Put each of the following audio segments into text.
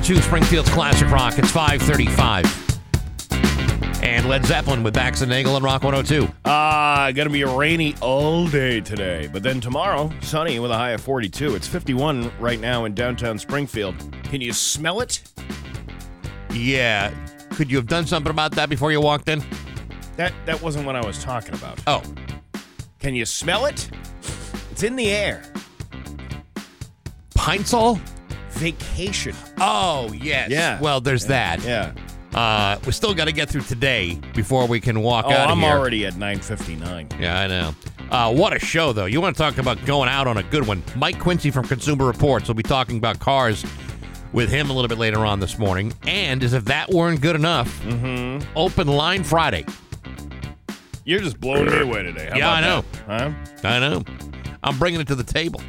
102 Springfield's Classic Rock. It's 535. And Led Zeppelin with Bax and Nagel and Rock 102. Ah, gonna be rainy all day today, but then tomorrow, sunny with a high of 42. It's 51 right now in downtown Springfield. Can you smell it? Yeah. Could you have done something about that before you walked in? That that wasn't what I was talking about. Oh, Can you smell it? It's in the air. Pine Sol? Vacation. Oh, yes. Yeah. Well, there's that. Yeah. Uh, we still got to get through today before we can walk Oh, out of I'm here. already at 9:59. Yeah, I know. Uh, what a show, though. You want to talk about going out on a good one. Mike Quincy from Consumer Reports will be talking about cars with him a little bit later on this morning. And as if that weren't good enough, Mm-hmm. open line Friday. You're just blowing me away today. How Yeah, about I know. that? Huh? I know. I'm bringing it to the table.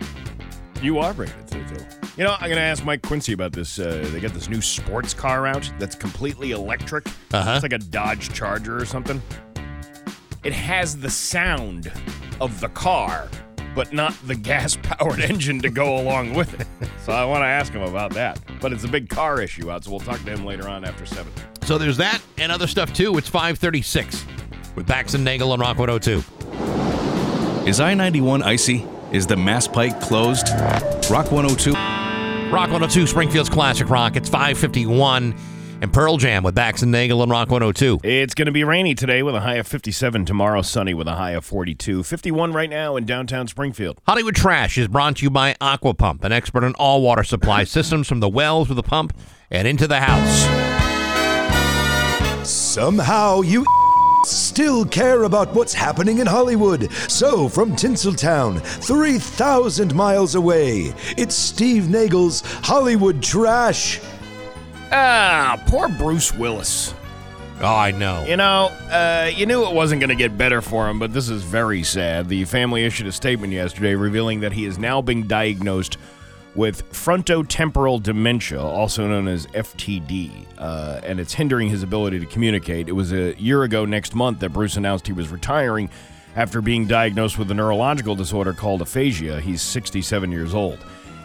You are bringing it to the table. You know, I'm going to ask Mike Quincy about this. Uh, they got this new sports car out that's completely electric. Uh-huh. It's like a Dodge Charger or something. It has the sound of the car, but not the gas powered engine to go along with it. So I want to ask him about that. But it's a big car issue out, so we'll talk to him later on after 7. So there's that and other stuff, too. It's 536 with Bax and Nagel on Rock 102. Is I 91 icy? Is the Mass Pike closed? Rock 102. Rock 102, Springfield's Classic Rock. It's 551 and Pearl Jam with Bax and Nagel on Rock 102. It's going to be rainy today with a high of 57. Tomorrow, sunny with a high of 42. 51 right now in downtown Springfield. Hollywood Trash is brought to you by Aqua Pump, an expert in all water supply systems from the wells to the pump and into the house. Somehow you still care about what's happening in Hollywood. So, from Tinseltown, 3,000 miles away, it's Steve Nagel's Hollywood Trash. Ah, poor Bruce Willis. Oh, I know. You know, uh, you knew it wasn't going to get better for him, but this is very sad. The family issued a statement yesterday revealing that he is now being diagnosed with frontotemporal dementia, also known as FTD, uh, and it's hindering his ability to communicate. It was a year ago next month that Bruce announced he was retiring after being diagnosed with a neurological disorder called aphasia. He's 67 years old.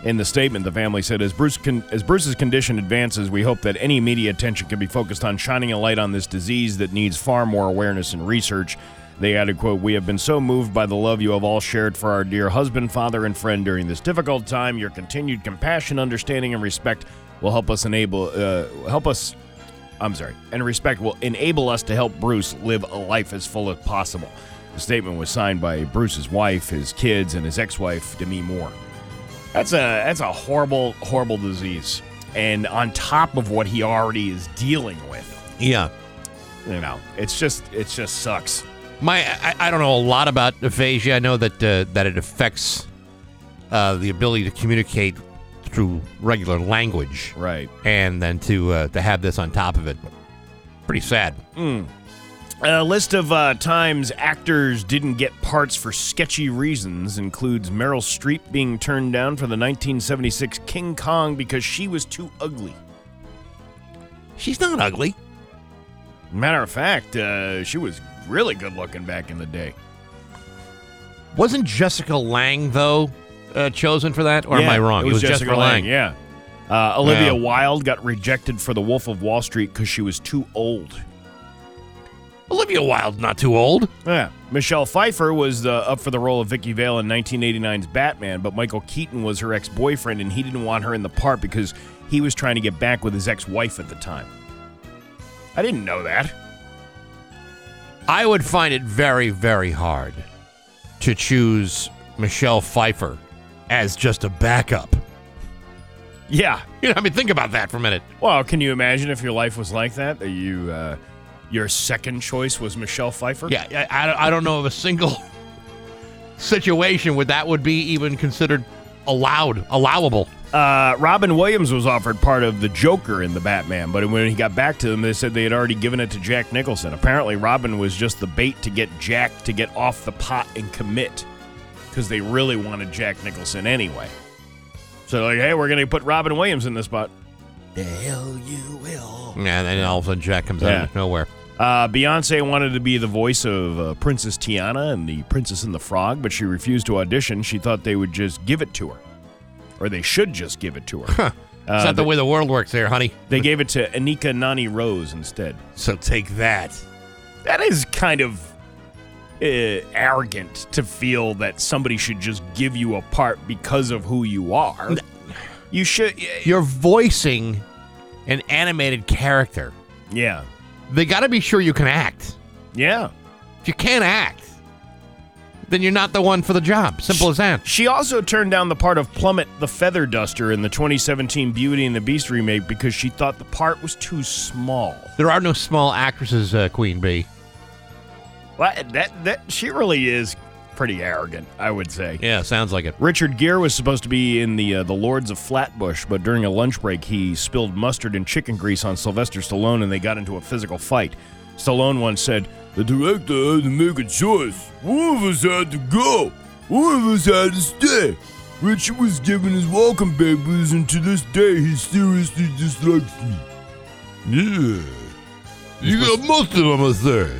In the statement, the family said, as, Bruce con- as Bruce's condition advances, we hope that any media attention can be focused on shining a light on this disease that needs far more awareness and research. They added, quote, We have been so moved by the love you have all shared for our dear husband, father, and friend during this difficult time. Your continued compassion, understanding, and respect will help us enable, uh, help us, I'm sorry, and respect will enable us to help Bruce live a life as full as possible. The statement was signed by Bruce's wife, his kids, and his ex-wife, Demi Moore. That's a that's a horrible, horrible disease. And on top of what he already is dealing with, Yeah. you know, it's just it just sucks. My, I, I don't know a lot about aphasia. I know that uh, that it affects uh, the ability to communicate through regular language, Right. and then to uh, to have this on top of it, pretty sad. A list of uh, times actors didn't get parts for sketchy reasons includes Meryl Streep being turned down for the 1976 King Kong because she was too ugly. She's not ugly. Matter of fact, uh, she was really good looking back in the day. Wasn't Jessica Lange though uh, chosen for that, or am I wrong? It was, Jessica, Lange. Yeah. Uh, Olivia Yeah. Wilde got rejected for The Wolf of Wall Street because she was too old. Olivia Wilde's not too old. Yeah. Michelle Pfeiffer was uh, up for the role of Vicki Vale in 1989's Batman, but Michael Keaton was her ex boyfriend and he didn't want her in the part because he was trying to get back with his ex wife at the time. I didn't know that. I would find it very, very hard to choose Michelle Pfeiffer as just a backup. Yeah. You know, I mean, think about that for a minute. Well, can you imagine if your life was like that? That you, uh, your second choice was Michelle Pfeiffer? Yeah, I, I, I don't know of a single situation where that would be even considered allowed, allowable. Uh, Robin Williams was offered part of the Joker in the Batman, but when he got back to them, they said they had already given it to Jack Nicholson. Apparently, Robin was just the bait to get Jack to get off the pot and commit because they really wanted Jack Nicholson anyway. So, like, hey, we're going to put Robin Williams in this spot. The hell you will. Yeah, And then all of a sudden Jack comes Yeah. out of nowhere. Uh, Beyonce wanted to be the voice of uh, Princess Tiana and the Princess and the Frog, but she refused to audition. She thought they would just give it to her, or they should just give it to her. huh It's not the way the world works there, honey. They gave it to Anika Noni Rose instead. So take that. That is kind of uh, arrogant to feel that somebody should just give you a part because of who you are. You should, You're voicing an animated character. yeah, They got to be sure you can act. yeah. If you can't act, then you're not the one for the job. Simple as that. She also turned down the part of Plumette the Feather Duster in the 2017 Beauty and the Beast remake because she thought the part was too small. There are no small actresses, uh, Queen Bee. Well, that that she really is pretty arrogant, I would say. Yeah, sounds like it. Richard Gere was supposed to be in the uh, the Lords of Flatbush, but during a lunch break, he spilled mustard and chicken grease on Sylvester Stallone, and they got into a physical fight. Stallone once said, "The director had to make a choice. One of us had to go. One of us had to stay." Richard was given his welcome papers, and to this day, he seriously dislikes me. Yeah. You got mustard on my shirt.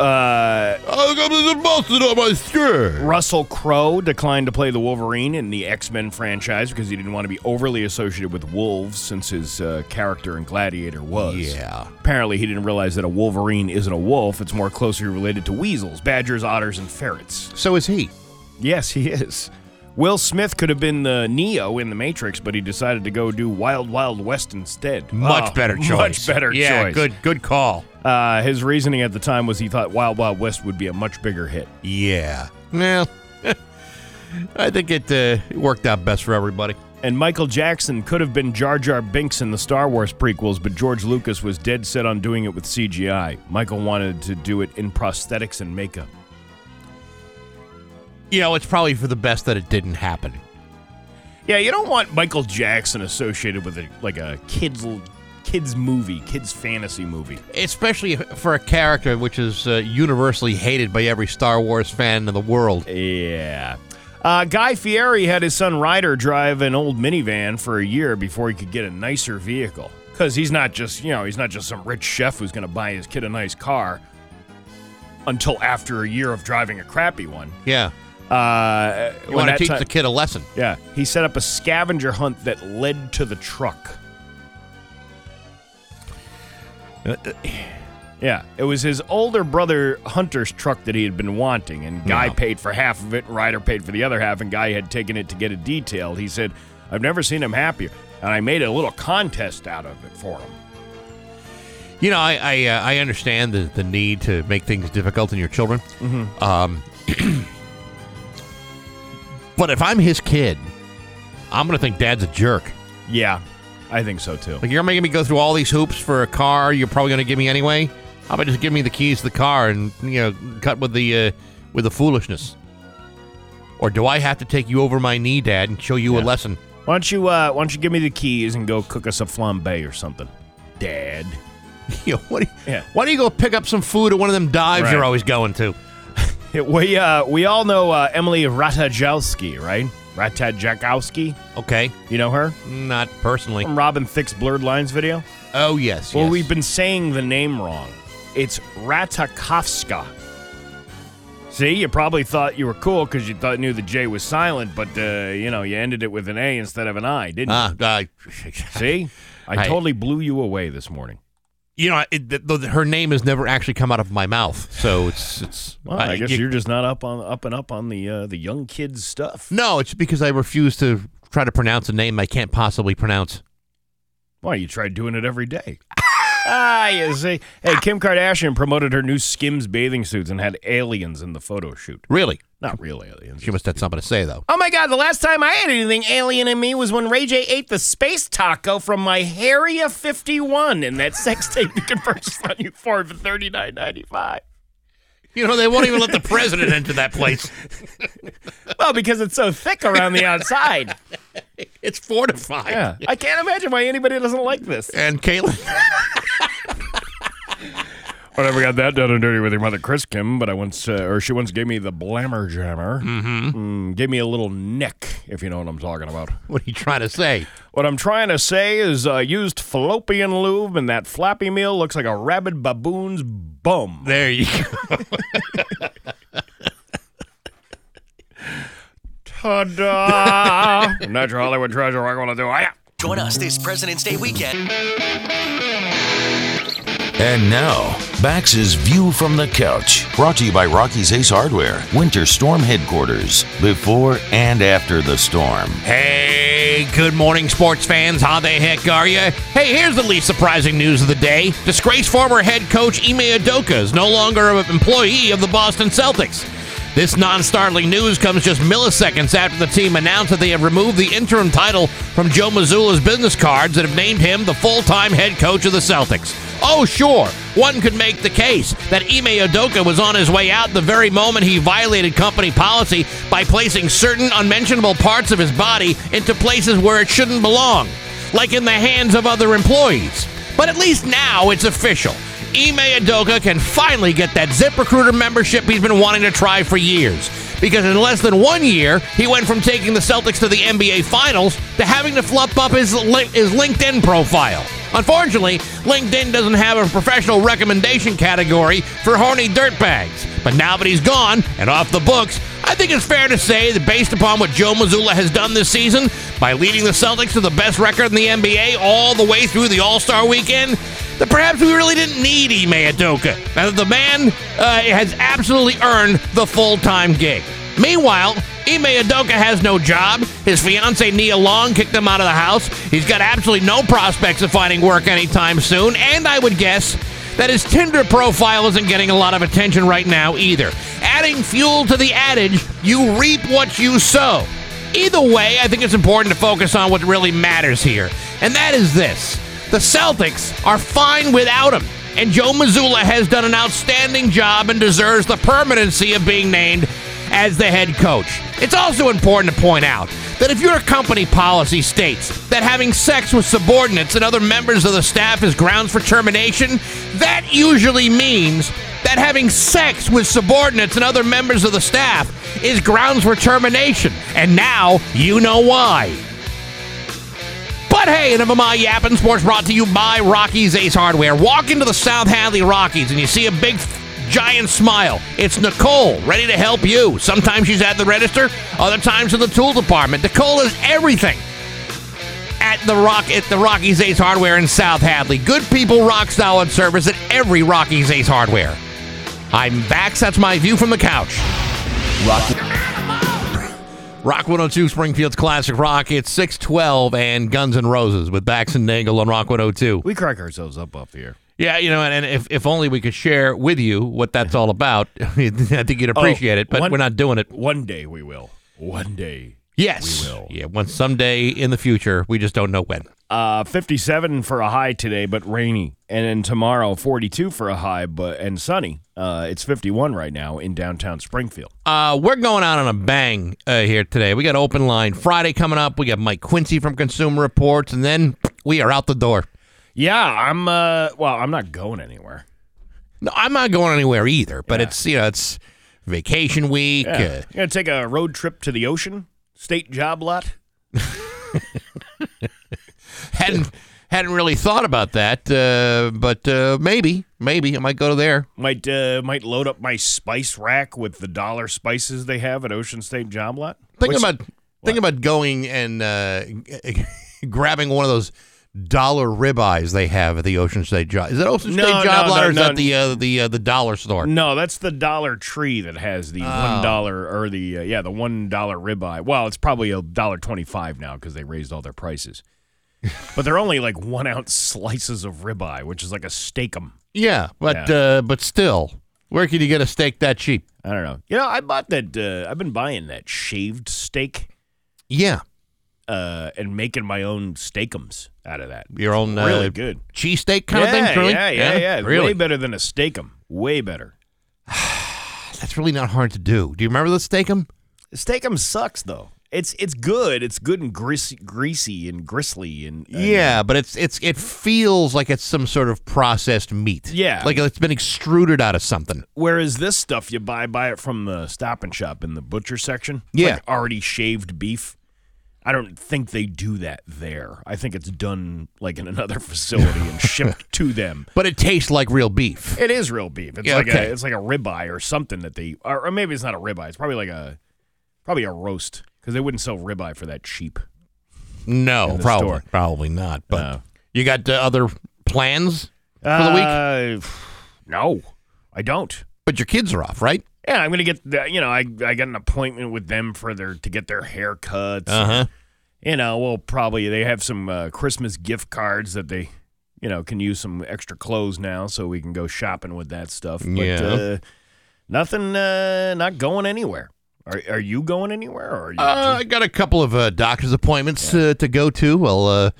Uh, I got the mustard on my skirt. Russell Crowe declined to play the Wolverine in the X Men franchise because he didn't want to be overly associated with wolves, since his uh, character in Gladiator was. Yeah. Apparently, he didn't realize that a Wolverine isn't a wolf. It's more closely related to weasels, badgers, otters, and ferrets. So is he. Yes, he is. Will Smith could have been the Neo in The Matrix, but he decided to go do Wild Wild West instead. Much Oh, better choice. Much better yeah, choice. good good call. Uh, his reasoning at the time was he thought Wild Wild West would be a much bigger hit. Yeah. Well, I think it, uh, it worked out best for everybody. And Michael Jackson could have been Jar Jar Binks in the Star Wars prequels, but George Lucas was dead set on doing it with CGI. Michael wanted to do it in prosthetics and makeup. You know, it's probably for the best that it didn't happen. Yeah, you don't want Michael Jackson associated with a like a kids kids movie, kids fantasy movie. Especially for a character which is uh, universally hated by every Star Wars fan in the world. Yeah. Uh, Guy Fieri had his son Ryder drive an old minivan for a year before he could get a nicer vehicle. Because he's not just, you know, he's not just some rich chef who's going to buy his kid a nice car until after a year of driving a crappy one. Yeah. Uh, You want to teach the kid a lesson. Yeah, he set up a scavenger hunt that led to the truck. Yeah, it was his older brother Hunter's truck that he had been wanting, and Guy paid for half of it, Ryder paid for the other half, and Guy had taken it to get it detailed. He said, I've never seen him happier, and I made a little contest out of it for him. You know, I I, uh, I understand the, the need to make things difficult in your children. Um, but if I'm his kid, I'm going to think dad's a jerk. Yeah, I think so too. Like, you're making me go through all these hoops for a car you're probably going to give me anyway. How about just give me the keys to the car and, you know, cut with the, uh, with the foolishness? Or do I have to take you over my knee, Dad, and show you a lesson? Why don't you, uh, why don't you give me the keys and go cook us a flambe or something, Dad? You know, what do you- Yeah. Why don't you go pick up some food at one of them dives Right. you're always going to? We uh, we all know uh, Emily Ratajkowski, right? Ratajkowski. Okay. You know her Not personally. from Robin Thicke's Blurred Lines video. Oh, yes. Well, yes. we've been saying the name wrong. It's Ratakovska. See, you probably thought you were cool because you thought knew the J was silent, but uh, you know you ended it with an A instead of an I, didn't you? Ah, uh, See, I Hey. totally blew you away this morning. You know, it, the, the, her name has never actually come out of my mouth, so it's it's. Well, I, guess you- you, are just not up on up and up on the uh, the young kids stuff. No, it's because I refuse to try to pronounce a name I can't possibly pronounce. Why you try doing it every day? ah, you see. Hey, Kim Kardashian promoted her new Skims bathing suits and had aliens in the photo shoot. Really, Not real aliens. she must have something to say though. Oh my god, the last time I had anything alien in me was when Ray J ate the space taco from my Harrier 51 in that sex tape you can purchase on you for for thirty nine ninety five. You know, they won't even let the president into that place. Well, because it's so thick around the outside. It's fortified. Yeah. I can't imagine why anybody doesn't like this. And Caitlin, I never got that done and dirty with your mother, Chris Kim, but I once, uh, or she once gave me the blammer jammer. Mm-hmm. gave me a little nick, if you know what I'm talking about. what are you trying to say? What I'm trying to say is uh, used fallopian lube, and that flappy meal looks like a rabid baboon's bum. There you go. Ta-da! Natural Hollywood treasure, I'm going to do. Ah, Join us this President's Day weekend. And now, Bax's View from the Couch, brought to you by Rocky's Ace Hardware, Winter Storm Headquarters, before and after the storm. Hey, good morning, sports fans. How the heck are you? Hey, here's the least surprising news of the day. Disgraced former head coach Ime Udoka is no longer an employee of the Boston Celtics. This non startling news comes just milliseconds after the team announced that they have removed the interim title from Joe Mazzulla's business cards and have named him the full time head coach of the Celtics. Oh, sure, one could make the case that Ime Udoka was on his way out the very moment he violated company policy by placing certain unmentionable parts of his body into places where it shouldn't belong, like in the hands of other employees. But at least now it's official. Ime Udoka can finally get that ZipRecruiter membership he's been wanting to try for years. Because in less than one year, he went from taking the Celtics to the NBA Finals to having to fluff up his, his LinkedIn profile. Unfortunately, LinkedIn doesn't have a professional recommendation category for horny dirtbags. But now that he's gone and off the books, I think it's fair to say that based upon what Joe Mazzulla has done this season, by leading the Celtics to the best record in the NBA all the way through the All Star weekend, that perhaps we really didn't need Ime Udoka. Now, the man uh, has absolutely earned the full time gig. Meanwhile, Ime Udoka has no job. His fiancee Nia Long kicked him out of the house. He's got absolutely no prospects of finding work anytime soon, and I would guess that his Tinder profile isn't getting a lot of attention right now either. Adding fuel to the adage, you reap what you sow. Either way, I think it's important to focus on what really matters here, and that is this. The Celtics are fine without him, and Joe Mazzulla has done an outstanding job and deserves the permanency of being named as the head coach. It's also important to point out that if your company policy states that having sex with subordinates and other members of the staff is grounds for termination, that usually means that having sex with subordinates and other members of the staff is grounds for termination. And now you know why. Hey, enough of my yapping. Sports brought to you by Rocky's Ace Hardware. Walk into the South Hadley Rockies and you see a big giant smile. It's Nicole, ready to help you. Sometimes she's at the register, other times in the tool department. Nicole is everything at the Rock at the Rockies Ace Hardware in South Hadley. Good people, rock solid service at every Rocky's Ace Hardware. I'm back. That's my view from the couch. Rock 102 Springfield's Classic Rock. It's 612 and Guns N' Roses with Bax and Nagel on Rock 102. We crack ourselves up up here. Yeah, you know, and, and if, if only we could share with you what that's all about, I think you'd oh, appreciate it, but one- we're not doing it. One day we will. One day. Yes. We will. Yeah, once someday in the future, we just don't know when. Uh, 57 for a high today, but rainy. And then tomorrow, 42 for a high, but and sunny. Uh, it's 51 right now in downtown Springfield. Uh, we're going out on a bang uh, here today. We got open line Friday coming up. We got Mike Quincy from Consumer Reports, and then we are out the door. Yeah, I'm. Uh, well, I'm not going anywhere. No, I'm not going anywhere either, but Yeah. it's, you know, it's vacation week. Yeah. Uh, You gonna take a road trip to the ocean? State job lot? hadn't hadn't really thought about that, uh, but uh, maybe, maybe I might go to there. Might uh, might load up my spice rack with the dollar spices they have at Ocean State Job Lot. Think Which- about think about going and uh, grabbing one of those dollar ribeyes they have at the Ocean State Job. Is that Ocean No, State Job no, Lot no, or is no. that the uh, the uh, the dollar store? No, that's the Dollar Tree that has the Oh. one dollar or the uh, yeah the one dollar ribeye. Well, it's probably a dollar twenty five now because they raised all their prices. but they're only like one ounce slices of ribeye, which is like a Steak-umm. Yeah, but Yeah. Uh, but still, where can you get a steak that cheap? I don't know. You know, I bought that. Uh, I've been buying that shaved steak Yeah, uh, and making my own Steak-umms out of that. your own uh, really good. cheesesteak kind yeah, of thing. Really? Yeah, yeah, yeah. Really? Way better than a Steak-umm. Way better. That's really not hard to do. Do you remember the Steak-umm? Steak-umm sucks though. It's it's good. It's good and greasy, greasy and gristly and, and Yeah, uh, but it's it's it feels like it's some sort of processed meat. Yeah. like it's been extruded out of something. Whereas this stuff you buy buy it from the Stop and Shop in the butcher section. Yeah. like already shaved beef. I don't think they do that there. I think it's done like in another facility and shipped to them. But it tastes like real beef. It is real beef. It's Yeah, like okay. a it's like a ribeye or something that they or, or maybe it's not a ribeye. It's probably like a probably a roast because they wouldn't sell ribeye for that cheap. No, probably store. probably not. But No. you got uh, other plans for the week? Uh, no, I don't. But your kids are off, right? Yeah, I'm gonna get the, you know I I got an appointment with them for their to get their haircuts. Uh huh. You know, well probably they have some uh, Christmas gift cards that they you know can use some extra clothes now, so we can go shopping with that stuff. But, Yeah. Uh, nothing. Uh, not going anywhere. Are Are you going anywhere? Or are you Uh, I got a couple of uh, doctor's appointments uh, to go to. Well, uh,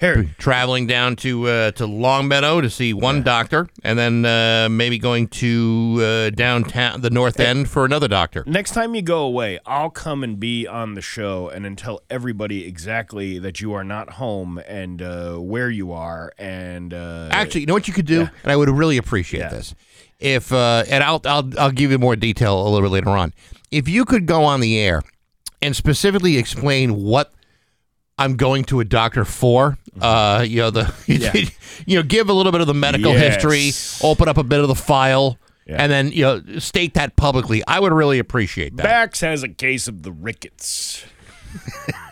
here? traveling down to uh, to Longmeadow to see one doctor, and then uh, maybe going to uh, downtown, the North End, for another doctor. Next time you go away, I'll come and be on the show and then tell everybody exactly that you are not home and uh, where you are. And uh, Actually, you know what you could do, and I would really appreciate Yeah. this. If uh, and I'll I'll I'll give you more detail a little bit later on. If you could go on the air and specifically explain what I'm going to a doctor for, uh, you know the you know give a little bit of the medical Yes. history, open up a bit of the file, Yeah. and then you know state that publicly. I would really appreciate that. Bax has a case of the rickets.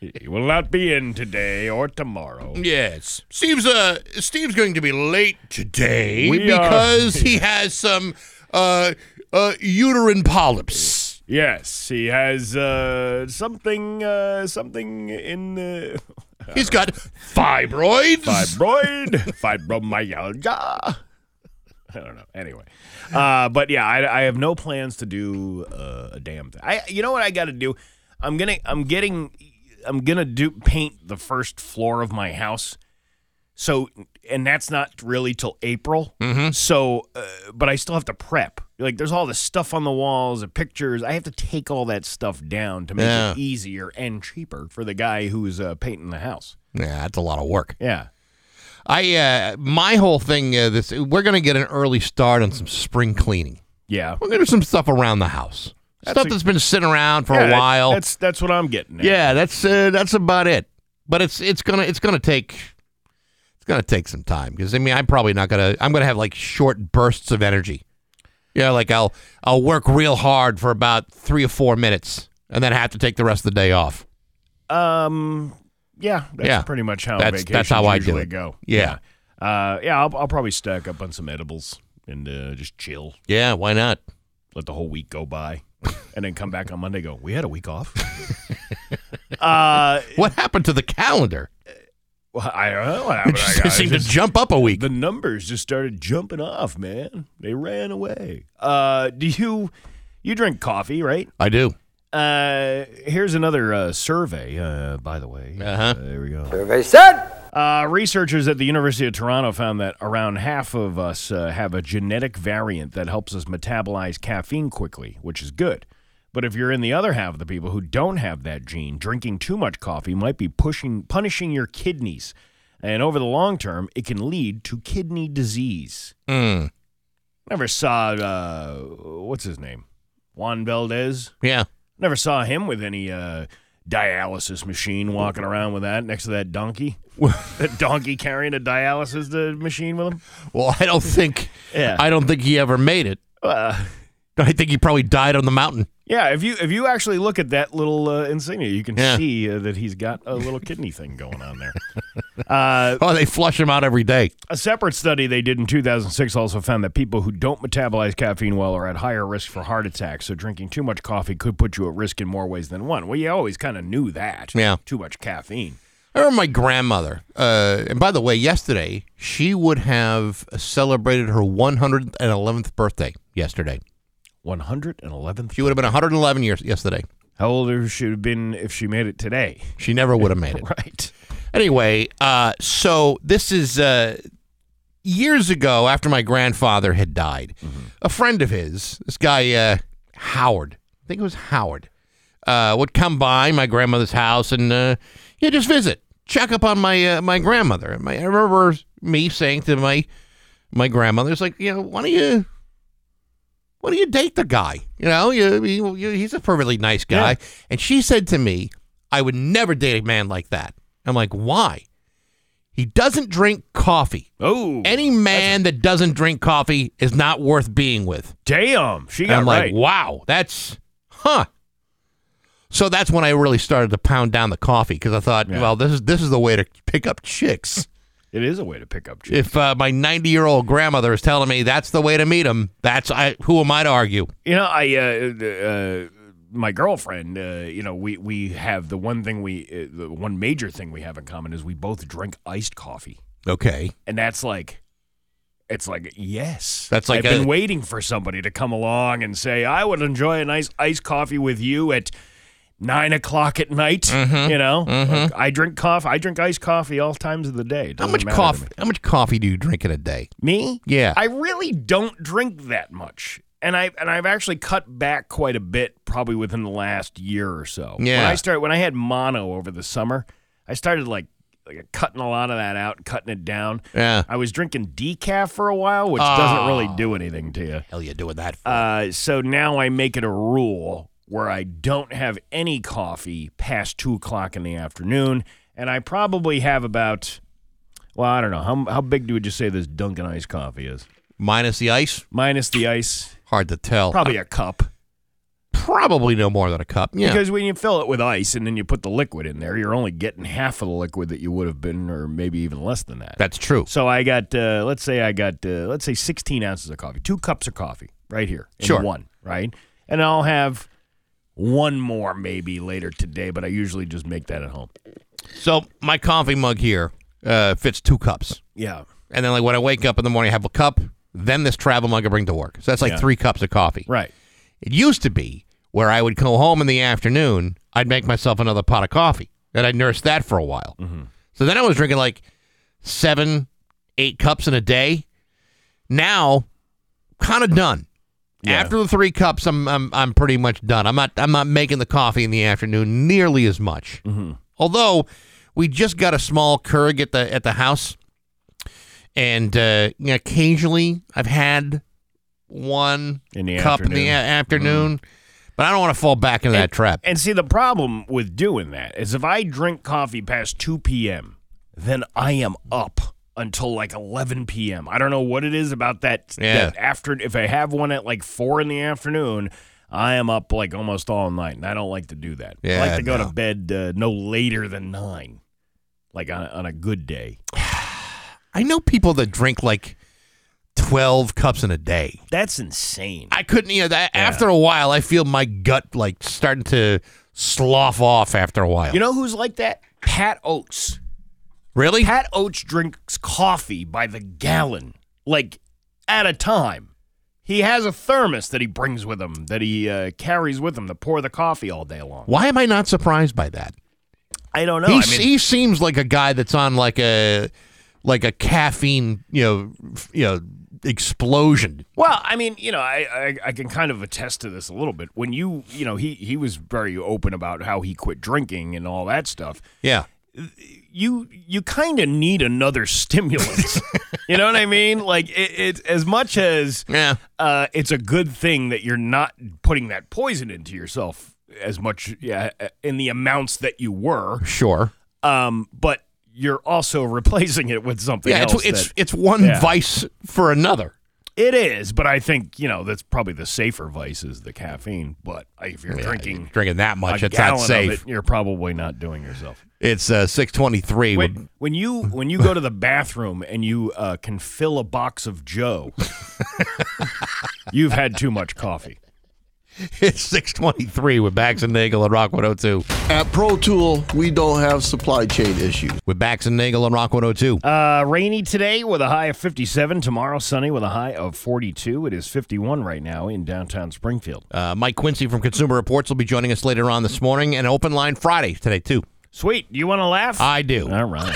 he will not be in today or tomorrow. Yes, Steve's uh Steve's going to be late today We are- because he has some uh uh uterine polyps. Yes, he has uh, something, uh, something in the He's got fibroids. fibroid, fibromyalgia. I don't know. Anyway, uh, but yeah, I, I have no plans to do uh, a damn thing. I, you know what I got to do? I'm gonna, I'm getting, I'm gonna do paint the first floor of my house. So, and that's not really till April. Mm-hmm. So, uh, but I still have to prep. Like, there's all this stuff on the walls, the pictures. I have to take all that stuff down to make Yeah. it easier and cheaper for the guy who's uh, painting the house. Yeah, that's a lot of work. Yeah. I uh my whole thing uh, this we're gonna get an early start on some spring cleaning. Yeah. We're gonna do some stuff around the house. That's stuff a- that's been sitting around for Yeah, a while. That's that's what I'm getting. At. yeah, that's uh, that's about it. But it's it's gonna it's gonna take it's gonna take some time because I mean I'm probably not gonna I'm gonna have like short bursts of energy. Yeah, like I'll I'll work real hard for about three or four minutes and then have to take the rest of the day off. Um. Yeah. That's Yeah. pretty much how That's- that's how I do it. go. Yeah. Yeah. Uh. Yeah. I'll, I'll probably stack up on some edibles and uh, just chill. Yeah, why not? Let the whole week go by, and then come back on Monday. Go. We had a week off. uh. What happened to the calendar? Well, I don't know what It happened. just I- I seemed to jump up a week. The numbers just started jumping off, man. They ran away. Uh. Do you? You drink coffee, right? I do. Uh, here's another uh, survey, uh, by the way. Uh-huh. there we go. Survey said. Uh, researchers at the University of Toronto found that around half of us uh, have a genetic variant that helps us metabolize caffeine quickly, which is good. But if you're in the other half of the people who don't have that gene, drinking too much coffee might be pushing punishing your kidneys. And over the long term, it can lead to kidney disease. Mm. Never saw, uh, what's his name? Juan Valdez? Yeah. Never saw him with any uh, dialysis machine walking around with that next to that donkey. that donkey carrying a dialysis uh, machine with him. Well, I don't think Yeah. I don't think he ever made it. Uh, I think he probably died on the mountain. Yeah, if you if you actually look at that little uh, insignia, you can Yeah. see uh, that he's got a little kidney thing going on there. Uh, Oh, they flush him out every day. a separate study they did in 2006 also found that people who don't metabolize caffeine well are at higher risk for heart attacks. So drinking too much coffee could put you at risk in more ways than one. Well, you always kind of knew that. Yeah. Too much caffeine. I remember my grandmother. Uh, and by the way, yesterday she would have celebrated her 111th birthday. Yesterday, 111th. she would have been 111 years yesterday. How old she would she have been if she made it today? She never would have made it. Right. Anyway, uh, so this is uh, years ago after my grandfather had died. A friend of his, this guy uh, Howard, I think it was Howard, uh, would come by my grandmother's house and uh, yeah, just visit, check up on my uh, my grandmother. And my, I remember me saying to my my grandmother, "It's like, you know, why don't you?" Why don't you date the guy? You know, you, you, you, he's a perfectly nice guy. Yeah. And she said to me, I would never date a man like that. I'm like, why? He doesn't drink coffee. Oh, Any man that doesn't drink coffee is not worth being with. damn. She And got I'm right. like, wow, that's huh. So that's when I really started to pound down the coffee because I thought, Yeah. well, this is this is the way to pick up chicks. It is a way to pick up chicks. if uh, my 90 year old grandmother is telling me that's the way to meet them, that's I. Who am I to argue? You know, I uh, uh, my girlfriend. Uh, you know, we we have the one thing we uh, the one major thing we have in common is we both drink iced coffee, Okay, and that's like. It's like yes. That's like I've been waiting for somebody to come along and say I would enjoy a nice iced coffee with you at nine o'clock at night. Mm-hmm. You know, Like, I drink coffee. I drink iced coffee all times of the day. How much coffee? How much coffee do you drink in a day? Me? Yeah. I really don't drink that much. And I and I've actually cut back quite a bit probably within the last year or so. Yeah. When I started when I had mono over the summer, I started like, like cutting a lot of that out, cutting it down. Yeah. I was drinking decaf for a while, which doesn't really do anything to you. Hell, you doing that? For? Uh, so now I make it a rule where I don't have any coffee past two o'clock in the afternoon, and I probably have about, well, I don't know how how big would you say this Dunkin' Ice coffee is? Minus the ice, minus the ice, hard to tell. probably a cup. Probably no more than a cup. Yeah. Because when you fill it with ice and then you put the liquid in there, you're only getting half of the liquid that you would have been, or maybe even less than that. that's true. So I got, uh, let's say I got, uh, let's say 16 ounces of coffee, two cups of coffee right here, in Sure. one, right? And I'll have one more maybe later today, but I usually just make that at home. So my coffee mug here uh, fits two cups, Yeah, and then like when I wake up in the morning, I have a cup. Then this travel mug I bring to work. So that's like Yeah. three cups of coffee. right. It used to be where I would go home in the afternoon, I'd make myself another pot of coffee, and I'd nurse that for a while. So then I was drinking like seven, eight cups in a day. Now, kind of done. Yeah. After the three cups, I'm, I'm I'm pretty much done. I'm not I'm not making the coffee in the afternoon nearly as much. Although we just got a small Keurig at the at the house, and uh, you know, occasionally I've had one In cup in the a- afternoon. afternoon, but I don't want to fall back into that trap. And see, the problem with doing that is if I drink coffee past 2 p.m., then I am up until like 11 p.m. I don't know what it is about that, Yeah. that after. If I have one at like 4 in the afternoon, I am up like almost all night, and I don't like to do that. I like to go no. to bed uh, no later than 9, like on, on a good day. I know people that drink like twelve cups in a day. That's insane. I couldn't, you know, that, after a while, I feel my gut like starting to slough off after a while. You know who's like that? Pat Oates. Really? Pat Oates drinks coffee by the gallon, like at a time. He has a thermos that he brings with him, that he uh, carries with him to pour the coffee all day long. Why am I not surprised by that? I don't know. he, I mean, he seems like a guy that's on like a like a caffeine, you know, f- you know, explosion. well, I mean, you know, I, I I can kind of attest to this a little bit. When you, you know, he he was very open about how he quit drinking and all that stuff. Yeah. You you kind of need another stimulant. you know what I mean? Like it, it's as much as Yeah. uh, it's a good thing that you're not putting that poison into yourself as much yeah, in the amounts that you were. Sure. Um, but you're also replacing it with something Yeah, else. it's it's it's one Yeah. vice for another. It is, but I think you know that's probably the safer vice is the caffeine. But if you're Yeah, drinking drinking that much, it's not safe. it, you're probably not doing yourself. It's uh, six twenty three. When, when you when you go to the bathroom and you uh, can fill a box of Joe, you've had too much coffee. It's six twenty three with Bax and Nagel and Rock one hundred two. At Pro Tool, we don't have supply chain issues. With Bax and Nagel and Rock one hundred two. Uh, rainy today with a high of 57. Tomorrow sunny with a high of 42. It is 51 right now in downtown Springfield. Uh, Mike Quincy from Consumer Reports will be joining us later on this morning, and Open Line Friday today too. Sweet. You want to laugh? I do. All right.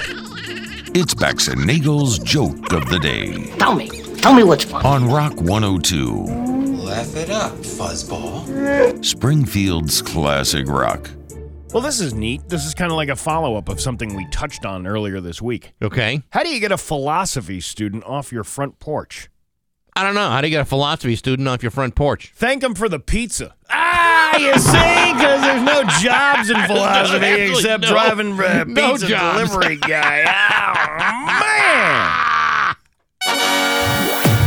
It's Bax and Nagel's joke of the day Tell me. Tell me what's funny. on Rock 102, Laugh it up, fuzzball. Springfield's classic rock. Well, this is neat. This is kind of like a follow up of something we touched on earlier this week. Okay. How do you get a philosophy student off your front porch? I don't know. How do you get a philosophy student off your front porch? Thank them for the pizza. Ah, you see? Because there's no jobs in philosophy Absolutely except no- driving uh, pizza jobs. delivery guy. Oh, man.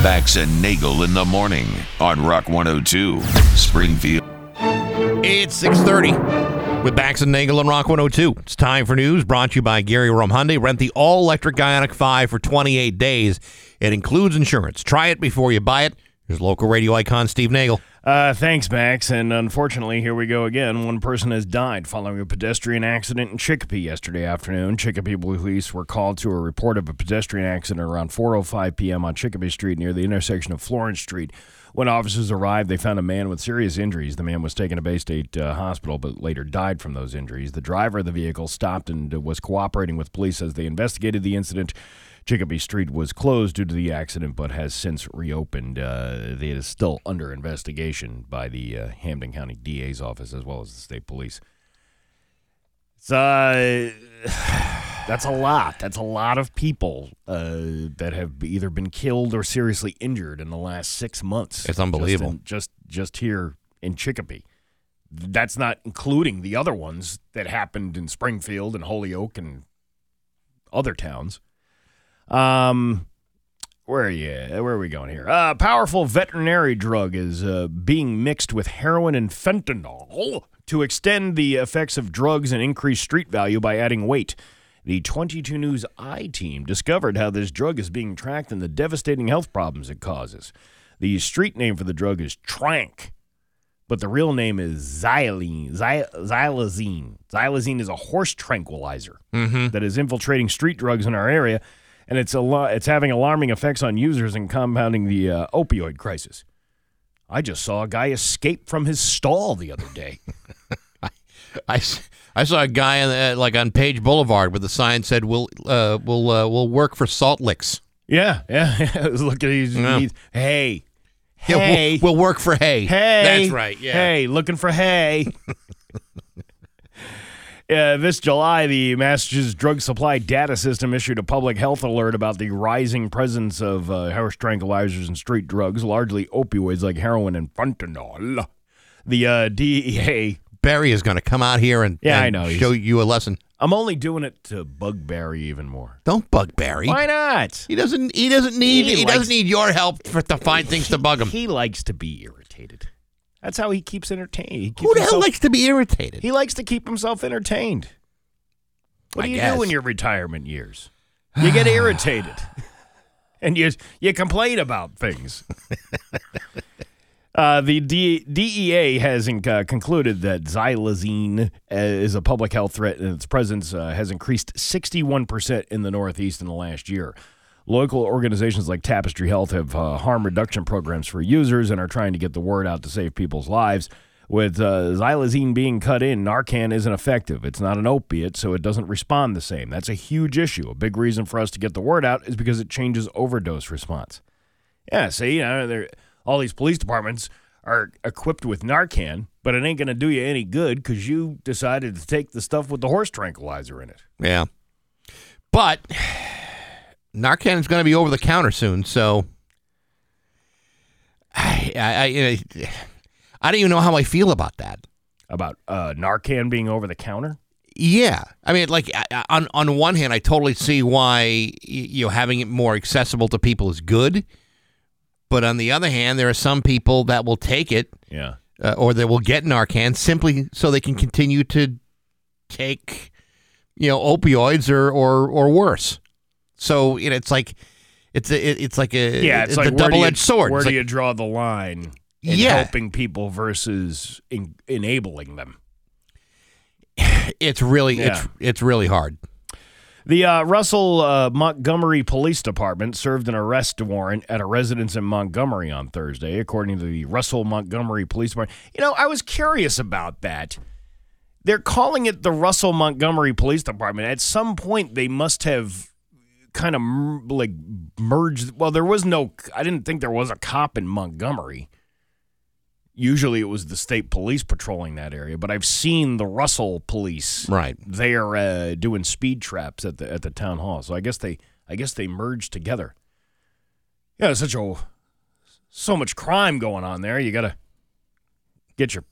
Bax and Nagel in the morning on Rock 102, Springfield. It's six thirty. With Bax and Nagel on Rock 102. It's time for news brought to you by Gary Rome Hyundai. Rent the all electric Ioniq 5 for 28 days. It includes insurance. Try it before you buy it. Here's local radio icon Steve Nagel. Uh, thanks, Max. And unfortunately, here we go again. One person has died following a pedestrian accident in Chicopee yesterday afternoon. Chicopee police were called to a report of a pedestrian accident around 4:05 p.m. on Chicopee Street near the intersection of Florence Street. When officers arrived, they found a man with serious injuries. The man was taken to Baystate uh, Hospital, but later died from those injuries. The driver of the vehicle stopped and was cooperating with police as they investigated the incident. Chicopee Street was closed due to the accident, but has since reopened. Uh, it is still under investigation by the uh, Hampden County DA's office as well as the state police. It's, uh, that's a lot. That's a lot of people uh, that have either been killed or seriously injured in the last six months. It's unbelievable. Just, in, just, just here in Chicopee. That's not including the other ones that happened in Springfield and Holyoke and other towns. Um, where are you? Where are we going here? Uh, powerful veterinary drug is uh, being mixed with heroin and fentanyl to extend the effects of drugs and increase street value by adding weight. The 22 News I team discovered how this drug is being tracked and the devastating health problems it causes. The street name for the drug is tranq, but the real name is xylene, xy- xylazine. Xylazine is a horse tranquilizer that is infiltrating street drugs in our area and it's a lo- it's having alarming effects on users and compounding the uh, opioid crisis. I just saw a guy escape from his stall the other day. I I saw a guy on the, like on Page Boulevard with the sign said, "We'll uh, we'll uh, we'll work for Salt Licks." yeah, yeah. I was looking at he's, Yeah. he's- hey, Yeah, we'll- hey, we'll, work for hay. hey, that's right. Yeah. Hey, looking for hay. Uh, this July, the Massachusetts Drug Supply Data System issued a public health alert about the rising presence of uh, horse tranquilizers and street drugs, largely opioids like heroin and fentanyl. The uh, DEA Barry is going to come out here and, Yeah, and I know. He's- show you a lesson. I'm only doing it to bug Barry even more. Don't bug Barry. Why not? He doesn't. He doesn't need. He He, likes- doesn't need your help for to find things to bug him. He likes to be irritated. That's how he keeps entertained. He keeps Who the hell himself- likes to be irritated? He likes to keep himself entertained. What I do you guess. do in your retirement years? You get irritated, and you you complain about things. Uh, the D- DEA has uh, concluded that xylazine uh, is a public health threat, and its presence uh, has increased 61% in the Northeast in the last year. Local organizations like Tapestry Health have uh, harm reduction programs for users and are trying to get the word out to save people's lives. With uh, xylazine being cut in, Narcan isn't effective. It's not an opiate, so it doesn't respond the same. That's a huge issue. A big reason for us to get the word out is because it changes overdose response. Yeah, see, you know, all these police departments are equipped with Narcan, but it ain't going to do you any good because you decided to take the stuff with the horse tranquilizer in it. Yeah, but Narcan is going to be over the counter soon, so I, I, I, I don't even know how I feel about that. About uh, Narcan being over the counter? Yeah, I mean, like on on one hand, I totally see why you know having it more accessible to people is good, but on the other hand, there are some people that will take it Yeah. uh, or they will get Narcan simply so they can continue to take, you know, opioids or or or worse. So you know, it's like it's a, it- it's like a Yeah, it's, like a where do you- double edged sword. Where It's do like- you draw the line in Yeah. helping people versus en- enabling them? it's really Yeah. it's it's really hard. The uh, Russell uh, Montgomery Police Department served an arrest warrant at a residence in Montgomery on Thursday, according to the Russell Montgomery Police Department. You know, I was curious about that. They're calling it the Russell Montgomery Police Department. At some point, they must have kind of mer- like merged. Well, there was no. I didn't think there was a cop in Montgomery. Usually, it was the state police patrolling that area, but I've seen the Russell police Right. they are uh, doing speed traps at the at the town hall. So I guess they I guess they merged together. Yeah, such a so much crime going on there. You gotta get your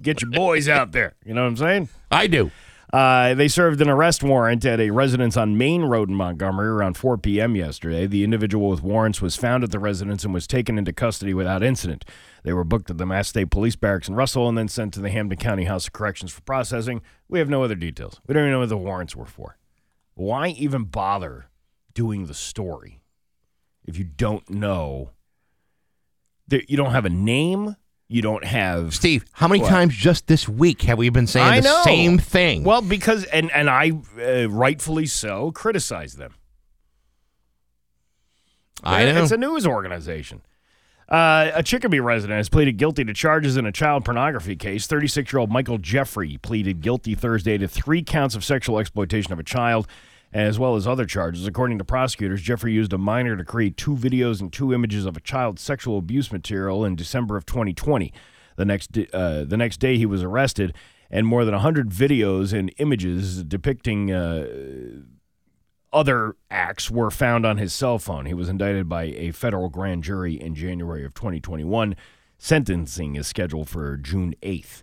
get your boys out there. You know what I'm saying? I do. Uh, they served an arrest warrant at a residence on Main Road in Montgomery around 4 p.m. yesterday. The individual with warrants was found at the residence and was taken into custody without incident. They were booked at the Mass State Police Barracks in Russell and then sent to the Hampden County House of Corrections for processing. We have no other details. We don't even know what the warrants were for. Why even bother doing the story if you don't know? You don't have a name. You don't have Steve, how many What? times just this week have we been saying I the know. same thing? Well, because and and I uh, rightfully so criticize them. I know. It's a news organization. Uh, a Chicopee resident has pleaded guilty to charges in a child pornography case. 36 year old Michael Jeffrey pleaded guilty Thursday to three counts of sexual exploitation of a child, as well as other charges. According to prosecutors, Jeffrey used a minor to create two videos and two images of a child's sexual abuse material in December of 2020. The next, uh, the next day, he was arrested, and more than 100 videos and images depicting. Uh, other acts were found on his cell phone. He was indicted by a federal grand jury in January of 2021. Sentencing is scheduled for June 8th.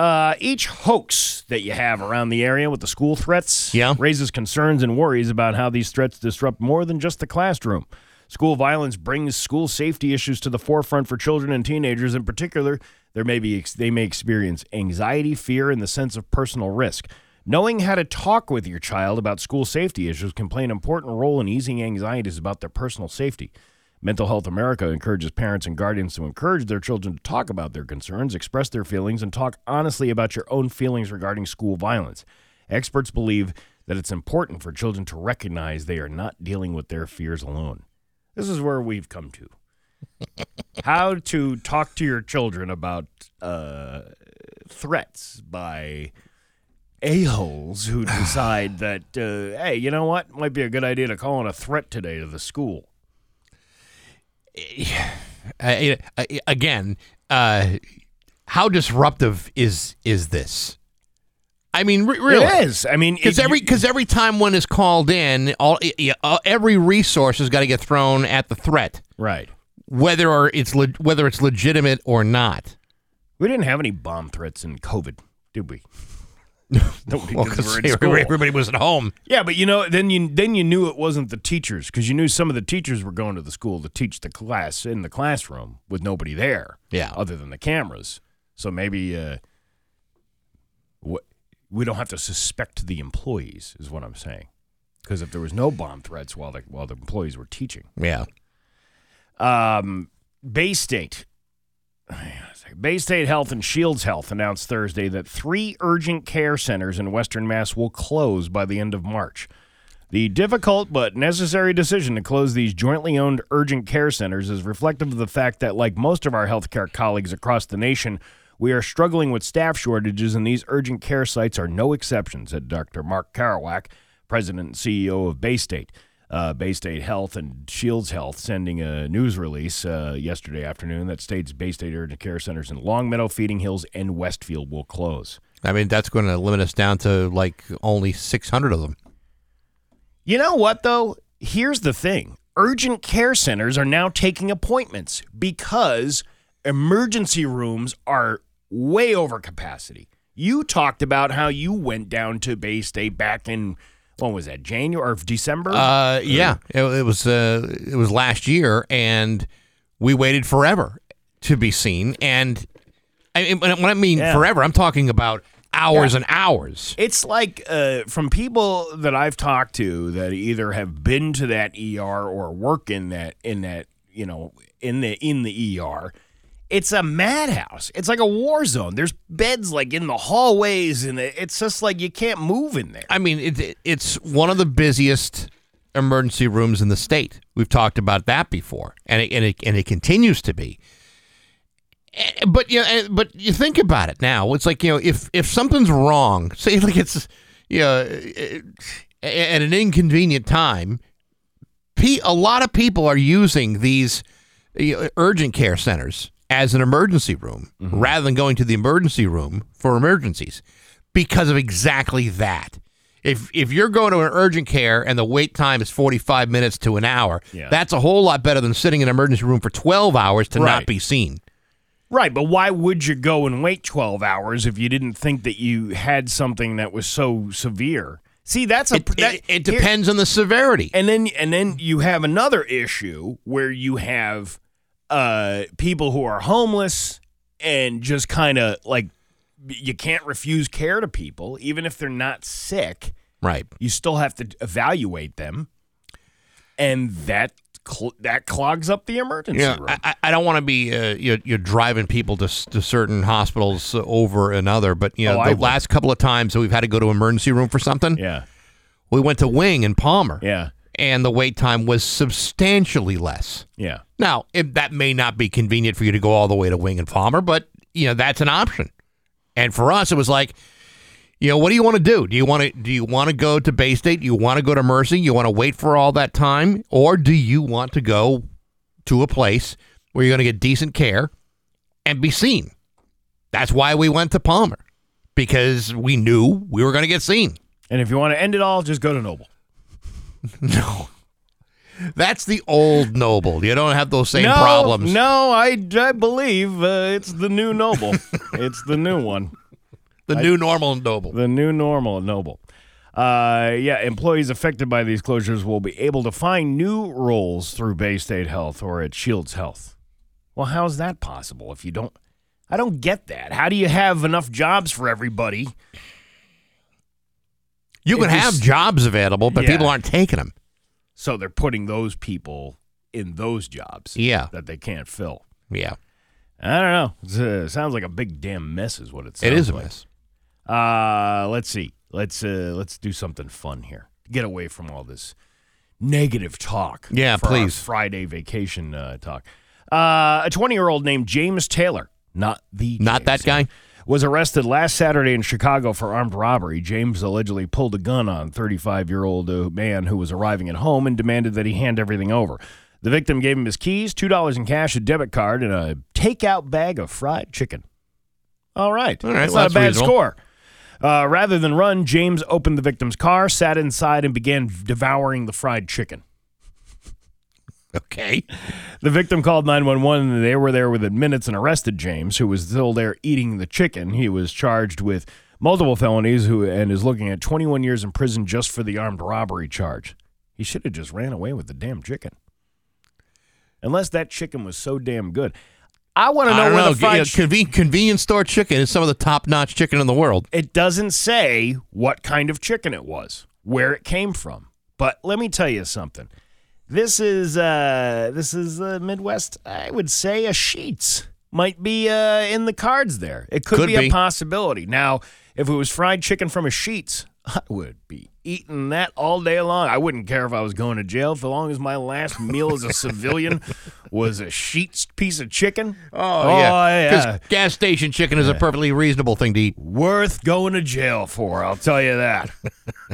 Uh, each hoax that you have around the area with the school threats Yeah. raises concerns and worries about how these threats disrupt more than just the classroom. School violence brings school safety issues to the forefront for children and teenagers in particular. There may be they may experience anxiety, fear, and the sense of personal risk. Knowing how to talk with your child about school safety issues can play an important role in easing anxieties about their personal safety. Mental Health America encourages parents and guardians to encourage their children to talk about their concerns, express their feelings, and talk honestly about your own feelings regarding school violence. Experts believe that it's important for children to recognize they are not dealing with their fears alone. This is where we've come to. How to talk to your children about uh, threats by a-holes who decide that, uh, hey, you know what? Might be a good idea to call in a threat today to the school. again, uh, how disruptive is is this? I mean, re- really, It is. I mean, because every because every time one is called in, all uh, every resource has got to get thrown at the threat, right. whether or it's le- whether it's legitimate or not. We didn't have any bomb threats in COVID, did we? Nobody Well, because everybody was at home. Yeah, but you know, then you then you knew it wasn't the teachers because you knew some of the teachers were going to the school to teach the class in the classroom with nobody there. Yeah. other than the cameras. So maybe uh, what we don't have to suspect the employees is what I'm saying. Because if there was no bomb threats while the while the employees were teaching, Yeah, um, Baystate. Baystate Health and Shields Health announced Thursday that three urgent care centers in Western Mass will close by the end of March. The difficult but necessary decision to close these jointly owned urgent care centers is reflective of the fact that, like most of our healthcare colleagues across the nation, we are struggling with staff shortages, and these urgent care sites are no exception, said Dr. Mark Keroack, president and CEO of Baystate. Uh, Baystate Health and Shields Health sending a news release uh, yesterday afternoon that states Baystate urgent care centers in Longmeadow, Feeding Hills, and Westfield will close. I mean that's going to limit us down to like only six hundred of them. You know what, though? Here's the thing urgent care centers are now taking appointments because emergency rooms are way over capacity. You talked about how you went down to Baystate back in, when was that, January or December? Uh, yeah, it, it was uh, it was last year, and we waited forever to be seen. And I mean, when I mean Yeah. forever, I'm talking about hours and hours. It's like uh, from people that I've talked to that either have been to that ER or work in that in that you know in the in the ER. It's a madhouse. It's like a war zone. There's beds like in the hallways, and it- it's just like you can't move in there. I mean, it, it's one of the busiest emergency rooms in the state. We've talked about that before, and it, and it, and it continues to be. Eh, But you know, eh, but you think about it now. It's like you know, if if something's wrong, say like it's you know, eh, at an inconvenient time, a lot of people are using these urgent care centers as an emergency room mm-hmm. rather than going to the emergency room for emergencies because of exactly that. If if you're going to an urgent care and the wait time is 45 minutes to an hour, Yeah. that's a whole lot better than sitting in an emergency room for 12 hours to Right. not be seen. Right, but why would you go and wait 12 hours if you didn't think that you had something that was so severe? See, that's a It, that- it, it here- depends on the severity. and then and then you have another issue where you have uh people who are homeless and just kind of like you can't refuse care to people even if they're not sick. Right. You still have to evaluate them. And that cl- that clogs up the emergency Yeah, room. I, I- don't want to be uh, you're, you're driving people to, to certain hospitals over another, but you know Oh, the last couple of times that we've had to go to emergency room for something, yeah. we went to Wing in Palmer, Yeah. And the wait time was substantially less. Yeah. Now, if that may not be convenient for you to go all the way to Wing and Palmer, but you know that's an option. And for us, it was like, you know, what do you want to do? Do you want to do you want to go to Baystate? Do you want to go to Mercy? You want to wait for all that time, or do you want to go to a place where you're going to get decent care and be seen? That's why we went to Palmer because we knew we were going to get seen. And if you want to end it all, just go to Noble. No. That's the old noble. You don't have those same no, problems. No, I, I believe uh, it's the new Noble. it's the new one. The new normal noble. The new normal Noble. Uh, yeah, employees affected by these closures will be able to find new roles through Baystate Health or at Shields Health. Well, how's that possible if you don't? I don't get that. How do you have enough jobs for everybody? You can have jobs available, but Yeah. people aren't taking them. So they're putting those people in those jobs Yeah. that they can't fill. Yeah. I don't know. It's, uh, sounds like a big damn mess, is what it sounds It is a like. mess. Uh, let's see. Let's uh, let's do something fun here. Get away from all this negative talk. Yeah, please. Friday vacation uh, talk. Uh, a 20 year old named James Taylor, not the Not that James guy? Was arrested last Saturday in Chicago for armed robbery. James allegedly pulled a gun on 35 year old uh, man who was arriving at home and demanded that he hand everything over. The victim gave him his keys, $2 in cash, a debit card, and a takeout bag of fried chicken. All right. All right, That's well, not that's a bad reasonable. score. Uh, rather than run, James opened the victim's car, sat inside, and began devouring the fried chicken. Okay. The victim called 911 and they were there within minutes and arrested James, who was still there eating the chicken. He was charged with multiple felonies who and is looking at 21 years in prison just for the armed robbery charge. He should have just ran away with the damn chicken. Unless that chicken was so damn good. I want to know where know. the fried chicken conven- convenience store chicken is some of the top notch chicken in the world. it doesn't say what kind of chicken it was, where it came from. But let me tell you something. This is uh this is the Midwest. I would say a Sheetz might be uh in the cards there. It could, Could be, be. a possibility. Now, if it was fried chicken from a Sheetz, I would be eating that all day long. I wouldn't care if I was going to jail for long as my last meal as a civilian was a Sheetz piece of chicken. Oh, yeah. 'Cause yeah gas station chicken is a perfectly reasonable thing to eat. worth going to jail for, I'll tell you that.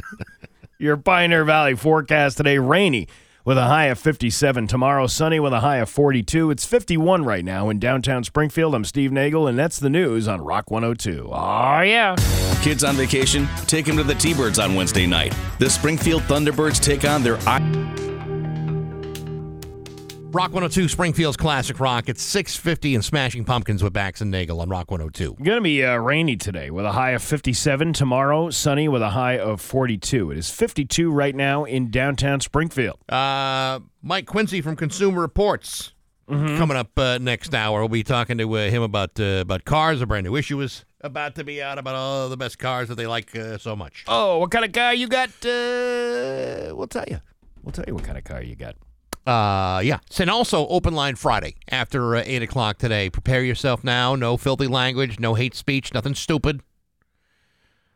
Your Pioneer Valley forecast today rainy with a high of 57. Tomorrow, sunny with a high of 42. It's 51 right now in downtown Springfield. I'm Steve Nagel, and that's the news on Rock 102. Oh, yeah. Kids on vacation? Take them to the T-Birds on Wednesday night. The Springfield Thunderbirds take on their Rock 102, Springfield's Classic Rock. It's 650 and Smashing Pumpkins with Bax and Nagel on Rock 102. Going to be uh, rainy today with a high of 57. Tomorrow, sunny with a high of 42. It is 52 right now in downtown Springfield. Uh, Mike Quincy from Consumer Reports Mm-hmm. coming up uh, next hour. We'll be talking to uh, him about uh, about cars. A brand new issue is about to be out about all the best cars that they like uh, so much. Oh, what kind of car you got? Uh, we'll tell you. We'll tell you what kind of car you got. Uh, yeah. And also open line Friday after uh, eight o'clock today. Prepare yourself now. No filthy language. No hate speech. Nothing stupid.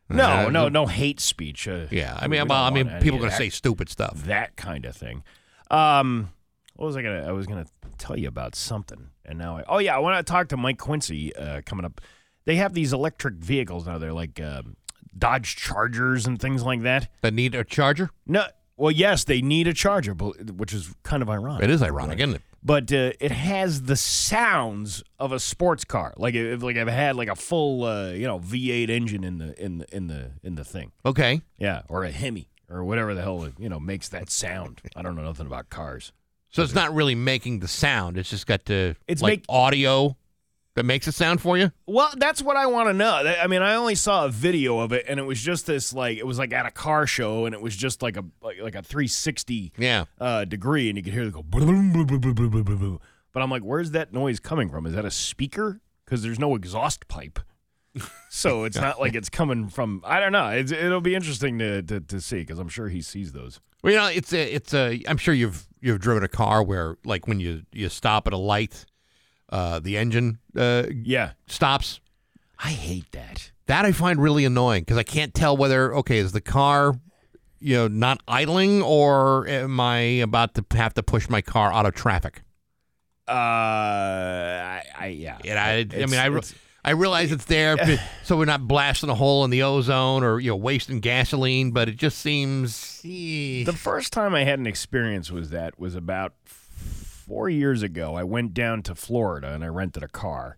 No, Uh, no, no hate speech. Uh, Yeah, I mean, I mean, people are gonna that- say stupid stuff. that kind of thing. Um, what was I gonna? I was gonna tell you about something, and now I. Oh yeah, I want to talk to Mike Quincy uh, coming up. They have these electric vehicles now. They're like um, Dodge Chargers and things like that. That need a charger. No, well, yes, they need a charger, which is kind of ironic. It is ironic, isn't it? but uh, it has the sounds of a sports car. Like if like I've had like a full uh, you know V8 engine in the in the in the in the thing. Okay. Yeah, or a Hemi or whatever the hell you know makes that sound. I don't know nothing about cars. So it's not really making the sound. It's just got the It's like make- audio. That makes it sound for you? Well, that's what I want to know. I mean, I only saw a video of it, and it was just this like it was like at a car show, and it was just like a like, like a 360 Yeah. uh, degree, and you could hear it go. But I'm like, where's that noise coming from? Is that a speaker? Because there's no exhaust pipe, so it's not like it's coming from. I don't know. It's, it'll be interesting to to, to see because I'm sure he sees those. Well, you know, it's a, it's a. I'm sure you've you've driven a car where, like, when you you stop at a light, uh, the engine uh, Yeah, stops. I hate that. That I find really annoying because I can't tell whether okay is the car, you know, not idling or am I about to have to push my car out of traffic? Uh, I, I yeah. And I, I mean, I, re- I realize it's there so we're not blasting a hole in the ozone or you know wasting gasoline, but it just seems. eh. The first time I had an experience was that was about four years ago. I went down to Florida and I rented a car,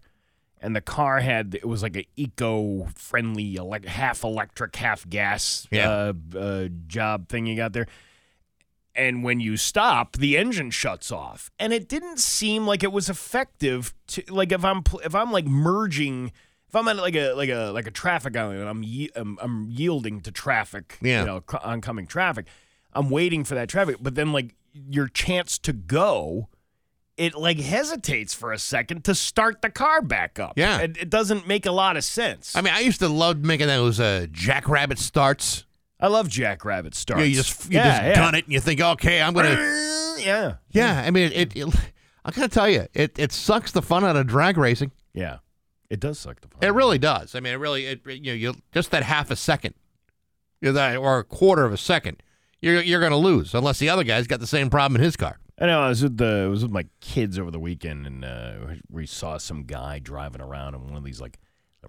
and the car had it was like an eco-friendly, elect, half electric, half gas Yeah. uh, uh, job thing you got there. And when you stop, the engine shuts off, and it didn't seem like it was effective. To like if I'm if I'm like merging. If I'm at like a like a like a traffic island and I'm ye- I'm, I'm yielding to traffic, Yeah. you know, oncoming traffic, I'm waiting for that traffic, but then like your chance to go, it like hesitates for a second to start the car back up. Yeah. it, it doesn't make a lot of sense. I mean, I used to love making those uh, jackrabbit starts. I love Jackrabbit starts. You, you just you yeah, just yeah. gun it and you think, okay, I'm gonna. yeah, Yeah, I mean, it. it, I gotta tell you, it it sucks the fun out of drag racing. yeah. It does suck the fun. It really does. I mean, it really, it, you know, you just that half a second, you know, that or a quarter of a second, you're you're gonna lose unless the other guy's got the same problem in his car. I know. I was with the I was with my kids over the weekend, and uh, we saw some guy driving around in one of these like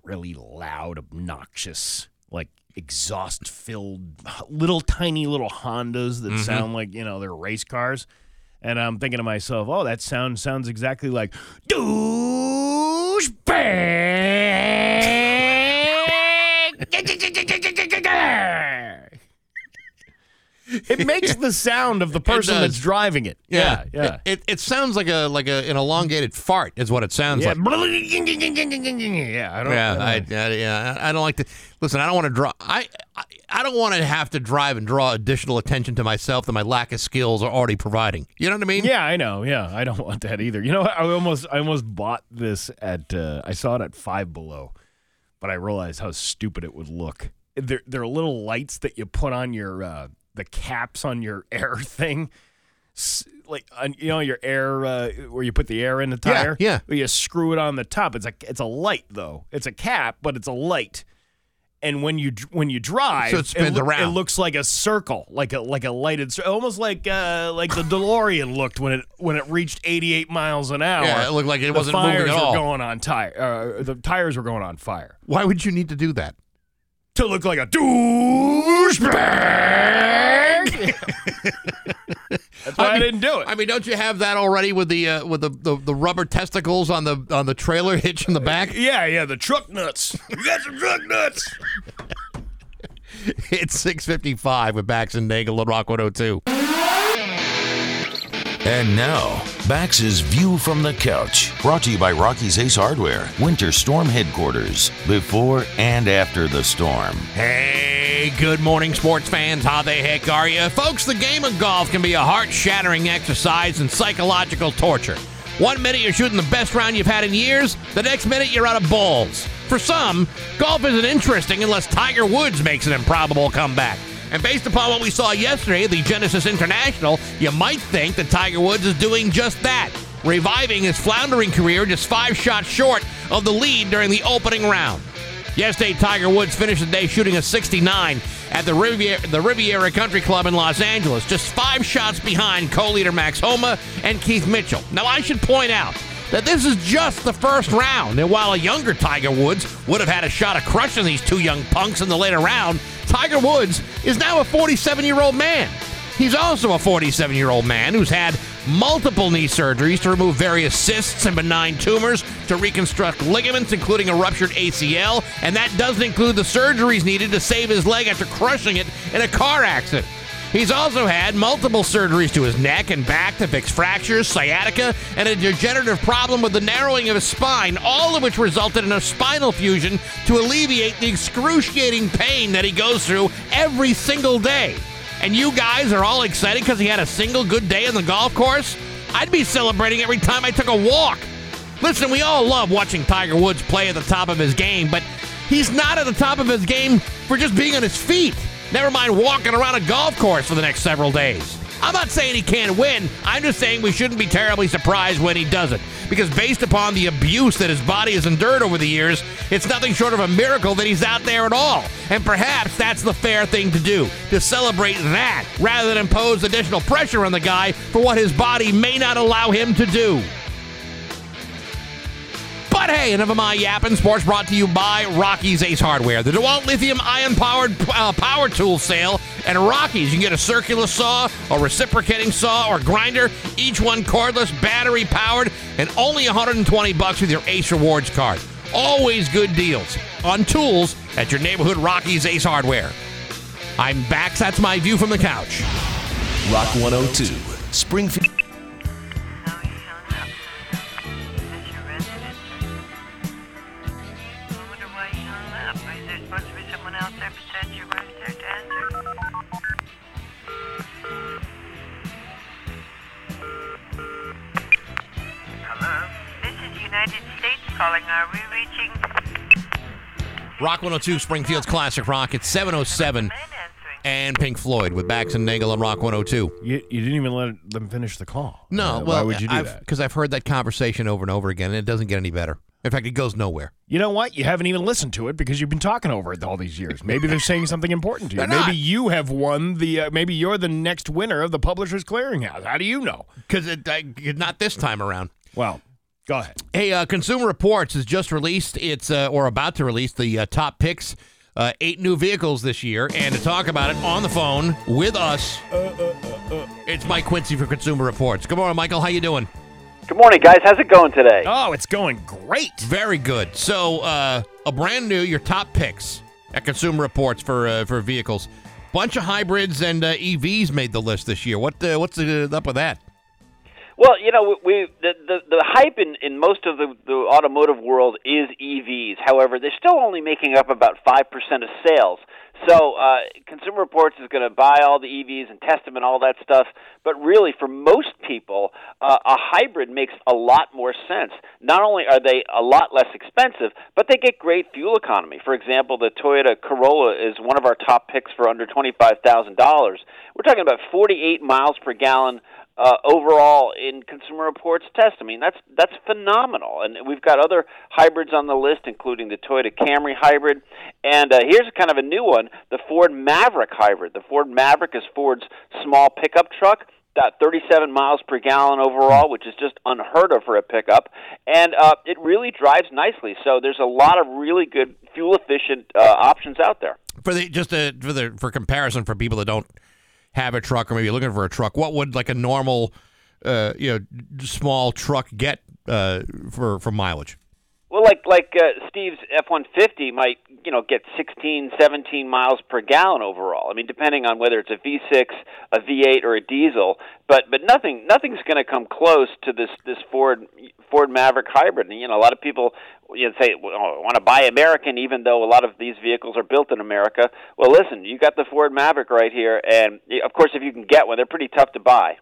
really loud, obnoxious, like exhaust-filled, little tiny little Hondas that sound like you know they're race cars. And I'm thinking to myself, oh, that sound sounds exactly like douchebag. It makes the sound of the person that's driving it. Yeah, yeah. It, it it sounds like a like a an elongated fart is what it sounds Yeah. like. yeah, I don't. Yeah, I, I I, yeah, I I don't like to listen. I don't want to draw. I, I I don't want to have to drive and draw additional attention to myself that my lack of skills are already providing. You know what I mean? yeah, I know. Yeah, I don't want that either. You know. I almost, I almost bought this at. Uh, I saw it at Five Below, but I realized how stupid it would look. They're they're little lights that you put on your uh, the caps on your air thing. Like you know your air uh, where you put the air in the tire. yeah. Where you screw it on the top. It's a it's a light though. It's a cap, but it's a light. And when you when you drive, So it spins loo- around. It looks like a circle, like a like a lighted, almost like uh, like the DeLorean looked when it when it reached 88 miles an hour. Yeah, it looked like it the wasn't moving at all. Were going on tire. Uh, the tires were going on fire Why would you need to do that? To look like a douchebag. That's why I, mean- didn't do it. I mean, don't you have that already with the uh, with the, the, the rubber testicles on the on the trailer hitch in the back? yeah, yeah, the truck nuts. You got some truck nuts. It's six fifty five with Bax and Nagel at Rock 102. And now, Bax's View from the Couch, brought to you by Rocky's Ace Hardware, Winter Storm Headquarters, before and after the storm. Hey, good morning, sports fans. How the heck are you? Folks, the game of golf can be a heart shattering exercise and psychological torture. One minute you're shooting the best round you've had in years, the next minute you're out of balls. For some, golf isn't interesting unless Tiger Woods makes an improbable comeback. And based upon what we saw yesterday at the Genesis International, you might think that Tiger Woods is doing just that, reviving his floundering career just five shots short of the lead during the opening round. Yesterday, Tiger Woods finished the day shooting a 69 at the Riviera, the Riviera Country Club in Los Angeles, just five shots behind co-leader Max Homa and Keith Mitchell. Now, I should point out that this is just the first round, and while a younger Tiger Woods would have had a shot of crushing these two young punks in the later round, Tiger Woods is now a 47-year-old man. He's also a 47 year old man who's had multiple knee surgeries to remove various cysts and benign tumors, to reconstruct ligaments, including a ruptured ACL, and that doesn't include the surgeries needed to save his leg after crushing it in a car accident. He's also had multiple surgeries to his neck and back to fix fractures, sciatica, and a degenerative problem with the narrowing of his spine, all of which resulted in a spinal fusion to alleviate the excruciating pain that he goes through every single day. And you guys are all excited because he had a single good day on the golf course? I'd be celebrating every time I took a walk. Listen, we all love watching Tiger Woods play at the top of his game, but he's not at the top of his game for just being on his feet. Never mind walking around a golf course for the next several days. I'm not saying he can't win. I'm just saying we shouldn't be terribly surprised when he doesn't. Because based upon the abuse that his body has endured over the years, it's nothing short of a miracle that he's out there at all. And perhaps that's the fair thing to do, to celebrate that, rather than impose additional pressure on the guy for what his body may not allow him to do. But hey, enough of my yapping. Sports brought to you by Rocky's Ace Hardware, the DeWalt lithium ion powered uh, power tool sale. And Rocky's, you can get a circular saw, a reciprocating saw, or grinder, each one cordless, battery powered, and only 120 bucks with your Ace Rewards card. Always good deals on tools at your neighborhood Rocky's Ace Hardware. I'm back. That's my view from the couch. Rock 102, Springfield. Calling. Are we reaching? Rock 102, Springfield's Classic Rock. It's 707 and Pink Floyd with Bax and Nagel on Rock 102. You, you didn't even let them finish the call. No, Uh, well, why would you do that? Because I've heard that conversation over and over again, and it doesn't get any better. In fact, it goes nowhere. You know what? You haven't even listened to it because you've been talking over it all these years. Maybe they're saying something important to you. They're Maybe not. you have won the. Uh, maybe you're the next winner of the Publishers Clearinghouse. How do you know? Because it, I- not this time around. Well, go ahead. Hey, uh, Consumer Reports has just released its, uh, or about to release the uh, top picks, uh, eight new vehicles this year. And to talk about it on the phone with us, it's Mike Quincy for Consumer Reports. Good morning, Michael. How you doing? Good morning, guys. How's it going today? Oh, it's going great. Very good. So, uh, a brand new, your top picks at Consumer Reports for uh, for vehicles. Bunch of hybrids and uh, EVs made the list this year. What uh, what's uh, up with that? Well, you know, we the the, the hype in, in most of the, the automotive world is EVs. However, they're still only making up about five percent of sales. So, uh, Consumer Reports is going to buy all the EVs and test them and all that stuff. But really, for most people, uh, a hybrid makes a lot more sense. Not only are they a lot less expensive, but they get great fuel economy. For example, the Toyota Corolla is one of our top picks for under twenty-five thousand dollars. We're talking about forty-eight miles per gallon uh, overall in Consumer Reports test. I mean, that's that's phenomenal. And we've got other hybrids on the list, including the Toyota Camry hybrid. And uh, here's kind of a new one: the Ford Maverick hybrid. The Ford Maverick is Ford's small pickup truck. Got 37 miles per gallon overall, which is just unheard of for a pickup, and uh, it really drives nicely. So there's a lot of really good fuel efficient uh, options out there. For the just uh, for the for comparison for people that don't have a truck or maybe looking for a truck, what would like a normal uh, you know small truck get uh, for for mileage? Well, like like uh, Steve's F one fifty might you know get 16, 17 miles per gallon overall. I mean, depending on whether it's a V six, a V eight, or a diesel. But but nothing nothing's going to come close to this this Ford Ford Maverick hybrid. And you know, a lot of people you know, say well, I want to buy American, even though a lot of these vehicles are built in America. Well, listen, you got the Ford Maverick right here, and of course, if you can get one, they're pretty tough to buy.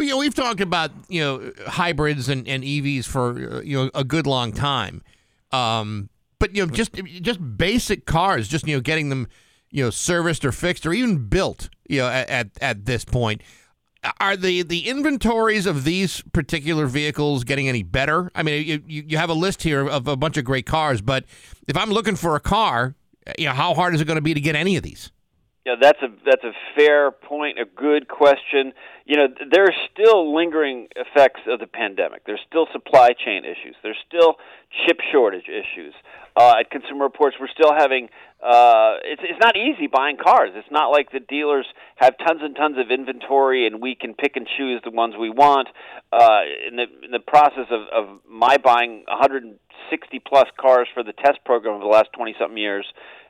But you know, we've talked about you know hybrids and, and EVs for uh, you know a good long time. Um, but you know, just just basic cars, just you know, getting them you know serviced or fixed or even built, you know, at at, at this point. Are the the inventories of these particular vehicles getting any better? I mean, you you you have a list here of a bunch of great cars, but if I'm looking for a car, you know, how hard is it going to be to get any of these? That's a that's a fair point, a good question. You know, there are still lingering effects of the pandemic. There's still supply chain issues. There's still chip shortage issues. Uh, at Consumer Reports, we're still having. Uh, it's it's not easy buying cars. It's not like the dealers have tons and tons of inventory and we can pick and choose the ones we want. Uh, in the in the process of, of my buying 160 plus cars for the test program over the last 20 something years,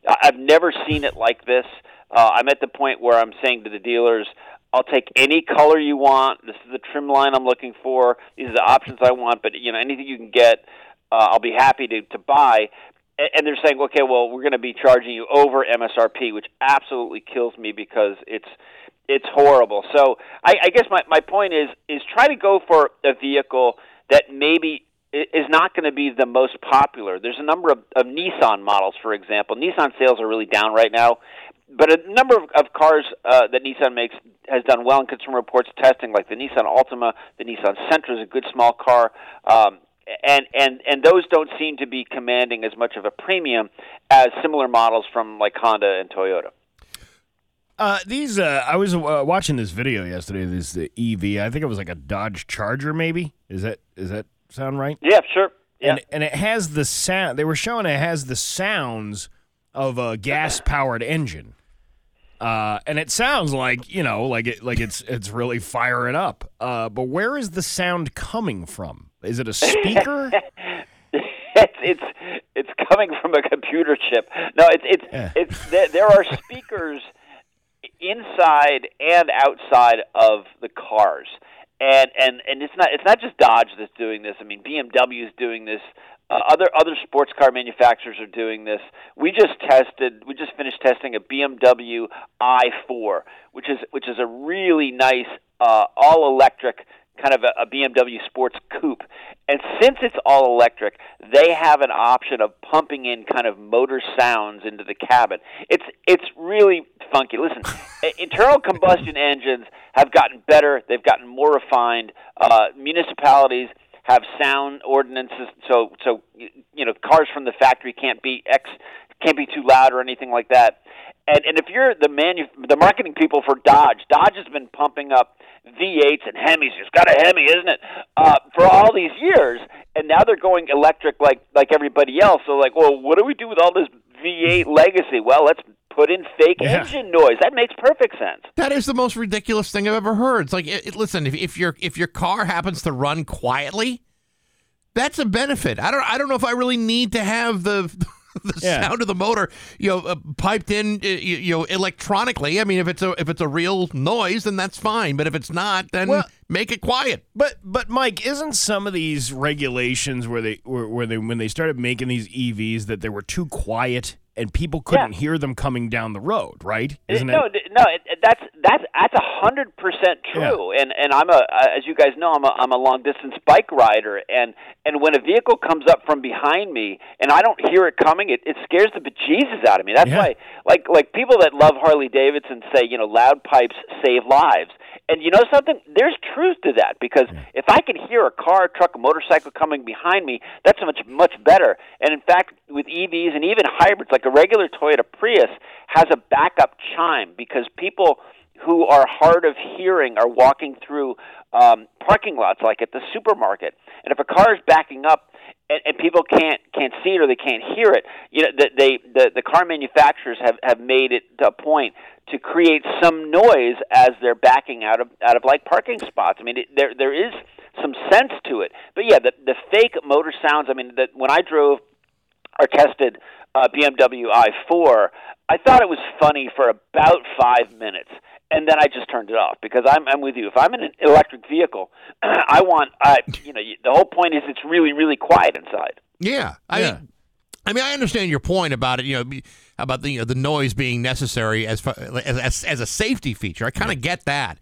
I've never seen it like this. Uh, I'm at the point where I'm saying to the dealers, I'll take any color you want. This is the trim line I'm looking for. These are the options I want. But you know, anything you can get, uh, I'll be happy to to buy. And they're saying, okay, well, we're going to be charging you over MSRP, which absolutely kills me because it's it's horrible. So I, I guess my my point is is try to go for a vehicle that maybe is not going to be the most popular. There's a number of, of Nissan models, for example. Nissan sales are really down right now, but a number of, of cars uh, that Nissan makes has done well in Consumer Reports testing, like the Nissan Altima, the Nissan Sentra is a good small car. Um, and and and those don't seem to be commanding as much of a premium as similar models from like Honda and Toyota. Uh, these uh, I was uh, watching this video yesterday. This the EV. I think it was like a Dodge Charger, maybe. Is that is that sound right? Yeah, sure. Yeah. And and it has the sound. They were showing it has the sounds of a gas powered engine. Uh, and it sounds like you know, like it, like it's it's really firing up. Uh, but where is the sound coming from? Is it a speaker? it's it's it's coming from a computer chip. No, it's it's Yeah. it's there, there are speakers inside and outside of the cars. And and and it's not it's not just Dodge that's doing this. I mean, BMW is doing this. Uh, other other sports car manufacturers are doing this. We just tested. We just finished testing a BMW i4, which is which is a really nice uh, all electric kind of a, a BMW sports coupe. And since it's all electric, they have an option of pumping in kind of motor sounds into the cabin. It's it's really funky. Listen, internal combustion engines have gotten better. They've gotten more refined. Uh, municipalities have sound ordinances, so so you know cars from the factory can't be X can't be too loud or anything like that. And and if you're the manu- the marketing people for Dodge, Dodge has been pumping up V8s and Hemis. It's got a Hemi, isn't it? Uh, for all these years, and now they're going electric like like everybody else. So like, well, what do we do with all this V8 legacy? Well, let's put in fake Yeah. engine noise. That makes perfect sense. That is the most ridiculous thing I've ever heard. It's like, it, it- listen, if, if your if your car happens to run quietly, that's a benefit. I don't I don't know if I really need to have the the Yeah. sound of the motor, you know, uh, piped in, uh, you, you know, electronically. I mean, if it's a if it's a real noise, then that's fine. But if it's not, then Well- make it quiet. But but Mike, isn't some of these regulations where they where, where they when they started making these EVs that they were too quiet and people couldn't hear them coming down the road, right? Isn't no, it? no, it, it- that's that's that's a hundred percent true. And and I'm a as you guys know, I'm a I'm a long distance bike rider, and and when a vehicle comes up from behind me and I don't hear it coming, it, it scares the bejesus out of me. That's Yeah. why, like like people that love Harley Davidson say, you know, loud pipes save lives. And you know something? There's truth to that because if I can hear a car, truck, a motorcycle coming behind me, that's much much better. And in fact, with EVs and even hybrids, like a regular Toyota Prius has a backup chime because people who are hard of hearing are walking through um, parking lots, like at the supermarket. And if a car is backing up and, and people can't can't see it or they can't hear it, you know, that they the the car manufacturers have have made it to a point to create some noise as they're backing out of out of like parking spots. I mean, it, there there is some sense to it. But yeah, the the fake motor sounds. I mean, that when I drove or tested uh, BMW i4, I thought it was funny for about five minutes, and then I just turned it off because I'm I'm with you. If I'm in an electric vehicle, I want I you know the whole point is it's really really quiet inside. Yeah, I Yeah. mean, I mean, I understand your point about it. You know, about the you know, the noise being necessary as fa- as as, as a safety feature. I kind of get that,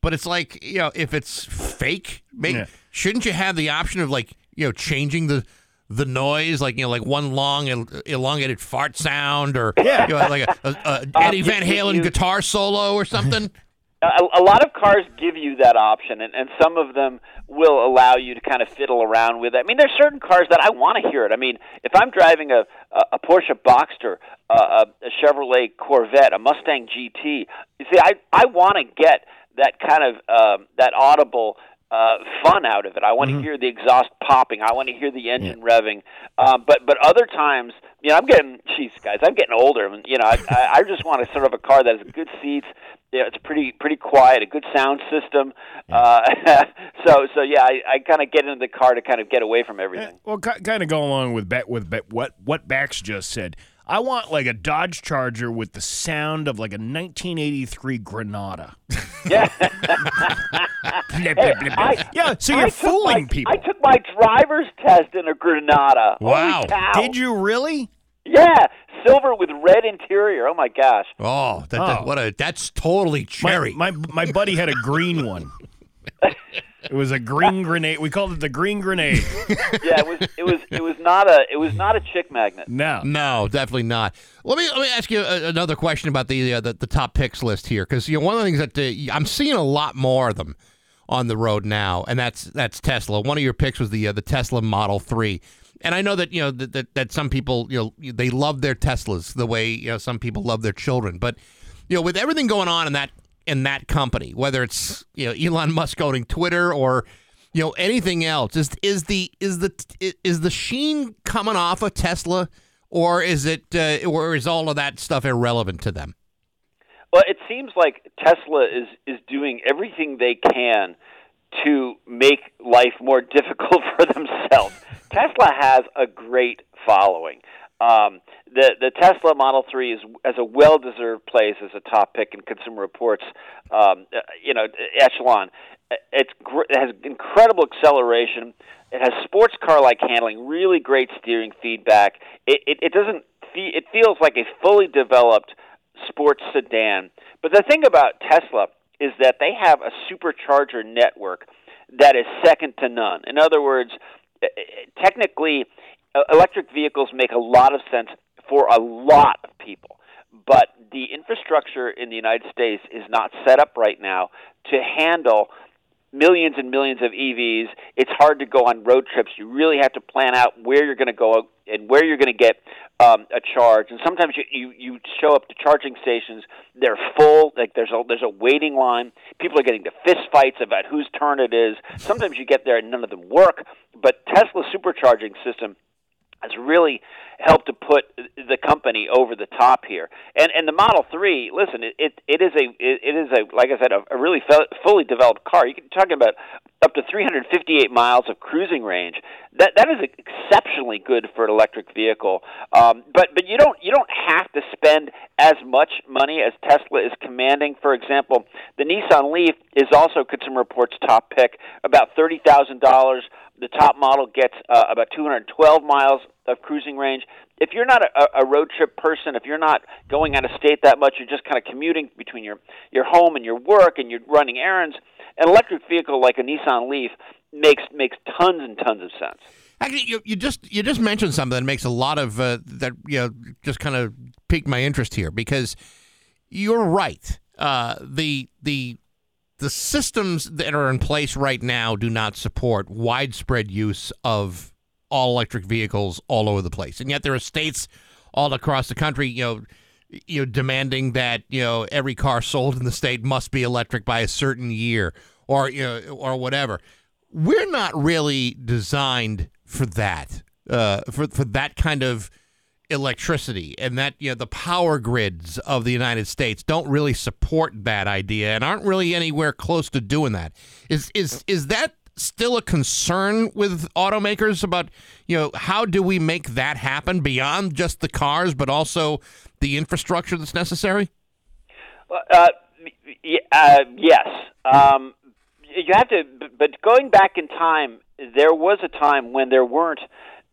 but it's like you know, if it's fake, make, Yeah. shouldn't you have the option of like you know changing the the noise, like you know, like one long el- elongated fart sound, or Yeah. you know, like a, a, a Eddie you- Van Halen you- guitar solo or something. a, a lot of cars give you that option, and, and some of them will allow you to kind of fiddle around with it. I mean, there's certain cars that I want to hear it. I mean, if I'm driving a a, a Porsche Boxster, a, a Chevrolet Corvette, a Mustang GT, you see, I I want to get that kind of um, that audible. Uh, fun out of it. I want to hear the exhaust popping. I want to hear the engine revving. Um, but but other times, you know, I'm getting, geez, guys, I'm getting older. and, You know, I, I just want a sort of a car that has good seats. Yeah, it's pretty pretty quiet, a good sound system. Uh, so so yeah, I, I kind of get into the car to kind of get away from everything. Well, kind of go along with ba- with ba- what what Bax just said. I want like a Dodge Charger with the sound of like a 1983 Granada. Yeah. Blip. yeah, so you're fooling my- people. I took my driver's test in a Granada. Wow. Did you really? Yeah, silver with red interior. Oh my gosh. Oh, that, that- Oh. what a that's totally cherry. My, my my buddy had a green one. It was a green grenade. We called it the green grenade. Yeah, it was it was it was not a it was not a chick magnet. No. No, definitely not. Let me let me ask you a, another question about the, uh, the the top picks list here, because you know one of the things that uh, I'm seeing a lot more of them on the road now, and that's that's Tesla. One of your picks was the uh, the Tesla Model Three, and I know that you know that, that that some people you know they love their Teslas the way you know some people love their children, but you know with everything going on in that in that company, whether it's you know Elon Musk owning Twitter or you know anything else, is is the is the is the sheen coming off of Tesla, or is it uh, or is all of that stuff irrelevant to them? Well, it seems like Tesla is is doing everything they can to make life more difficult for themselves. Tesla has a great following. Um, the the Tesla Model Three is as a well deserved place as a top pick in Consumer Reports. Um, uh, you know, echelon. It's it has incredible acceleration. It has sports car like handling, really great steering feedback. It it, it doesn't. It feels like a fully developed sports sedan. But the thing about Tesla is that they have a supercharger network that is second to none. In other words, eh, eh, technically, electric vehicles make a lot of sense for a lot of people. But the infrastructure in the United States is not set up right now to handle millions and millions of EVs. It's hard to go on road trips. You really have to plan out where you're going to go and where you're going to get um, a charge. And sometimes you, you you show up to charging stations, they're full. Like there's a there's a waiting line. People are getting to fist fights about whose turn it is. Sometimes you get there and none of them work. But Tesla's supercharging system has really helped to put the company over the top here. And and the Model Three, listen, it it, it is a it, it is a like I said a, a really fe- fully developed car. You're talking about up to 358 miles of cruising range. That that is exceptionally good for an electric vehicle. Um, but but you don't you don't have to spend as much money as Tesla is commanding. For example, the Nissan Leaf is also Consumer Reports top pick, about thirty thousand dollars. The top model gets uh, about 212 miles of cruising range. If you're not a, a road trip person, if you're not going out of state that much, you're just kind of commuting between your your home and your work, and you're running errands. An electric vehicle like a Nissan Leaf makes makes tons and tons of sense. Actually, you, you just you just mentioned something that makes a lot of uh, that you know just kind of piqued my interest here because you're right. Uh, the the the systems that are in place right now do not support widespread use of all electric vehicles all over the place, and yet there are states all across the country, you know, you know, demanding that you know every car sold in the state must be electric by a certain year, or you know, or whatever. We're not really designed for that, uh, for for that kind of electricity, and that you know the power grids of the United States don't really support that idea, and aren't really anywhere close to doing that. Is is is that still a concern with automakers about you know how do we make that happen beyond just the cars, but also the infrastructure that's necessary? Uh, uh, yes. Um, you have to, but going back in time, there was a time when there weren't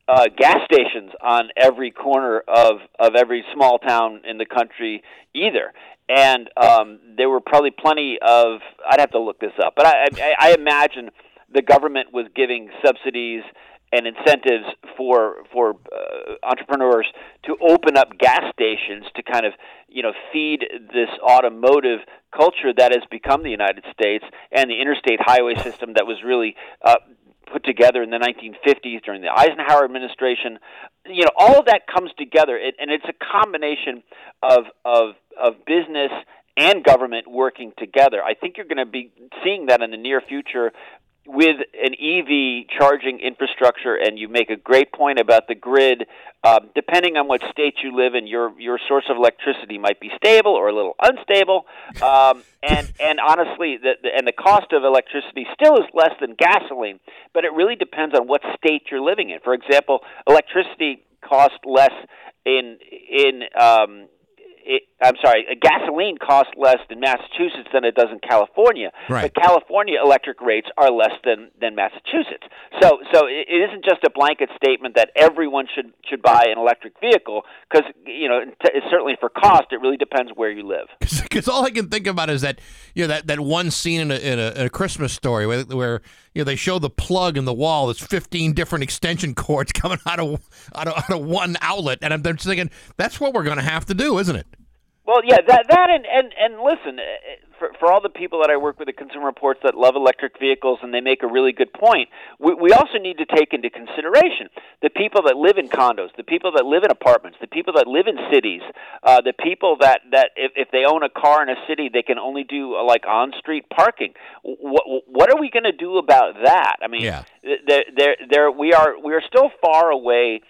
uh, gas stations on every corner of of every small town in the country either, and um, there were probably plenty of. I'd have to look this up, but I, I, I imagine the government was giving subsidies and incentives for for uh, entrepreneurs to open up gas stations to kind of you know feed this automotive culture that has become the United States and the interstate highway system that was really uh, put together in the 1950s during the Eisenhower administration. You know, all of that comes together, it, and it's a combination of of of business and government working together. I think you're going to be seeing that in the near future with an EV charging infrastructure, and you make a great point about the grid. Uh, depending on what state you live in, your your source of electricity might be stable or a little unstable. Um, and and honestly, the, the and the cost of electricity still is less than gasoline, but it really depends on what state you're living in. For example, electricity costs less in in um, it, I'm sorry, a gasoline costs less in Massachusetts than it does in California. Right. But California electric rates are less than, than Massachusetts. So so it, it isn't just a blanket statement that everyone should should buy an electric vehicle because you know t- certainly for cost it really depends where you live. Because all I can think about is that you know that, that one scene in a, in a, in a Christmas story where, where you know they show the plug in the wall. There's 15 different extension cords coming out of out of, out of one outlet, and I'm just thinking that's what we're going to have to do, isn't it? Well, yeah, that that and and and listen, uh, for for all the people that I work with at Consumer Reports that love electric vehicles and they make a really good point, we we also need to take into consideration the people that live in condos, the people that live in apartments, the people that live in cities, uh, the people that that if if they own a car in a city, they can only do uh, like on street parking. What what are we going to do about that? I mean, Yeah. there there there we are we are still far away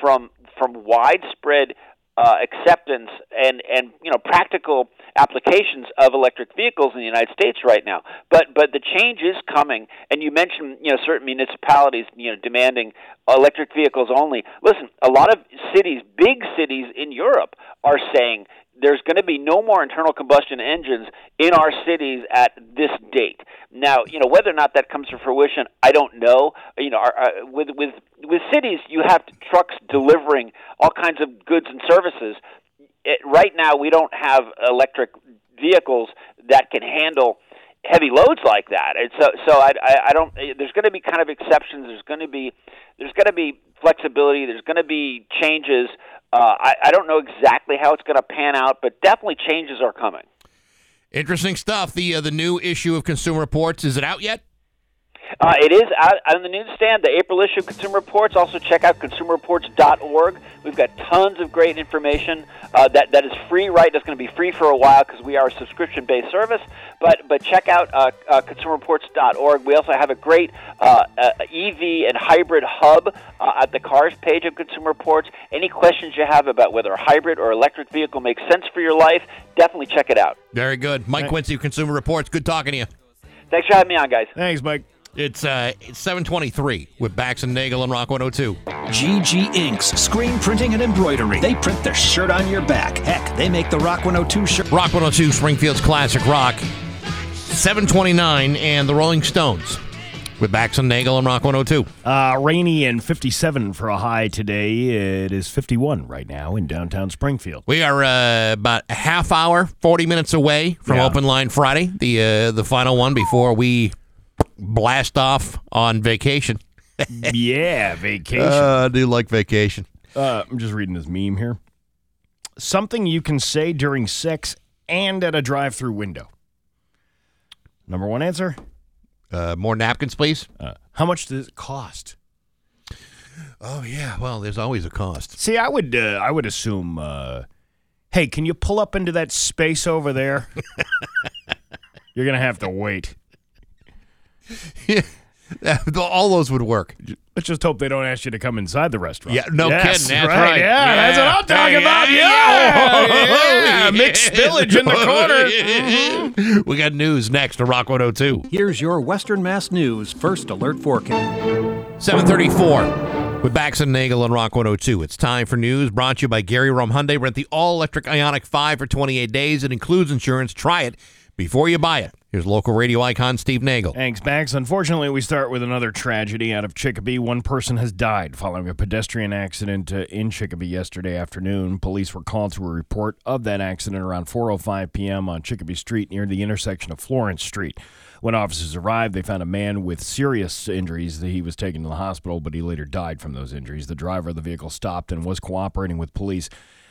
from from widespread uh, acceptance and and you know practical applications of electric vehicles in the United States right now. But but the change is coming, and you mentioned you know certain municipalities you know demanding electric vehicles only. Listen, a lot of cities, big cities in Europe, are saying there's going to be no more internal combustion engines in our cities at this date. Now, you know whether or not that comes to fruition, I don't know. You know, our, uh, with with with cities, you have trucks delivering all kinds of goods and services. It, right now, we don't have electric vehicles that can handle heavy loads like that. And so, so I, I, I don't. There's going to be kind of exceptions. There's going to be, there's going to be flexibility. There's going to be changes. Uh, I, I don't know exactly how it's going to pan out, but definitely changes are coming. Interesting stuff. The uh, the new issue of Consumer Reports is it out yet? Uh, it is out on the newsstand, the April issue of Consumer Reports. Also, check out consumerreports.org. We've got tons of great information uh, that, that is free, right? That's going to be free for a while because we are a subscription based service. But, but check out uh, uh, consumerreports.org. We also have a great uh, uh, EV and hybrid hub uh, at the cars page of Consumer Reports. Any questions you have about whether a hybrid or electric vehicle makes sense for your life, definitely check it out. Very good. Mike Quincy, of Consumer Reports. Good talking to you. Thanks for having me on, guys. Thanks, Mike. It's uh, it's 723 with Bax and Nagel and Rock 102. GG Inks, screen printing and embroidery. They print their shirt on your back. Heck, they make the Rock 102 shirt. Rock 102, Springfield's classic rock. 729 and the Rolling Stones with Bax and Nagel and Rock 102. Uh, rainy and 57 for a high today. It is 51 right now in downtown Springfield. We are uh, about a half hour, 40 minutes away from Yeah. Open Line Friday, the uh, the final one before we blast off on vacation. yeah, vacation. Uh, I do like vacation. Uh, I'm just reading this meme here. Something you can say during sex and at a drive-through window. Number one answer. Uh, more napkins, please. Uh, how much does it cost? Oh yeah, well, there's always a cost. See, I would uh, I would assume. Uh, hey, can you pull up into that space over there? You're gonna have to wait. All those would work. Let's just hope they don't ask you to come inside the restaurant. Yeah, no Yes, kidding. That's right. Yeah, that's what I'm talking Yeah, about. yeah, Yeah, mixed spillage in the corner. corner. we got news next to Rock 102. Here's your Western Mass News first alert forecast. 734 with Bax and Nagel on Rock 102. It's time for news brought to you by Gary Rome Hyundai. Rent the all-electric Ioniq 5 for 28 days. It includes insurance. Try it before you buy it. Here's local radio icon Steve Nagel. Thanks, Max. Unfortunately, we start with another tragedy out of Chicopee. One person has died following a pedestrian accident uh, in Chicopee yesterday afternoon. Police were called to a report of that accident around 4:05 p.m. on Chicopee Street near the intersection of Florence Street. When officers arrived, they found a man with serious injuries. He was taken to the hospital, but he later died from those injuries. The driver of the vehicle stopped and was cooperating with police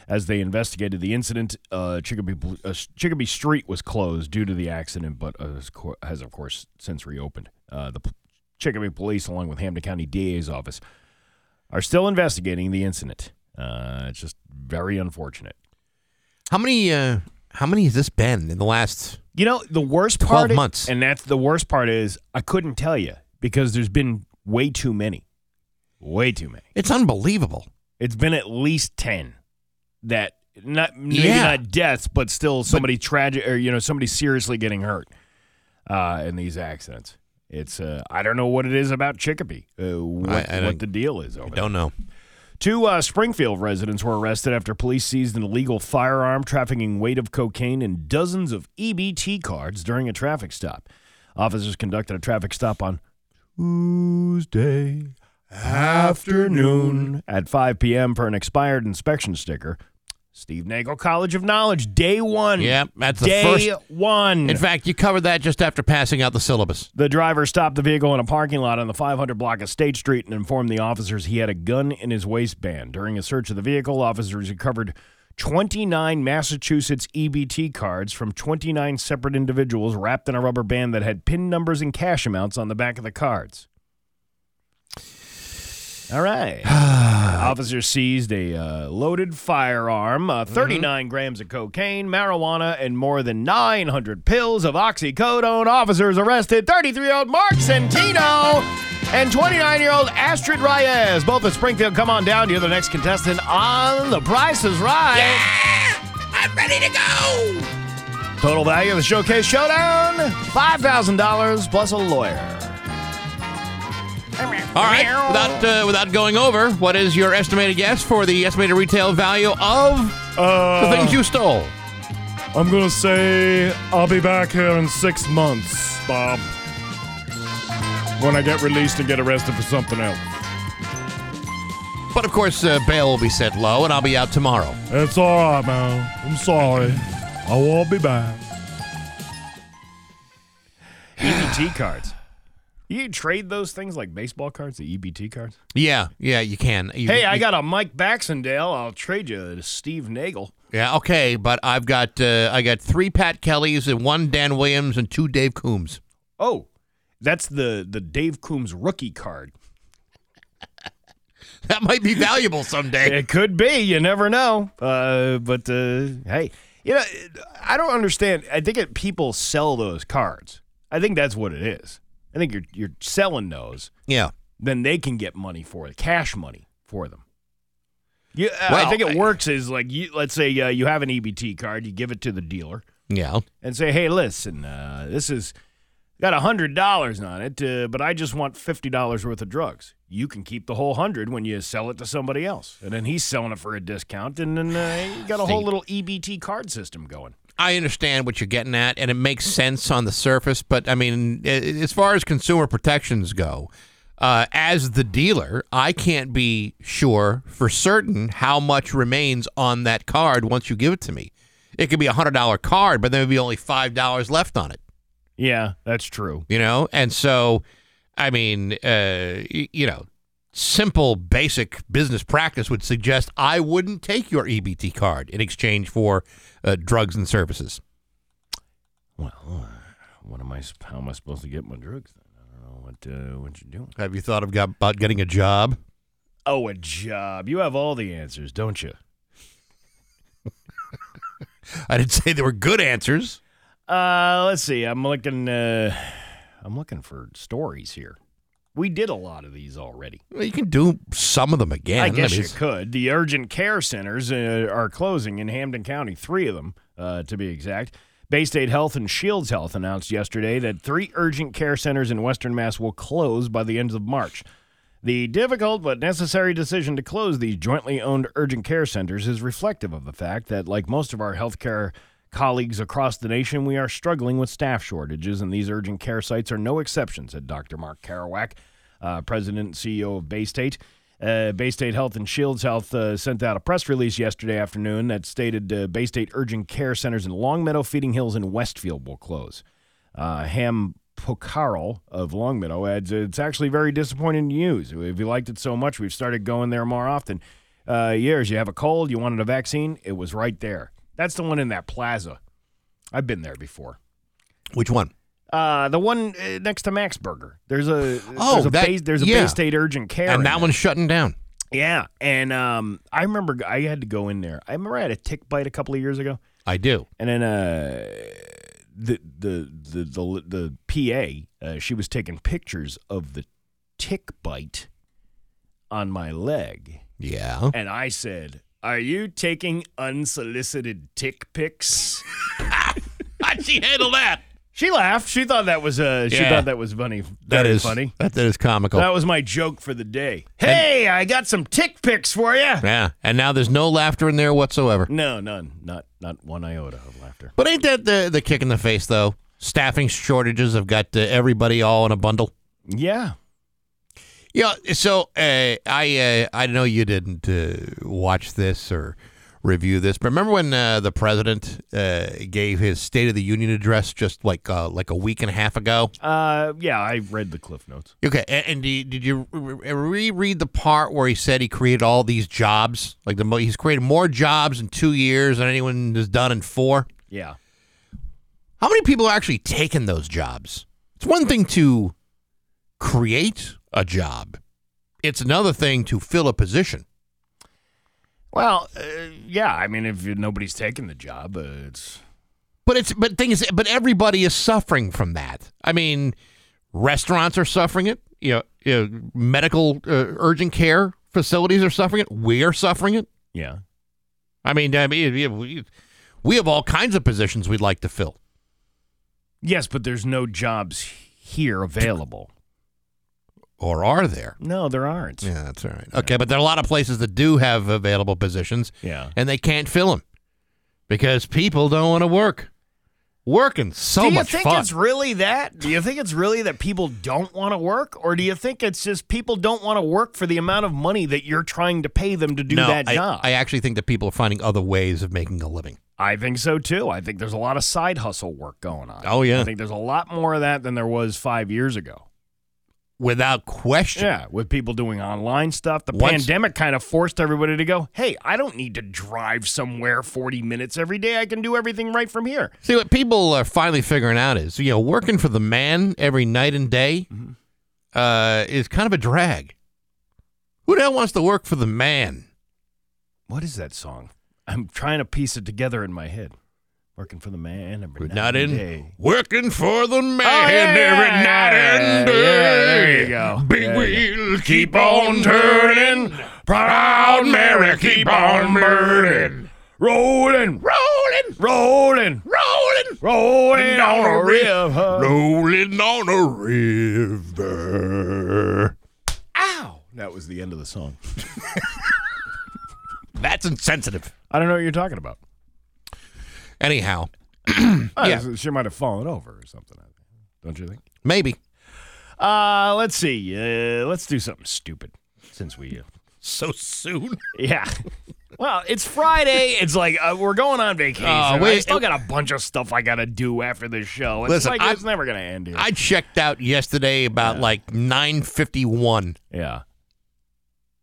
as they investigated the incident. Uh, Chicopee, uh, Chicopee Street was closed due to the accident, but uh, has of course, since reopened. Uh, the p- Chicopee Police, along with Hampden County DA's office, are still investigating the incident. Uh, it's just very unfortunate. How many uh how many has this been in the last You know, the worst 12 part, months. and that's the worst part is I couldn't tell you because there's been way too many, way too many. It's unbelievable. It's been at least ten that not maybe Yeah. not deaths, but still somebody tragic or you know somebody seriously getting hurt uh, in these accidents. It's uh, I don't know what it is about Chicopee. Uh, what, I- I what the deal is over I don't know. Two uh, Springfield residents were arrested after police seized an illegal firearm, trafficking weight of cocaine, and dozens of EBT cards during a traffic stop. Officers conducted a traffic stop on Tuesday afternoon at 5 p.m. for an expired inspection sticker. Steve Nagel College of Knowledge, day one. Yep, that's the day first- one. In fact, you covered that just after passing out the syllabus. The driver stopped the vehicle in a parking lot on the 500 block of State Street and informed the officers he had a gun in his waistband. During a search of the vehicle, officers recovered 29 Massachusetts EBT cards from 29 separate individuals wrapped in a rubber band that had PIN numbers and cash amounts on the back of the cards. All right. Officers seized a uh, loaded firearm, uh, 39 grams of cocaine, marijuana, and more than 900 pills of oxycodone. Officers arrested 33 year old Mark Centino and 29 year old Astrid Reyes. Both of Springfield. Come on down. You're the next contestant on The Price is Right. I'm ready to go. Total value of the Showcase Showdown $5,000 plus a lawyer. All right, without uh, without going over, what is your estimated guess for the estimated retail value of the things you stole? I'm gonna say I'll be back here in six months, Bob. When I get released and get arrested for something else. But of course, uh, bail will be set low, and I'll be out tomorrow. It's all right, man. I'm sorry. I won't be back. EBT cards. You trade those things like baseball cards, the EBT cards. Yeah, yeah, you can. You- Hey, I got a Mike Baxendale. I'll trade you to Steve Nagel. Yeah, okay, but I've got uh, I got three Pat Kellys and one Dan Williams and two Dave Coombs. Oh, that's the the Dave Coombs rookie card. That might be valuable someday. It could be. You never know. Uh, but uh, hey, you know, I don't understand. I think it, people sell those cards. I think that's what it is. I think you're you're selling those. Yeah. Then they can get money for it, cash money for them. Yeah, I think it works is like you. Let's say uh, you have an EBT card, you give it to the dealer. Yeah. and say, "Hey, listen, uh, this is got a hundred dollars on it, uh, but I just want fifty dollars worth of drugs. You can keep the whole hundred when you sell it to somebody else, and then he's selling it for a discount, and then uh, you got a whole little EBT card system going. I understand what you're getting at, and it makes sense on the surface. But I mean, as far as consumer protections go, uh, as the dealer, I can't be sure for certain how much remains on that card once you give it to me. It could be a hundred dollar card, but there would be only five dollars left on it. Yeah, that's true. You know, and so, I mean, uh, you know, simple, basic business practice would suggest I wouldn't take your EBT card in exchange for uh, drugs and services. Well, uh, what am I? How am I supposed to get my drugs? Then? I don't know what uh, what you're doing. Have you thought of got, about getting a job? Oh, a job. You have all the answers, don't you? I didn't say they were good answers. Uh, let's see. I'm looking. Uh, I'm looking for stories here. We did a lot of these already. Well, you can do some of them again. I guess mean, you could. The urgent care centers uh, are closing in Hampden County, three of them uh, to be exact. Baystate Health and Shields Health announced yesterday that three urgent care centers in Western Mass will close by the end of March. The difficult but necessary decision to close these jointly owned urgent care centers is reflective of the fact that, like most of our healthcare colleagues across the nation, we are struggling with staff shortages, and these urgent care sites are no exception, said Dr. Mark Keroack, uh, President and CEO of Baystate. Uh, Baystate Health and Shields Health uh, sent out a press release yesterday afternoon that stated uh, Baystate urgent care centers in Longmeadow, Feeding Hills, and Westfield will close. Uh, Ham Pocarl of Longmeadow adds, it's actually very disappointing news. If you liked it so much, we've started going there more often. Uh, years, you have a cold, you wanted a vaccine, it was right there. That's the one in that plaza. I've been there before. Which one? Uh, the one uh, next to Max Burger. There's a Oh, there's a, that- Bay, there's a yeah. Baystate urgent care, and that one's shutting down. Yeah, and um, I remember I had to go in there. I remember I had a tick bite a couple of years ago, I do. and then uh, the the the the, the PA uh, she was taking pictures of the tick bite on my leg, Yeah. and I said, "Are you taking unsolicited tick pics?" How'd she handle that? She laughed. She thought that was uh, she Yeah. thought that was funny. That Very is funny. That, that is comical. That was my joke for the day. Hey, I got some tick picks for you. yeah, and now there's no laughter in there whatsoever. No, none. Not not one iota of laughter. But ain't that the the kick in the face though? Staffing shortages have got uh, everybody all in a bundle. Yeah. Yeah. So uh, I uh, I know you didn't uh, watch this or review this, but remember when uh, the president uh, gave his State of the Union address just like uh, like a week and a half ago? Uh, yeah, I read the cliff notes. Okay, and, and did did you re- reread the part where he said he created all these jobs? Like the mo- he's created more jobs in two years than anyone has done in four. Yeah. How many people are actually taking those jobs? It's one thing to create a job. It's another thing to fill a position. Well, uh, yeah. I mean, if nobody's taking the job, uh, it's But it's but thing is, but everybody is suffering from that. I mean, restaurants are suffering it. You know, you know medical uh, urgent care facilities are suffering it. We're suffering it. yeah. I mean, I mean, we- we, we have all kinds of positions we'd like to fill. Yes, but there's no jobs here available. Or are there? No, there aren't. Yeah, that's all right. Okay, but there are a lot of places that do have available positions. Yeah. and they can't fill them because people don't want to work. Working so much. do you think fun. it's really that? Do you think it's really that people don't want to work, or do you think it's just people don't want to work for the amount of money that you're trying to pay them to do no, that I, job? I actually think that people are finding other ways of making a living. I think so too. I think there's a lot of side hustle work going on. Oh, yeah. I think there's a lot more of that than there was five years ago. Without question. Yeah, with people doing online stuff. The Once- pandemic kind of forced everybody to go, hey, I don't need to drive somewhere 40 minutes every day. I can do everything right from here. See, what people are finally figuring out is, you know, working for the man every night and day Mm-hmm. uh, is kind of a drag. Who the hell wants to work for the man? What is that song? I'm trying to piece it together in my head. Working for the man every night Not and in day. working for the man Oh, yeah, every yeah, night and yeah, day. yeah, there you go. Big There you wheels keep on turning, proud Mary keep on burning, Rolling, rolling, rolling, rolling, rolling on a river. rolling on a river. Ow! That was the end of the song. That's insensitive. I don't know what you're talking about. Anyhow, Oh, Yeah. She might have fallen over or something. Don't you think? maybe Uh, let's see. Uh, let's do something stupid since we. Uh, so soon. yeah. Well, it's Friday. It's like uh, we're going on vacation. Uh, I still got a bunch of stuff I got to do after this show. It's Listen, like I- it's never going to end here. I checked out yesterday about like nine fifty one, yeah.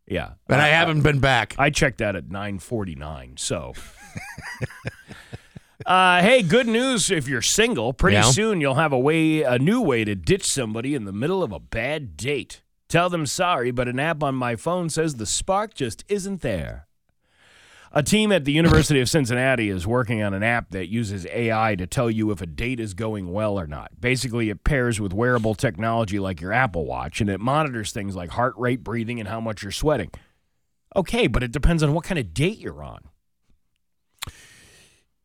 Yeah. and I haven't been back. I checked out at 9:49. So Uh, hey, good news if you're single. Pretty Yeah. soon you'll have a way a new way to ditch somebody in the middle of a bad date. Tell them sorry, but an app on my phone says the spark just isn't there. A team at the University of Cincinnati is working on an app that uses AI to tell you if a date is going well or not. Basically, it pairs with wearable technology like your Apple Watch and it monitors things like heart rate, breathing, and how much you're sweating. Okay, but it depends on what kind of date you're on.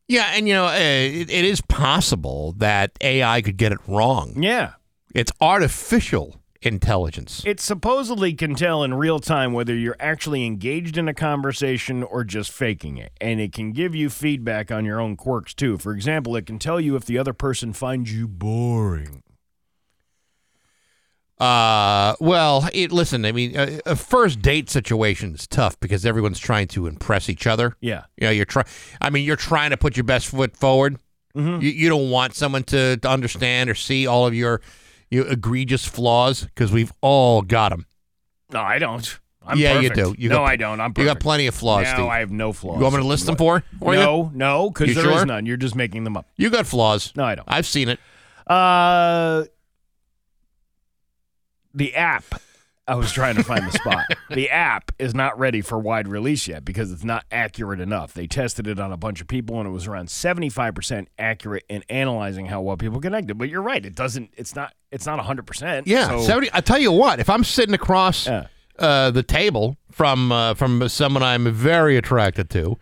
Yeah, and you know, uh, it, it is possible that AI could get it wrong. Yeah. It's artificial intelligence. It supposedly can tell in real time whether you're actually engaged in a conversation or just faking it. And it can give you feedback on your own quirks, too. For example, it can tell you if the other person finds you boring. Uh, well, it, listen, I mean, a, a first date situation is tough because everyone's trying to impress each other. Yeah. You know, you're trying. I mean, you're trying to put your best foot forward. Mhm. You, you don't want someone to, to understand or see all of your, your egregious flaws because we've all got them. No, I don't. I'm yeah, perfect. you do. You no, got, I don't. I'm You got plenty of flaws, No, Steve. I have no flaws. You want me to list them for, for you? no, no, because there is sure? none. You're just making them up. You got flaws. No, I don't. I've seen it. Uh, the app. I was trying to find the spot. The app is not ready for wide release yet because it's not accurate enough. They tested it on a bunch of people and it was around 75% accurate in analyzing how well people connected. But you're right, it doesn't it's not it's not 100%. Yeah, So- 70 I tell you what, if I'm sitting across Yeah. uh, the table from uh, from someone I'm very attracted to,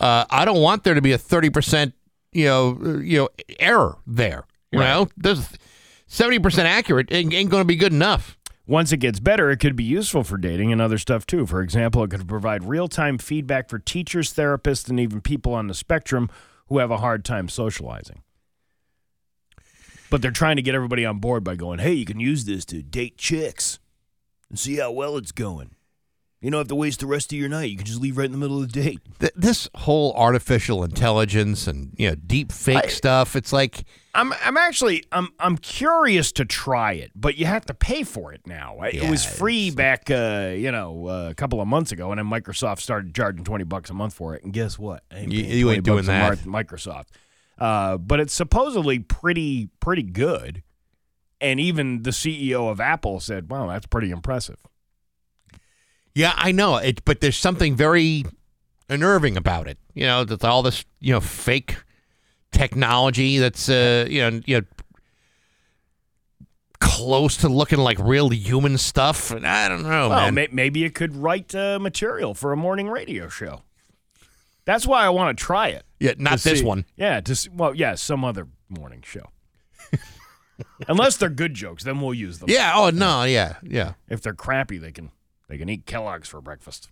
uh, I don't want there to be a 30% you know you know error there. You know, there's seventy percent accurate ain't, ain't going to be good enough. Once it gets better, it could be useful for dating and other stuff too. For example, it could provide real time feedback for teachers, therapists, and even people on the spectrum who have a hard time socializing. But they're trying to get everybody on board by going, hey, you can use this to date chicks and see how well it's going. You don't have to waste the rest of your night. You can just leave right in the middle of the date. Th- this whole artificial intelligence and you know deep fake stuff, it's like I'm I'm actually I'm I'm curious to try it, but you have to pay for it now. I- it was free back uh, you know uh, a couple of months ago, and then Microsoft started charging twenty bucks a month for it. And guess what? You- you ain't doing that. Microsoft. Uh, but it's supposedly pretty pretty good, and even the CEO of Apple said, "Wow, that's pretty impressive." Yeah, I know it, but there's something very unnerving about it. You know, that's all this you know fake technology that's uh, you know you know close to looking like real human stuff. And I don't know, well, man. may- maybe it could write uh, material for a morning radio show. That's why I want to try it. Yeah, not this see- one. Yeah, just well, yeah, some other morning show. Unless they're good jokes, then we'll use them. Yeah. Oh no. Yeah. Yeah. If they're crappy, they can they can eat Kellogg's for breakfast.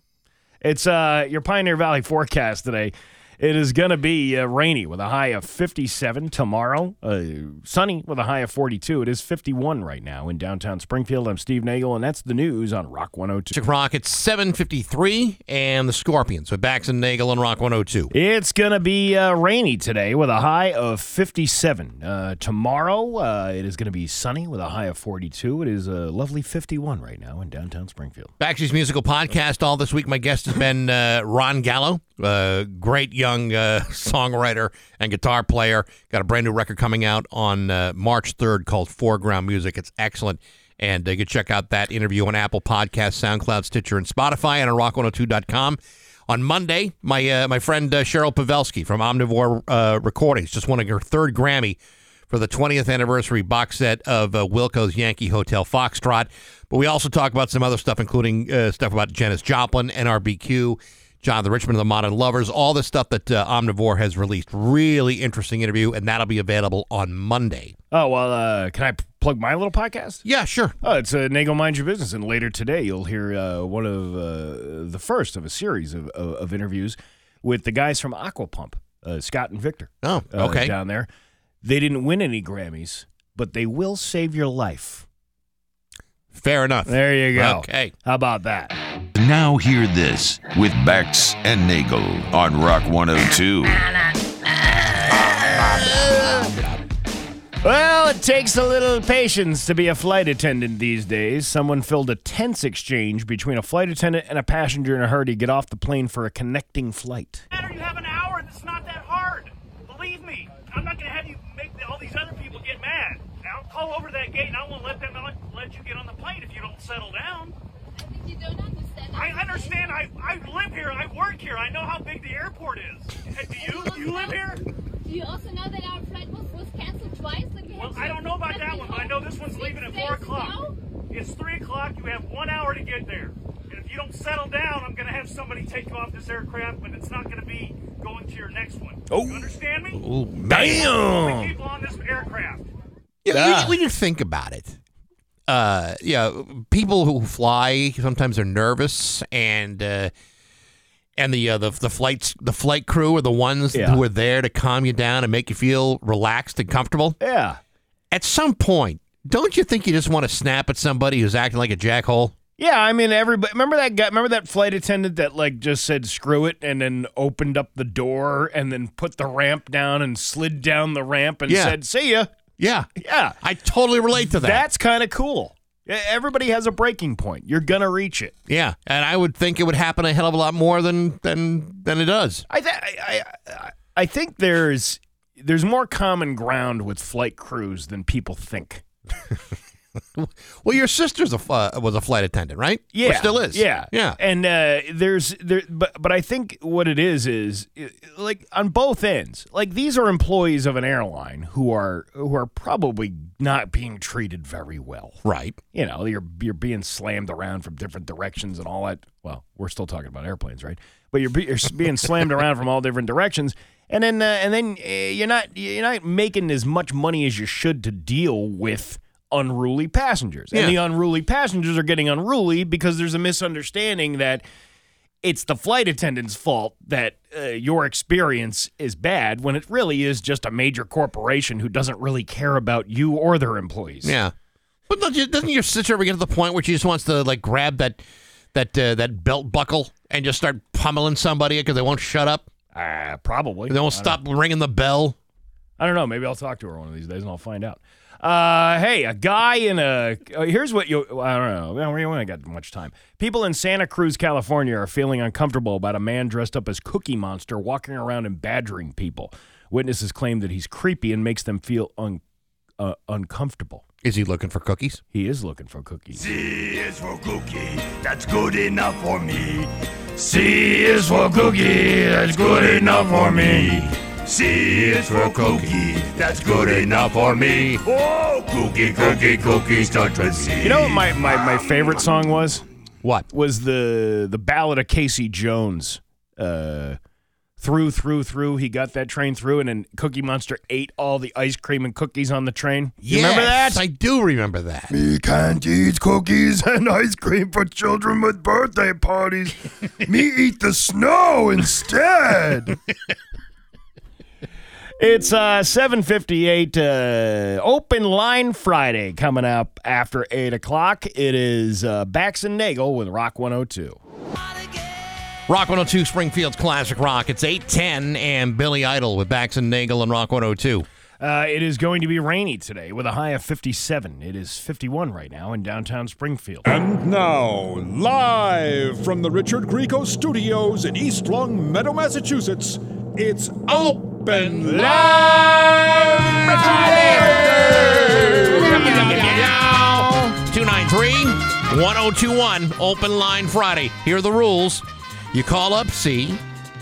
It's uh your Pioneer Valley forecast today. It is going to be uh, rainy with a high of 57 tomorrow. Uh, sunny with a high of 42. It is 51 right now in downtown Springfield. I'm Steve Nagel, and that's the news on Rock 102. Chick Rock at 7:53, and the Scorpions with Bax and Nagel on Rock 102. It's going to be uh, rainy today with a high of 57. Uh, tomorrow, uh, it is going to be sunny with a high of 42. It is a lovely 51 right now in downtown Springfield. Baxi's musical podcast all this week. My guest has been uh, Ron Gallo, uh, great young uh, songwriter and guitar player. Got a brand new record coming out on uh, March 3rd called Foreground Music. It's excellent. And uh, you can check out that interview on Apple Podcasts, SoundCloud, Stitcher, and Spotify, and on rock102.com. On Monday, my uh, my friend uh, Cheryl Pawelski from Omnivore uh, Recordings just won her third Grammy for the 20th anniversary box set of uh, Wilco's Yankee Hotel Foxtrot. But we also talk about some other stuff, including uh, stuff about Janis Joplin, NRBQ, Jonathan Richman of the Modern Lovers, all the stuff that uh, Omnivore has released. Really interesting interview, and that'll be available on Monday. Oh, well, uh, can I p- plug my little podcast? Yeah, sure. Oh, it's uh, Nagel Mind Your Business. And later today, you'll hear uh, one of uh, the first of a series of, of, of interviews with the guys from Aquapump, uh, Scott and Victor. Oh, uh, okay. down there. They didn't win any Grammys, but they will save your life. Fair enough. There you go. Okay. How about that? Now hear this with Bax and Nagel on Rock 102. Well, it takes a little patience to be a flight attendant these days. Someone filled a tense exchange between a flight attendant and a passenger in a hurry to get off the plane for a connecting flight. Matter, You have an hour, and it's not that hard. Believe me, I'm not going to have you make all these other people get mad. Now, call over that gate, and I won't let them let, let you get on the plane if you don't settle down. You don't understand. I understand. I, I live here. I work here. I know how big the airport is. And do you? You live here? Do you also know that our flight was, was canceled twice? Like we Well, I don't know about that one, but I know this one's leaving at 4 o'clock. ago? It's 3 o'clock. You have one hour to get there. And if you don't settle down, I'm going to have somebody take you off this aircraft, but it's not going to be going to your next one. Oh. You understand me? Ooh, Only people on this aircraft. Yeah, Ah. when, when you think about it, uh, yeah, people who fly sometimes are nervous, and uh, and the uh, the the flights the flight crew are the ones Yeah. who are there to calm you down and make you feel relaxed and comfortable. Yeah. At some point, don't you think you just want to snap at somebody who's acting like a jackhole? Yeah, I mean, everybody. Remember that guy? Remember that flight attendant that like just said "screw it" and then opened up the door and then put the ramp down and slid down the ramp and Yeah. said "see ya." Yeah, Yeah, I totally relate to that. that's kind of cool. Everybody has a breaking point. You're gonna reach it. yeah, and I would think it would happen a hell of a lot more than than than it does. I, th- I, I, I think there's there's more common ground with flight crews than people think. Well, your sister's a uh, was a flight attendant, right? Yeah, or still is. Yeah, yeah. And uh, there's there, but but I think what it is is like on both ends. Like these are employees of an airline who are who are probably not being treated very well. Right. You know, you're you're being slammed around from different directions and all that. Well, we're still talking about airplanes, right? But you're, you're being slammed around from all different directions, and then uh, and then uh, you're not you're not making as much money as you should to deal with unruly passengers. Yeah. And the unruly passengers are getting unruly because there's a misunderstanding that it's the flight attendant's fault that uh, your experience is bad when it really is just a major corporation who doesn't really care about you or their employees. Yeah. But doesn't your sister ever get to the point where she just wants to like grab that that uh, that belt buckle and just start pummeling somebody because they won't shut up? Uh, probably. They won't I stop ringing the bell. I don't know. Maybe I'll talk to her one of these days and I'll find out. Uh, hey, a guy in a. Uh, here's what you. I don't know. Well, We only got much time. People in Santa Cruz, California are feeling uncomfortable about a man dressed up as Cookie Monster walking around and badgering people. Witnesses claim that he's creepy and makes them feel un, uh, uncomfortable. Is he looking for cookies? He is looking for cookies. C is for cookie, that's good enough for me. C is for cookie, that's good enough for me. C is for cookie, that's good enough for me. Oh, cookie, cookie, cookie, start with C. You know what my, my, my favorite song was? What? Was the the ballad of Casey Jones. Uh through, through, through. He got that train through, and then Cookie Monster ate all the ice cream and cookies on the train. You remember that? I do remember that. Me can't eat cookies and ice cream for children with birthday parties. Me eat the snow instead. It's uh 758 uh open line Friday coming up after 8 o'clock. It is uh Bax and Nagel with Rock 102. Rock 102 Springfield's Classic Rock. It's 810 and Billy Idol with Bax and Nagel and Rock 102. Uh, it is going to be rainy today with a high of 57. It is 51 right now in downtown Springfield. And now, live from the Richard Grieco Studios in East Longmeadow, Massachusetts, it's Open Live! 293 1021 Open Line Friday. Here are the rules. You call up C,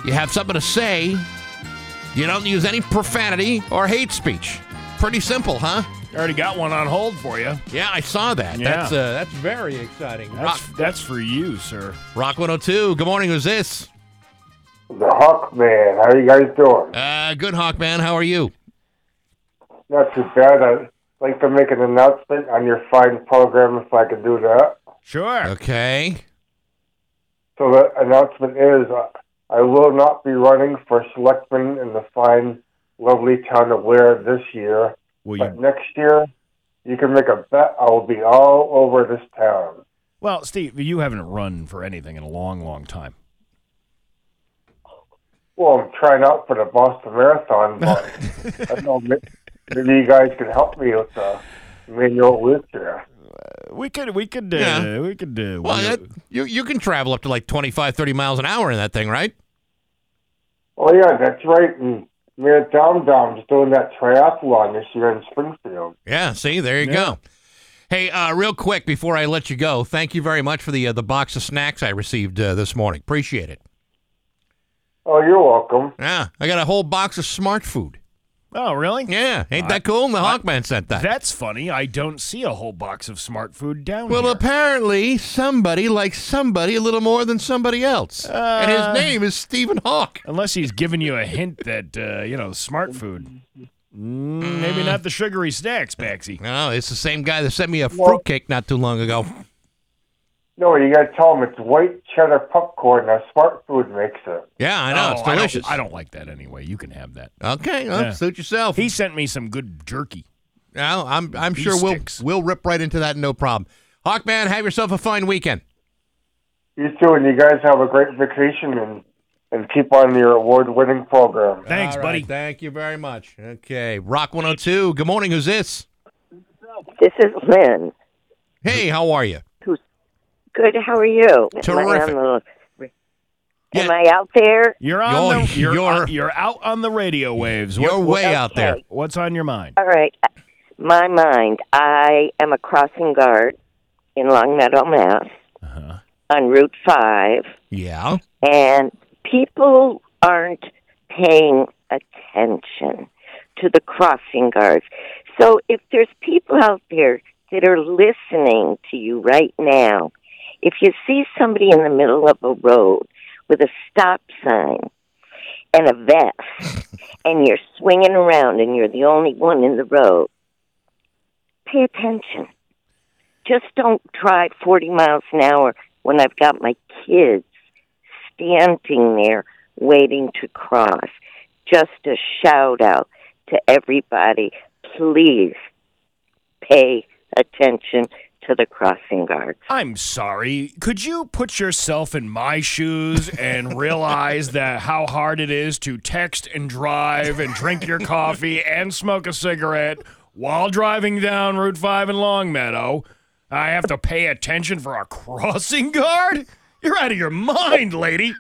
you have something to say, you don't use any profanity or hate speech. Pretty simple, huh? Already got one on hold for you. Yeah, I saw that. Yeah. That's uh, that's very exciting. That's, that's for you, sir. Rock 102. Good morning. Who's this? The Hawk Man. How you guys doing? Uh, good Hawkman. How are you? Not too bad. I'd like to make an announcement on your fine program if I could do that. Sure. Okay. So the announcement is uh, I will not be running for selectman in the fine, lovely town of Ware this year. Will but next year, you can make a bet I will be all over this town. Well, Steve, you haven't run for anything in a long, long time. Well, I'm trying out for the Boston Marathon, but I know maybe you guys can help me with the manual wheelchair. We could, we could, uh, Yeah. we could. Uh, Well, that, you you can travel up to like 25, 30 miles an hour in that thing, right? Oh yeah, that's right. And me and Dom Dom's doing that triathlon this year in Springfield. Yeah. See, there you go. Hey, uh, real quick before I let you go, thank you very much for the uh, the box of snacks I received uh, this morning. Appreciate it. Oh, you're welcome. Yeah, I got a whole box of smart food. oh, really? Yeah, ain't that cool? And the Hawkman sent that. That's funny. I don't see a whole box of smart food down here. well, here. apparently somebody likes somebody a little more than somebody else, and Uh, his name is Stephen Hawk. Unless he's giving you a hint that uh, you know smart food. Mm, maybe not the sugary snacks, Baxi. No, it's the same guy that sent me a fruitcake not too long ago. No, you gotta tell them it's white cheddar popcorn. Now, Smartfood makes it. Yeah, I know Oh, it's I don't- delicious. I don't, like that anyway. You can have that. Okay, well, Yeah. suit yourself. He sent me some good jerky. Well, I'm I'm Beef sure we'll we'll rip right into that, no problem. Hawkman, have yourself a fine weekend. You too, and you guys have a great vacation and and keep on your award-winning program. Thanks, All buddy. thank you very much. Okay, Rock 102. Good morning. Who's this? This is Lynn. Hey, how are you? Good. How are you? Am I, Terrific. on the, am I out there? You're on You're- the you're, you're- you're out on the radio waves. You're way out there. What's on your mind? All right. My mind. I am a crossing guard in Longmeadow, Mass. Uh-huh. On Route Five, Yeah. and people aren't paying attention to the crossing guards. So if there's people out there that are listening to you right now, if you see somebody in the middle of a road with a stop sign and a vest and you're swinging around and you're the only one in the road, pay attention. Just don't drive 40 miles an hour when I've got my kids standing there waiting to cross. Just a shout out to everybody. Please pay attention to the crossing guards. I'm sorry. Could you put yourself in my shoes and realize that how hard it is to text and drive and drink your coffee and smoke a cigarette while driving down Route 5 in Longmeadow? I have to pay attention for a crossing guard? You're out of your mind, lady.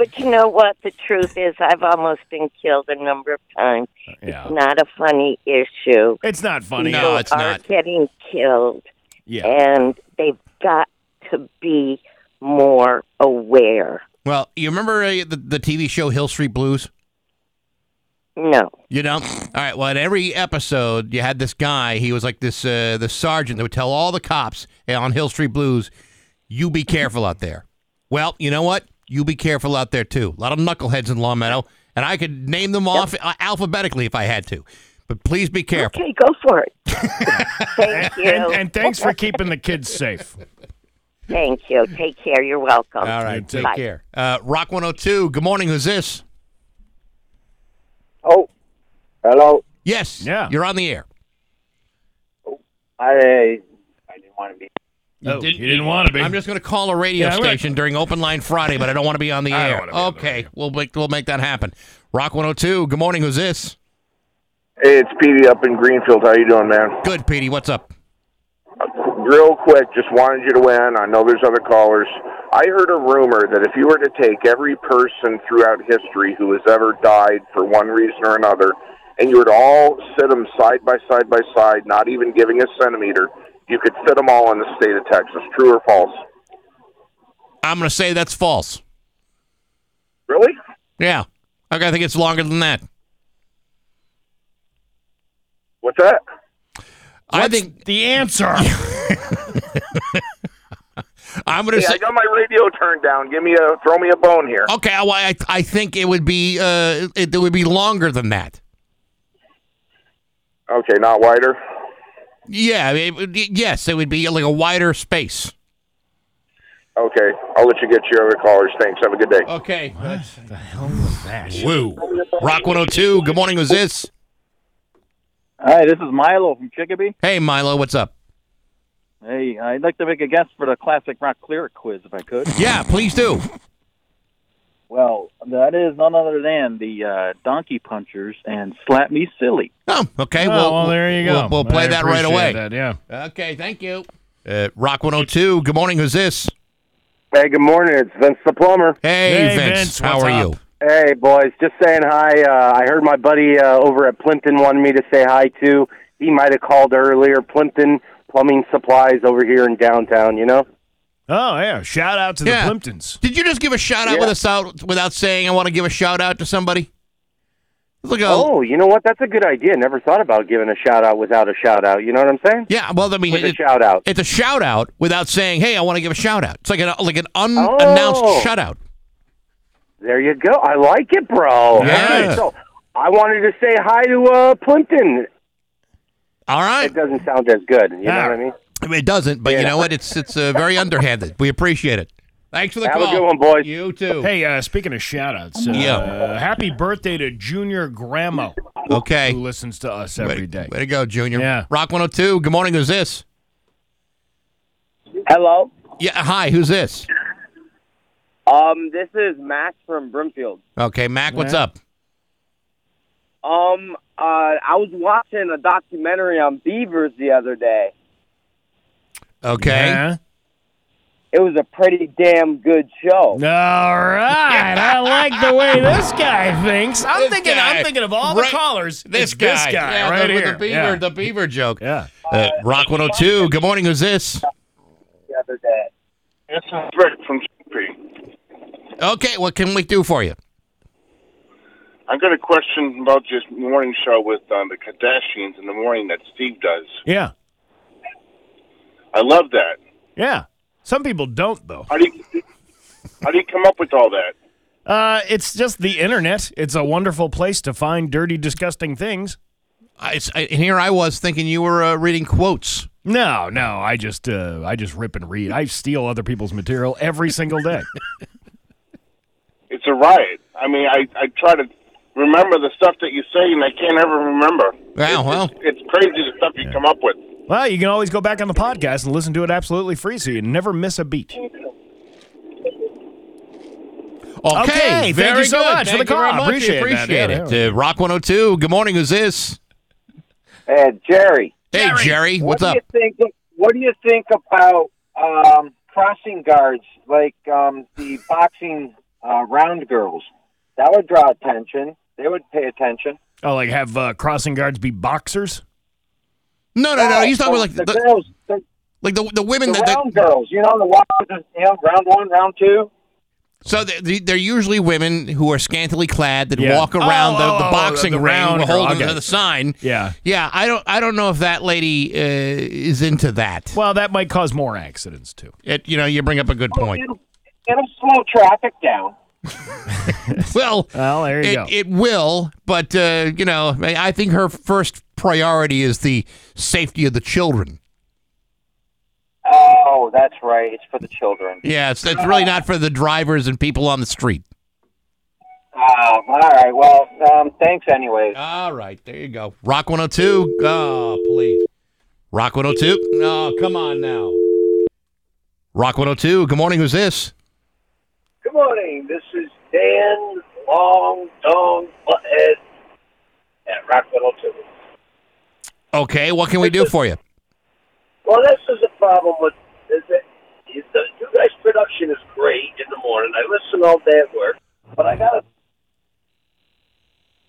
But you know what? The truth is, I've almost been killed a number of times. Yeah. It's not a funny issue. It's not funny. People no, it's are not. getting killed, Yeah. and they've got to be more aware. Well, you remember uh, the, the TV show Hill Street Blues? No. You don't? All right. Well, in every episode, you had this guy. He was like this uh, the sergeant that would tell all the cops on Hill Street Blues, "You be careful out there." Well, you know what? You be careful out there too. A lot of knuckleheads in Longmeadow, and I could name them off uh, alphabetically if I had to. But please be careful. Okay, go for it. Thank you. And, and thanks for keeping the kids safe. Thank you. Take care. You're welcome. All right. Take Bye. care. Uh, Rock 102. Good morning. Who's this? Oh, hello. Yes. Yeah. You're on the air. I I didn't want to be. You, oh, didn't, you didn't want to be. I'm just going to call a radio Yeah, station during Open Line Friday, but I don't want to be on the air. wanna be on the okay, we'll make we'll make that happen. Rock 102. Good morning. Who's this? Hey, it's Petey up in Greenfield. How you doing, man? Good, Petey. What's up? Real quick, just wanted you to win. I know there's other callers. I heard a rumor that if you were to take every person throughout history who has ever died for one reason or another, and you were to all sit them side by side by side, not even giving a centimeter, you could fit them all in the state of Texas. True or false? I'm going to say that's false. Really? Yeah. Okay, I think it's longer than that. What's that? I think the answer. I'm going to Hey, say I got my radio turned down. Give me a throw me a bone here. Okay, well, I I think it would be uh it, it would be longer than that. Okay, not wider. Yeah, it, would- yes, it would be like a wider space. Okay, I'll let you get your other callers. Thanks. Have a good day. Okay. What the hell was that? Woo. Rock 102. Good morning. Who's this? Hi, this is Milo from Chicopee. Hey, Milo. What's up? Hey, I'd like to make a guess for the classic rock lyric quiz, if I could. Yeah, please do. Well, that is none other than the uh, Donkey Punchers and Slap Me Silly. Oh, okay. Oh, well, well, there you go. We'll, we'll play I that right away. that, yeah. Okay, thank you. Uh, Rock 102. Good morning. Who's this? Hey, good morning. It's Vince the plumber. Hey, Vince. How are you? Hey, boys. Just saying hi. Uh, I heard my buddy uh, over at Plimpton wanted me to say hi too. He might have called earlier. Plimpton Plumbing Supplies over here in downtown. You know. Oh yeah! Shout out to Yeah. the Plimptons. Did you just give a shout out Yeah. with us out without saying I want to give a shout out to somebody? Look, uh, Oh, you know what? That's a good idea. Never thought about giving a shout out without a shout out. You know what I'm saying? Yeah, well, I mean, With a it- shout out. It's a shout out without saying, "Hey, I want to give a shout out." It's like an like an unannounced Oh. shout out. There you go. I like it, bro. Yeah. Alright, So I wanted to say hi to uh, Plimpton. All right. It doesn't sound as good. You know Ah. what I mean? I mean, it doesn't, but you know what? It's it's uh, very underhanded. We appreciate it. Thanks for the Have call. a good one, boys. You too. Hey, uh, speaking of shout outs, uh, Yeah. happy birthday to Junior Grandma, Okay. who listens to us every day. Way to go, Junior. Yeah. Rock 102. Good morning. Who's this? Hello. Yeah. Hi. Who's this? Um, this is Max from Brimfield. Okay, Mac. What's Yeah. up? Um, uh, I was watching a documentary on beavers the other day. Okay. Yeah. It was a pretty damn good show. All right, I like the way this guy thinks. I'm This thinking. guy. I'm thinking of all the Right. callers. This it's guy. This guy Yeah, right the, here. with the beaver. Yeah. The beaver joke. Yeah. Uh, Rock 102. Good morning. Who's this? The other day. This is Rick from Chicopee. Okay. What can we do for you? I've got a question about this morning show with um, the Kardashians in the morning that Steve does. Yeah. I love that. Yeah. Some people don't though. How do you how do you come up with all that? Uh, it's just the internet. It's a wonderful place to find dirty, disgusting things. I, it's- I- and here I was thinking you were uh, reading quotes. No, no, I just uh, I just rip and read. I steal other people's material every single day. It's a riot. I mean, I, I try to remember the stuff that you say, and I can't ever remember. Yeah, well. It's, it's crazy the stuff you come up with. Well, you can always go back on the podcast and listen to it absolutely free, so you never miss a beat. Okay, Okay, thank very you so good. much for the call. much. Appreciate that. Appreciate it. yeah. Uh, Rock 102. Good morning. Who's this? Hey, Jerry. Hey, Jerry. What's what up? Do you think, what do you think about um, crossing guards, like um, the boxing uh, round girls? That would draw attention. They would pay attention. Oh, like have uh, crossing guards be boxers? No, no, no. He's talking about like the, the, girls, the, like the the women the that, that round girls. You know the one, you know, round one, round two. so they- they're usually women who are scantily clad that Yeah. walk around Oh, the, oh, the oh, boxing the ring round holding Okay. the sign. Yeah. Yeah, I don't I don't know if that lady uh, is into that. Well, that might cause more accidents too. It, you know, you bring up a good point. It'll, it'll slow traffic down. Well, Well, there you it, go. it will, but uh, you know, I I think her first priority is the safety of the children. Oh, that's right. It's for the children. Yeah, it's, it's really not for the drivers and people on the street. Ah, all right. Well, um, thanks anyways. All right, there you go. Rock 102. Oh, please. Rock 102. Oh, come on now. Rock 102. Good morning. Who's this? Good morning. This is Dan Long Dong Butthead at Rock 102. Okay, what can we do for you? Well, this is a problem with is that you the, you guys' production is great in the morning. I listen all day at work, but I got to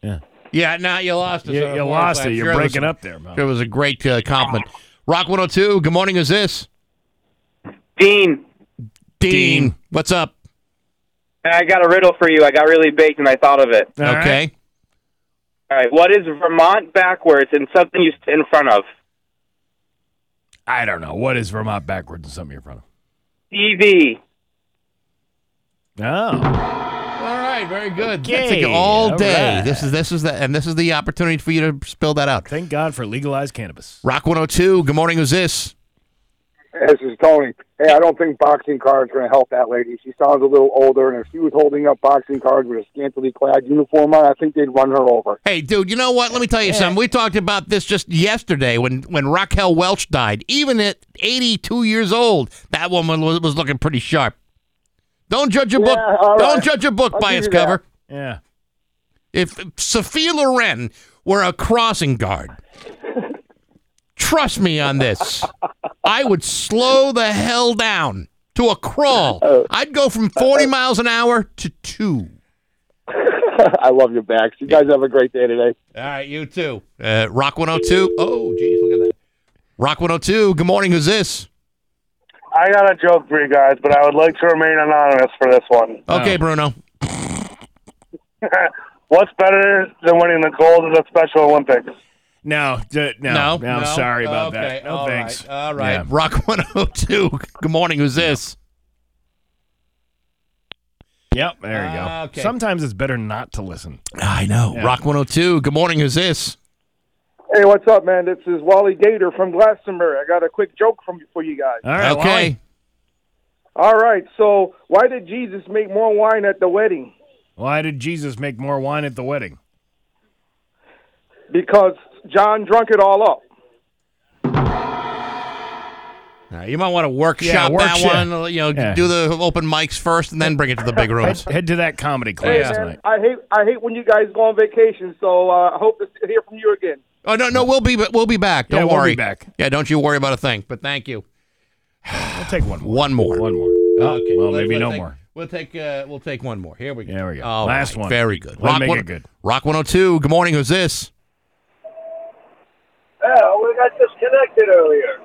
Yeah, Yeah, now you lost us. You- you lost it. You're sure breaking was- up there, Mo. It was a great uh, compliment. Rock 102. Good morning. Who's this? Dean. Dean. What's up? I got a riddle for you. I got really baked and I thought of it. okay. All right. What is Vermont backwards and something you sit in front of? I don't know. What is Vermont backwards and something you're in front of? TV. Oh. All right, very good. Okay, That's like all all day. right. This is this is the and this is the opportunity for you to spill that out. Thank God for legalized cannabis. Rock 102. Good morning. Who's this? This is Tony. Hey, I don't think boxing cards are going to help that lady. She sounds a little older, and if she was holding up boxing cards with a scantily clad uniform on, I think they'd run her over. Hey, dude, you know what? Let me tell you something. We talked about this just yesterday when, when Raquel Welch died. Even at 82 years old, that woman was, was looking pretty sharp. Don't judge a book. all Don't judge a book I'll by its you that. cover. Yeah. If Sophia Loren were a crossing guard, trust me on this, I would slow the hell down to a crawl. I'd go from 40 miles an hour to two. I love your backs. You guys have a great day today. All right, you too. Uh, Rock 102. Oh, geez, look at that. Rock 102. Good morning. Who's this? I got a joke for you guys, but I would like to remain anonymous for this one. Okay, Bruno. What's better than winning the gold at the Special Olympics? No, d- no, No, no, I'm no. sorry about Okay, that. No all thanks. right, all right. Yeah. Rock 102. Good morning. Who's this? Yep, there you go. Ah, okay. Sometimes it's better not to listen. I know. Yeah. Rock 102. Good morning. Who's this? Hey, what's up, man? This is Wally Gator from Glastonbury. I got a quick joke from for you guys. All right, okay. Wally. All right. So, why did Jesus make more wine at the wedding? Why did Jesus make more wine at the wedding? Because John drunk it all up. Now, you might want to workshop Yeah, that workshop. one. You know, Yeah. do the open mics first and then bring it to the big rooms. Head, head to that comedy Hey, class man, tonight. I hate I hate when you guys go on vacation. So uh, I hope to hear from you again. Oh no, no, we'll be we'll be back. Don't Yeah, we'll be worry. back. Yeah, don't you worry about a thing. But thank you. We'll take one more. One more. One more. Oh, Okay. Well, let's- maybe let's no take- more. We'll take uh, we'll take one more. Here we go. There we go. All Last right, one. Very good. Let's make one- it good. Rock 102. Good morning. Who's this? Yeah, we got disconnected earlier.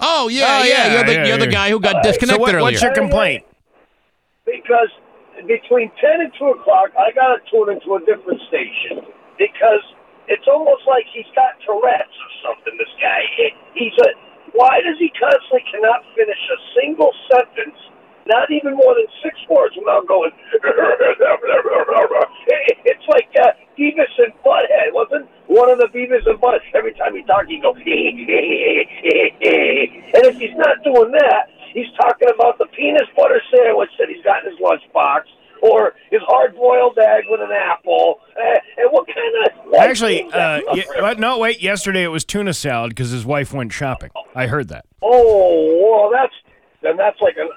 Oh yeah, Oh, yeah. yeah, You're the yeah, you're the guy who got All right. disconnected So what, earlier. what's your complaint? Because between 10 and 2 o'clock, I got to tune into a different station because it's almost like he's got Tourette's or something, this guy. He, he's a, why does he constantly cannot finish a single sentence not even more than six words without going. it's like uh, Beavis and Butthead, wasn't one of the Beavis and Butthead? Every time he talked, he'd go. and if he's not doing that, he's talking about the peanut butter sandwich that he's got in his lunchbox. Or his hard-boiled egg with an apple, uh, and what kind of Actually, uh, ye- but no, wait. Yesterday it was tuna salad because his wife went shopping. I heard that. Oh, well, that's then that's like a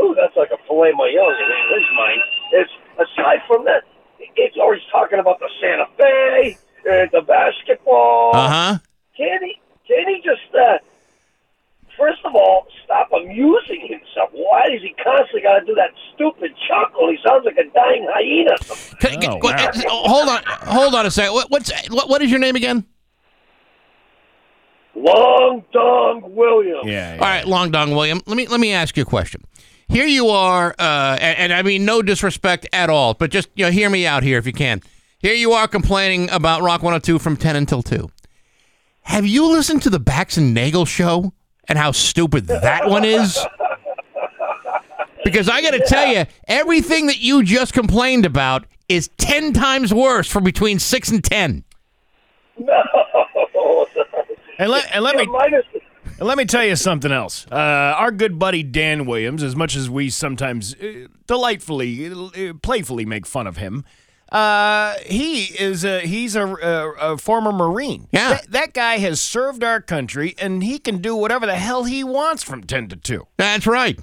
ooh, that's like a filet mignon in his mind. It's aside from that, it's always talking about the Santa Fe and the basketball. Uh huh. Can he? Can he just? Uh, first of all, stop amusing himself. Why does he constantly got to do that stupid chuckle? He sounds like a dying hyena. What- uh, hold on, hold on a second. What, what's what, what is your name again? Long Dong Williams. Yeah. All right, Long Dong William. Let me let me ask you a question. Here you are, uh, and, and I mean no disrespect at all, but just you know, hear me out here if you can. Here you are complaining about Rock 102 from 10 until 2. Have you listened to the Bax and Nagel show and how stupid that one is? Because I got to tell you, everything that you just complained about is 10 times worse for between 6 and 10. And let and let me and let me tell you something else. Uh, our good buddy Dan Williams, as much as we sometimes uh, delightfully, uh, playfully make fun of him, uh, he is a, he's a, a, a former Marine. Yeah, that, that guy has served our country, and he can do whatever the hell he wants from ten to two. That's right.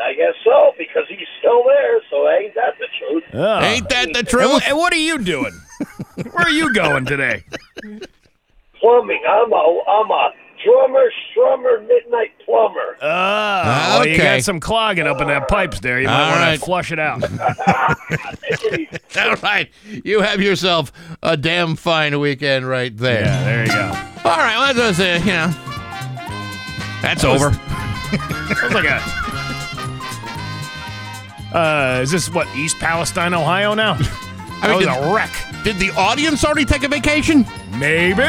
I guess so because he's still there. So ain't that the truth? Oh. Ain't that the And, truth? wh- and what are you doing? Where are you going today? Plumbing. I'm a I'm a drummer, strummer, midnight plumber. Ah, well, you got some clogging up in that pipes there. You might want right. to flush it out. All right. You have yourself a damn fine weekend right there. Yeah, there you go. All right. Well, that's, uh, you know, that's That was- over. Sounds like a. Uh, is this what East Palestine, Ohio now? I that mean, was did- a wreck. Did the audience already take a vacation? Maybe.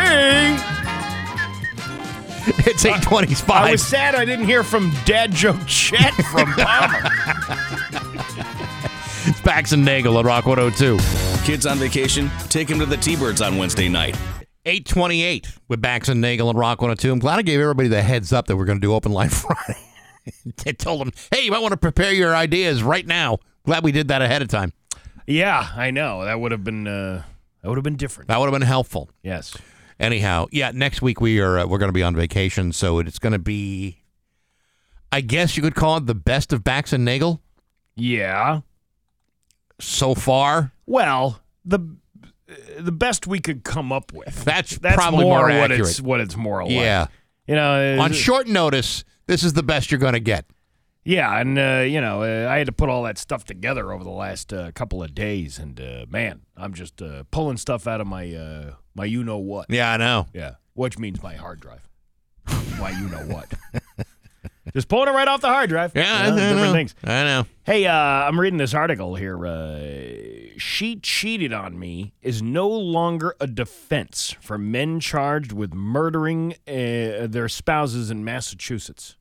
It's 825. I was sad I didn't hear from Dad Joke Chet from Palmer. It's Bax and Nagel at Rock 102. Kids on vacation? Take them to the T-Birds on Wednesday night. 828 with Bax and Nagel and Rock 102. I'm glad I gave everybody the heads up that we're going to do Open Line Friday. I told them, hey, you might want to prepare your ideas right now. Glad we did that ahead of time. yeah, I know. That would have been uh, that would have been different. That would have been helpful. Yes. Anyhow, yeah, next week we are uh, we're going to be on vacation, so it's going to be I guess you could call it the best of Bax and Nagel Yeah. so far. Well, the the best we could come up with. That's, That's probably more, more, what it's what it's more like. yeah. You know, On short notice, this is the best you're going to get. Yeah, and uh, you know, uh, I had to put all that stuff together over the last uh, couple of days, and uh, man, I'm just uh, pulling stuff out of my uh, my you know what. Yeah, I know. Yeah, which means my hard drive. Why you know what? just pulling it right off the hard drive. Yeah, You know, I, different know. things. I know. Hey, uh, I'm reading this article here. Uh, she cheated on me is no longer a defense for men charged with murdering uh, their spouses in Massachusetts.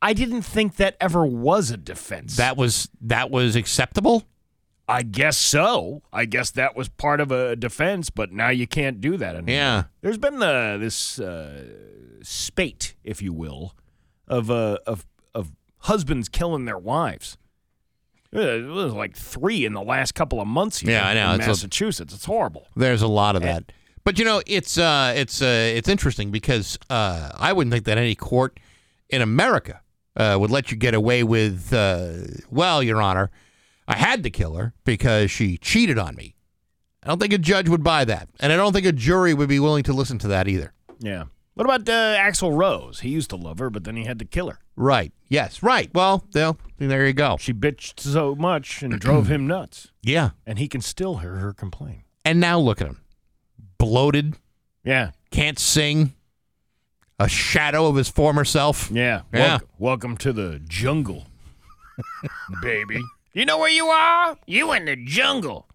I didn't think that ever was a defense. That was that was acceptable. I guess so. I guess that was part of a defense, but now you can't do that anymore. Yeah. There's been uh, this uh, spate, if you will, of uh, of of husbands killing their wives. Uh, It was like three in the last couple of months here Yeah, I know. in It's a- Massachusetts. it's horrible. There's a lot of that. But you know, it's uh, it's uh, it's interesting because uh, I wouldn't think that any court in America uh, would let you get away with, uh, well, Your Honor, I had to kill her because she cheated on me. I don't think a judge would buy that, and I don't think a jury would be willing to listen to that either. Yeah. What about uh, Axl Rose? He used to love her, but then he had to kill her. Right? Yes. Right. Well, well, there you go. She bitched so much and drove him nuts, Yeah. and he can still hear her complain. And now look at him, bloated, Yeah. can't sing, a shadow of his former self. Yeah. Yeah. Welcome, welcome to the jungle, baby. You know where you are? You in the jungle.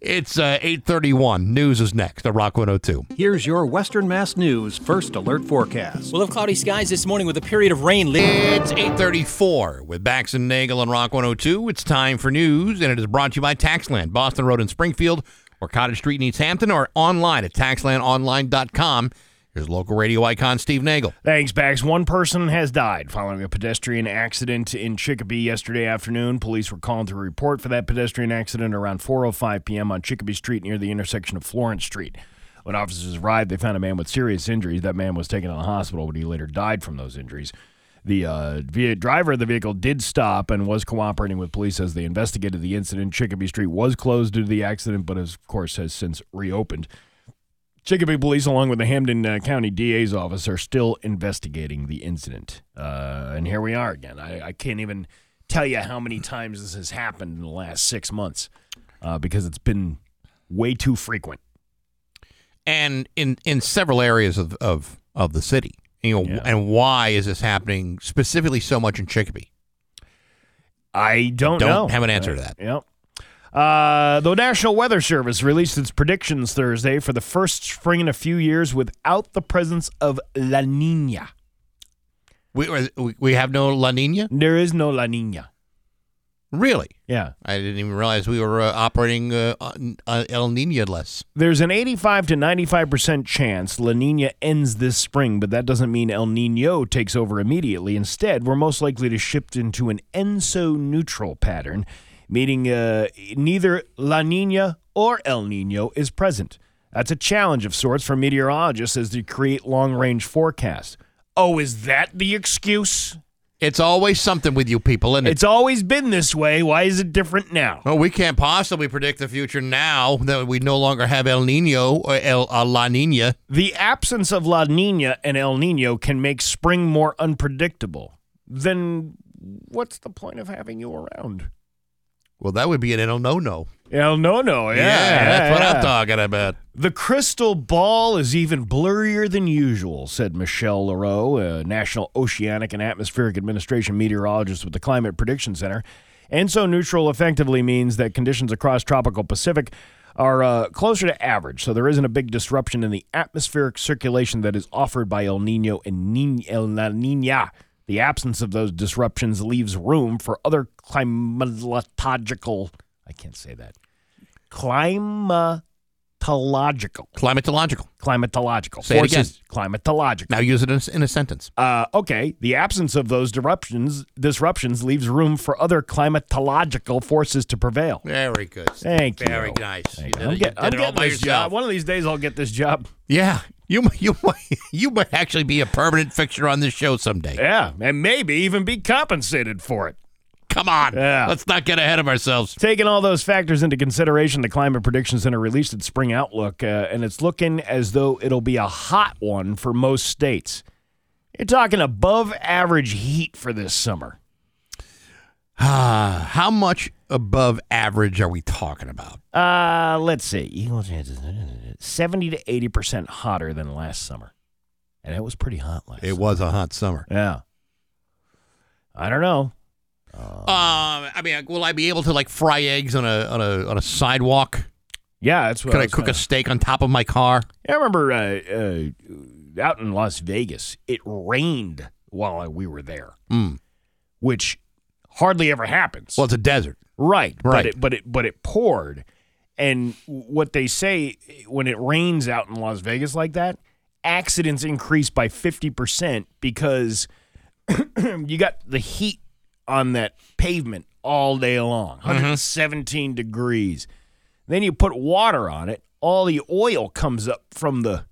It's uh, 831. News is next at Rock 102. Here's your Western Mass News First Alert Forecast. We'll have cloudy skies this morning with a period of rain. It's 834 with Bax and Nagel on Rock 102. It's time for news, and it is brought to you by Taxland, Boston Road in Springfield, or Cottage Street in Easthampton, or online at taxlandonline.com. Here's local radio icon Steve Nagel. Thanks, Bax. One person has died following a pedestrian accident in Chicopee yesterday afternoon. Police were called to report for that pedestrian accident around 4:05 p.m. on Chicopee Street near the intersection of Florence Street. When officers arrived, they found a man with serious injuries. That man was taken to the hospital, but he later died from those injuries. The uh, ve- driver of the vehicle did stop and was cooperating with police as they investigated the incident. Chicopee Street was closed due to the accident, but of course has since reopened. Chicopee police, along with the Hampden uh, County DA's office, are still investigating the incident. Uh, and here we are again. I, I can't even tell you how many times this has happened in the last six months uh, because it's been way too frequent. And in, in several areas of, of, of the city. You know, and why is this happening specifically so much in Chicopee? I don't, Don't know. have an answer to that. Yep. Uh, the National Weather Service released its predictions Thursday for the first spring in a few years without the presence of La Nina. We, we, have no La Nina? There is no La Nina. Really? Yeah. I didn't even realize we were uh, operating uh, uh, El Nino less. There's an 85 to 95% chance La Nina ends this spring, but that doesn't mean El Nino takes over immediately. Instead, we're most likely to shift into an ENSO neutral pattern, meaning uh, neither La Nina or El Nino is present. That's a challenge of sorts for meteorologists as they create long range forecasts. Oh, is that the excuse? It's always something with you people, isn't it? It's always been this way. Why is it different now? Well, we can't possibly predict the future now that we no longer have El Nino or El uh, La Nina. The absence of La Nina and El Nino can make spring more unpredictable. Then what's the point of having you around? Well, that would be an El No No. El No No, yeah. that's what yeah. I'm talking about. The crystal ball is even blurrier than usual, said Michelle L'Heureux, a National Oceanic and Atmospheric Administration meteorologist with the Climate Prediction Center. And so neutral effectively means that conditions across tropical Pacific are uh, closer to average, so there isn't a big disruption in the atmospheric circulation that is offered by El Nino and Nin- El La Nina. The absence of those disruptions leaves room for other climatological, I can't say that, climatological. Climatological. Climatological. Say it again. forces. Climatological. Now use it in a, in a sentence. Uh, okay, the absence of those disruptions disruptions leaves room for other climatological forces to prevail. Very good. Thank you. Very nice. You did, I'm, get- I'm did it all getting this yourself. job. One of these days, I'll get this job. Yeah, you might- you you might actually be a permanent fixture on this show someday. Yeah, and maybe even be compensated for it. Come on, Yeah. let's not get ahead of ourselves. Taking all those factors into consideration, the Climate Prediction Center released its spring outlook, uh, and it's looking as though it'll be a hot one for most states. You're talking above average heat for this summer. Ah, How much above average are we talking about? Uh, let's see. 70 to 80% hotter than last summer. And it was pretty hot last It was a hot summer. Yeah. I don't know. Um, I mean, will I be able to like fry eggs on a on a on a sidewalk? Yeah, that's what Could I I was cook gonna- a steak on top of my car? I remember uh, uh, out in Las Vegas, it rained while we were there, Mm. which hardly ever happens. Well, it's a desert. Right, Right. But it, but it but it poured, and what they say when it rains out in Las Vegas like that, accidents increase by fifty percent because you got the heat on that pavement all day long, 117 degrees. Then you put water on it, all the oil comes up from the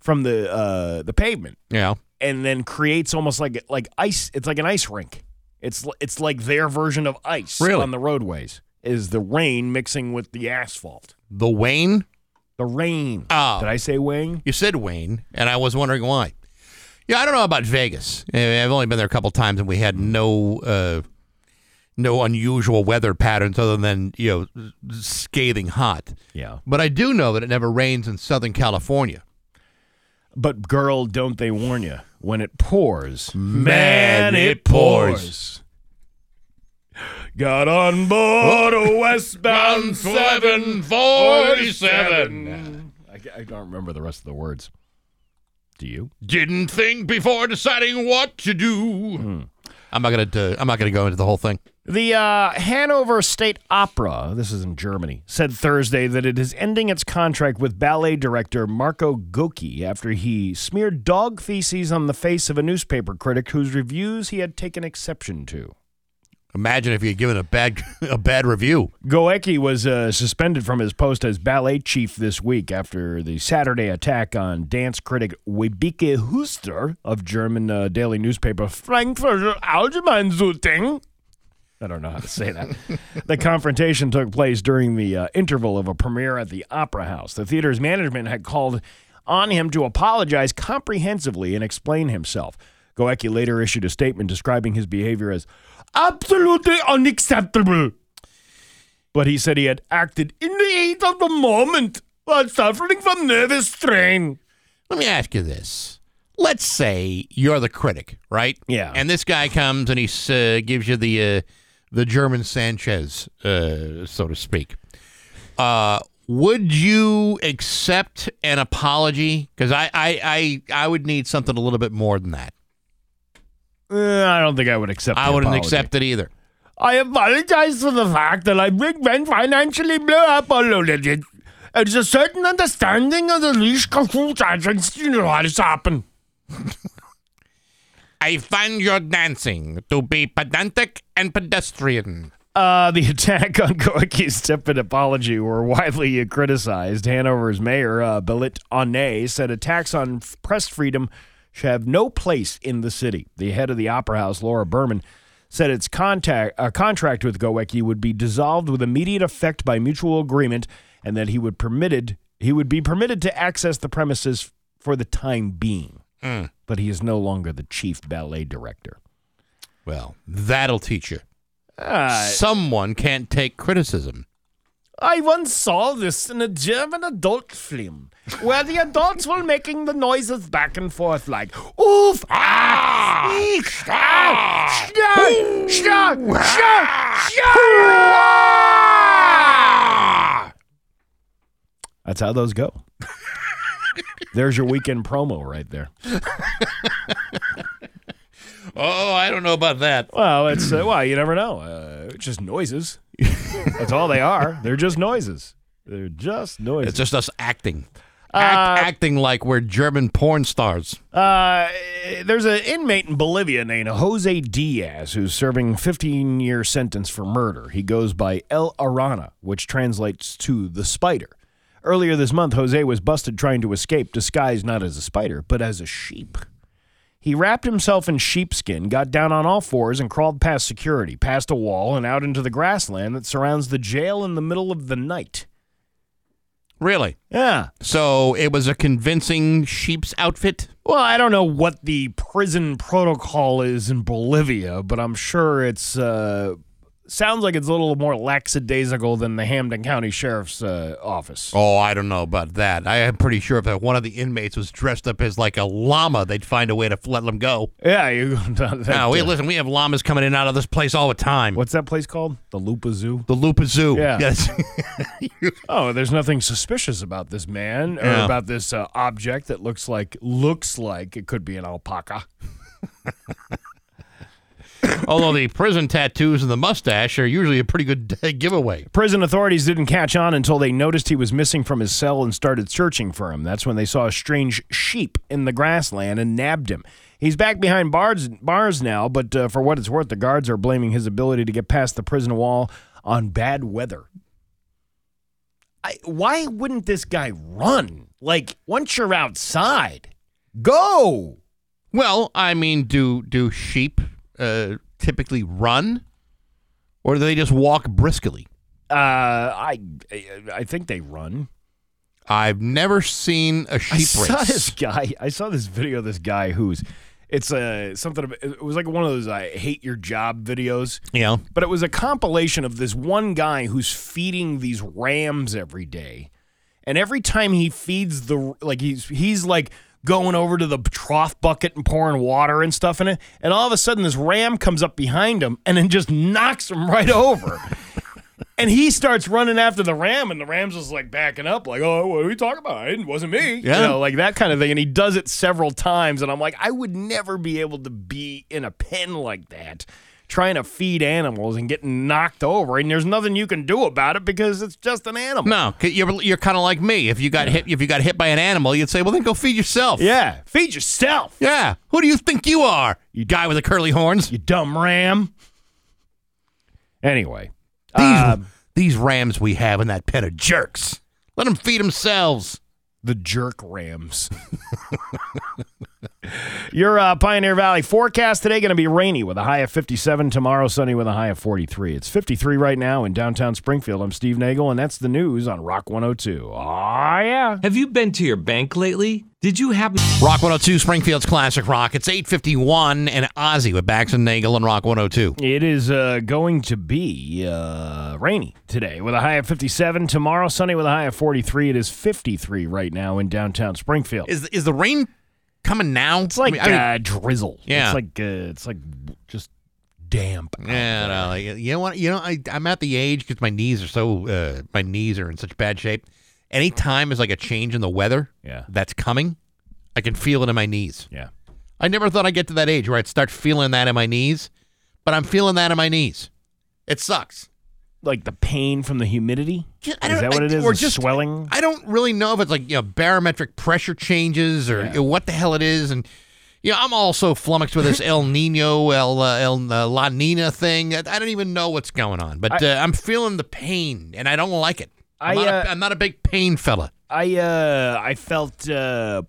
from the uh, the pavement Yeah. and then creates almost like like ice. It's like an ice rink. It's it's like their version of ice Really? on the roadways. Is the rain mixing with the asphalt? The Wayne? The rain. Oh. Did I say Wayne? You said Wayne, and I was wondering why. Yeah, I don't know about Vegas. Eh, I've only been there a couple times, and we had no uh, no unusual weather patterns other than you know scathing hot. Yeah. But I do know that it never rains in Southern California. But girl, don't they warn you? When it pours, Man, it pours. Got on board a westbound 747. I, I don't remember the rest of the words. Do you? Didn't think before deciding what to do. Hmm. I'm not gonna. Uh, I'm not gonna go into the whole thing. The uh, Hanover State Opera, this is in Germany, said Thursday that it is ending its contract with ballet director Marco Goecke after he smeared dog feces on the face of a newspaper critic whose reviews he had taken exception to. Imagine if you had given a bad a bad review. Goecke was uh, suspended from his post as ballet chief this week after the Saturday attack on dance critic Wiebke Hüster of German uh, daily newspaper Frankfurter Allgemeine Zeitung. I don't know how to say that. the confrontation took place during the uh, interval of a premiere at the Opera House. The theater's management had called on him to apologize comprehensively and explain himself. Goecke later issued a statement describing his behavior as absolutely unacceptable. But he said he had acted in the heat of the moment while suffering from nervous strain. Let me ask you this. Let's say you're the critic, right? Yeah. And this guy comes and he uh, gives you the uh, the German Sanchez, uh, so to speak. Uh, would you accept an apology? Because I, I, I, I would need something a little bit more than that. Uh, I don't think I would accept. It. I the wouldn't apology. accept it either. I apologize for the fact that I been financially blew up a little bit. There's a certain understanding of the leash consultations. You know how this happen. I find your dancing to be pedantic and pedestrian. Uh, the attack on Goecke's tepid apology were widely criticized. Hanover's mayor, uh, Belit Onay, said attacks on press freedom should have no place in the city. The head of the Opera House, Laura Berman, said its contact, uh, contract with Goecke would be dissolved with immediate effect by mutual agreement and that he would permitted he would be permitted to access the premises for the time being. Mm. But he is no longer the chief ballet director. Well, that'll teach you. Uh, Someone can't take criticism. I once saw this in a German adult film where the adults were making the noises back and forth like oof, ah, eek, ah, shah, shah, shah. That's how those go. There's your weekend promo right there. Oh, I don't know about that. Well, it's uh, well, you never know. Uh, it's just noises. That's all they are. They're just noises. They're just noises. It's just us acting. Act, acting like we're German porn stars. Uh, there's an inmate in Bolivia named Jose Diaz who's serving 15 year sentence for murder. He goes by El Arana, which translates to the spider. Earlier this month, Jose was busted trying to escape, disguised not as a spider, but as a sheep. He wrapped himself in sheepskin, got down on all fours, and crawled past security, past a wall, and out into the grassland that surrounds the jail in the middle of the night. Really? Yeah. So it was a convincing sheep's outfit? Well, I don't know what the prison protocol is in Bolivia, but I'm sure it's uh, sounds like it's a little more lackadaisical than the Hampden County Sheriff's uh, office. Oh, I don't know about that. I am pretty sure if one of the inmates was dressed up as like a llama, they'd find a way to let them go. Yeah, you. That, Now, wait, uh, listen, we have llamas coming in and out of this place all the time. What's that place called? The Lupa Zoo. The Lupa Zoo. Yeah. Yes. Oh, there's nothing suspicious about this man or Yeah. about this uh, object that looks like looks like it could be an alpaca. Although the prison tattoos and the mustache are usually a pretty good giveaway. Prison authorities didn't catch on until they noticed he was missing from his cell and started searching for him. That's when they saw a strange sheep in the grassland and nabbed him. He's back behind bars, bars now, but uh, for what it's worth, the guards are blaming his ability to get past the prison wall on bad weather. I, why wouldn't this guy run? Like, once you're outside, go! Well, I mean, do do sheep uh, typically run, or do they just walk briskly? Uh, I, I think they run. I've never seen a sheep I saw race. this guy. I saw this video of this guy who's it's a something. Of, it was like one of those I hate your job videos. Yeah. But it was a compilation of this one guy who's feeding these rams every day, and every time he feeds the like he's he's like going over to the trough bucket and pouring water and stuff in it. And all of a sudden, this ram comes up behind him and then just knocks him right over. and he starts running after the ram, and the ram's just like backing up, like, "Oh, what are we talking about? It wasn't me." Yeah. You know, like that kind of thing. And he does it several times, and I'm like, I would never be able to be in a pen like that. Trying to feed animals and getting knocked over, and there's nothing you can do about it because it's just an animal. No, you're you're kind of like me. If you got hit, if you got hit by an animal, you'd say, "Well, then go feed yourself." Yeah, feed yourself. Yeah. Who do you think you are? You guy with the curly horns. You dumb ram. Anyway, these uh, these rams we have in that pen are jerks. Let them feed themselves. The jerk rams. Your uh, Pioneer Valley forecast today going to be rainy with a high of 57. Tomorrow, sunny with a high of 43. It's 53 right now in downtown Springfield. I'm Steve Nagel, and that's the news on Rock 102. Oh, yeah. Have you been to your bank lately? Did you have Rock 102, Springfield's classic rock. It's 851 and Ozzy with Bax and Nagel and Rock 102. It is uh, going to be uh, rainy today with a high of 57. Tomorrow, sunny with a high of 43. It is 53 right now in downtown Springfield. Is is the rain coming now? It's like I mean, I uh, drizzle. Yeah. It's like uh, it's like just damp. Yeah, no, like, you know what? You know, I I'm at the age because my knees are so uh, my knees are in such bad shape. Anytime there's like a change in the weather, Yeah. that's coming, I can feel it in my knees. Yeah. I never thought I'd get to that age where I'd start feeling that in my knees, but I'm feeling that in my knees. It sucks. Like the pain from the humidity. Is that what I- it is? Or just swelling. I don't really know if it's like you know barometric pressure changes or you know, what the hell it is, and you know I'm also flummoxed with this El Nino, El uh, El uh, La Nina thing. I, I don't even know what's going on, but I- uh, I'm feeling the pain, and I don't like it. I'm, I, not, uh, a, I'm not a big pain fella. I uh I felt uh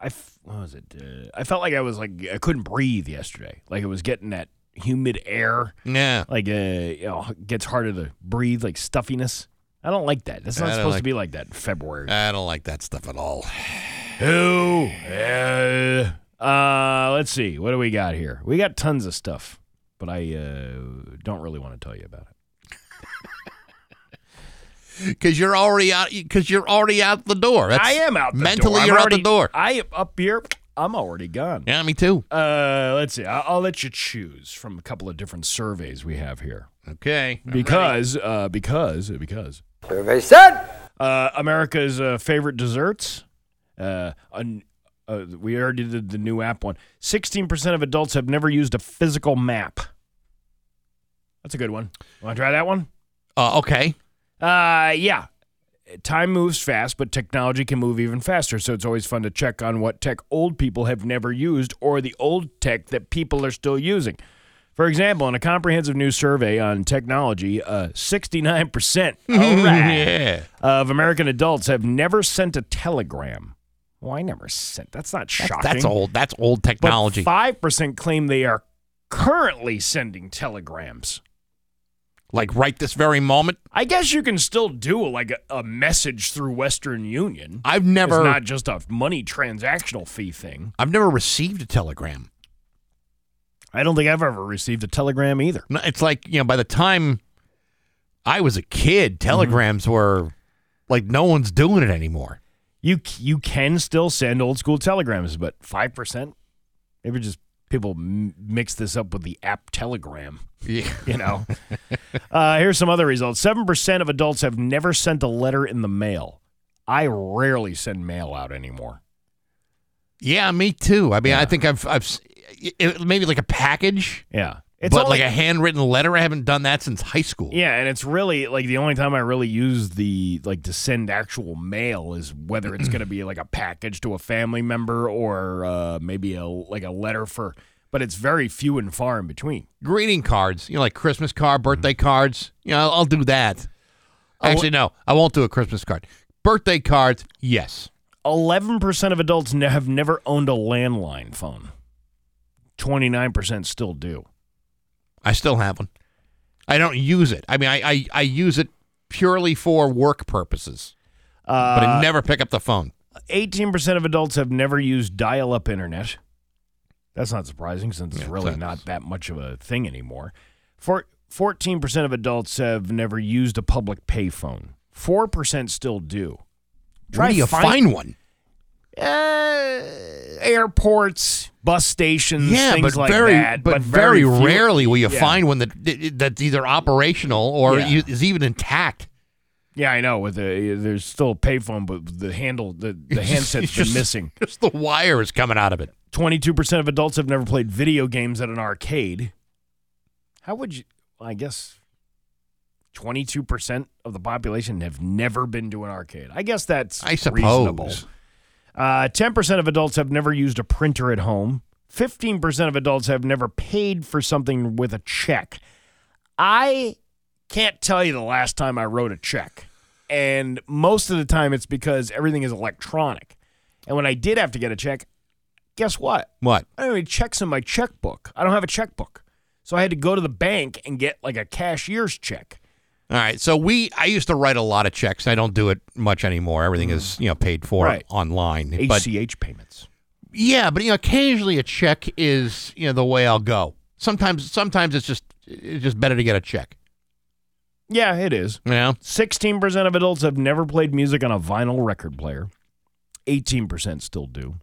I f- what was it? Uh, I felt like I was like I couldn't breathe yesterday. Like it was getting that humid air. Yeah. Like uh you know it gets harder to breathe, like stuffiness. I don't like that. That's not supposed like- to be like that in February. I don't like that stuff at all. Who? Uh, uh, let's see. What do we got here? We got tons of stuff, but I uh, don't really want to tell you about it. Because you're already out. Because you're already out the door. That's, I am out the mentally. door. You're already- out the door. I am up here. I'm already gone. Yeah, me too. Uh, let's see. I'll, I'll let you choose from a couple of different surveys we have here. Okay. Because, uh, because, because. Survey said. Uh, America's uh, favorite desserts. Uh, un- uh, we already did the new app one. 16% of adults have never used a physical map. That's a good one. Want to try that one? Uh, okay. Uh, yeah. Time moves fast, but technology can move even faster. So it's always fun to check on what tech old people have never used or the old tech that people are still using. For example, in a comprehensive new survey on technology, uh, 69% all right, Yeah. of American adults have never sent a telegram. Well, I never sent. That's not shocking. That's old. That's old technology. Five percent claim they are currently sending telegrams. Like right this very moment. I guess you can still do like a, a message through Western Union. I've never- It's not just a money transactional fee thing. I've never received a telegram. I don't think I've ever received a telegram either. No, It's like you know, by the time I was a kid, telegrams were like no one's doing it anymore. You you can still send old school telegrams, but five percent. Maybe just people m- mix this up with the app Telegram. Yeah. You know. uh, here's some other results. Seven percent of adults have never sent a letter in the mail. I rarely send mail out anymore. Yeah, me too. I mean, I think I've I've it, maybe like a package. Yeah. But like a handwritten letter, I haven't done that since high school. Yeah, and it's really like the only time I really use the like to send actual mail is whether it's going to be like a package to a family member or uh, maybe a like a letter for. But it's very few and far in between. Greeting cards, you know, like Christmas card, birthday cards. You know, I'll, I'll do that. Actually, no, I won't do a Christmas card. Birthday cards, yes. Eleven percent of adults have never owned a landline phone. Twenty nine percent still do. I still have one. I don't use it. I mean, I I, I use it purely for work purposes, but I Uh, never pick up the phone. Eighteen percent of adults have never used dial up internet. That's not surprising since it's really not that much of a thing anymore. For fourteen percent of adults have never used a public payphone. Four percent still do. Where do you find one? Uh, airports, bus stations, Yeah, things but like very, that. but, very, few- rarely will you Yeah. find one that that's either operational or Yeah. is even intact. Yeah, I know. With the there's still a payphone, but the handle, the the handset's It's been just- missing. Just the wire is coming out of it. Twenty-two percent of adults have never played video games at an arcade. How would you? I guess twenty-two percent of the population have never been to an arcade. I guess that's I suppose. reasonable. Uh, Ten percent of adults have never used a printer at home. Fifteen percent of adults have never paid for something with a check. I can't tell you the last time I wrote a check. And most of the time it's because everything is electronic. And when I did have to get a check, guess what? What? I don't have any checks in my checkbook. I don't have a checkbook. So I had to go to the bank and get like a cashier's check. All right. So we, I used to write a lot of checks. I don't do it much anymore. Everything is, you know, paid for Mm. Right. online. But ACH payments. yeah, but you know, occasionally a check is, you know, the way I'll go. Sometimes, sometimes it's just, it's just better to get a check. Yeah, it is. Yeah. 16% of adults have never played music on a vinyl record player. 18% still do.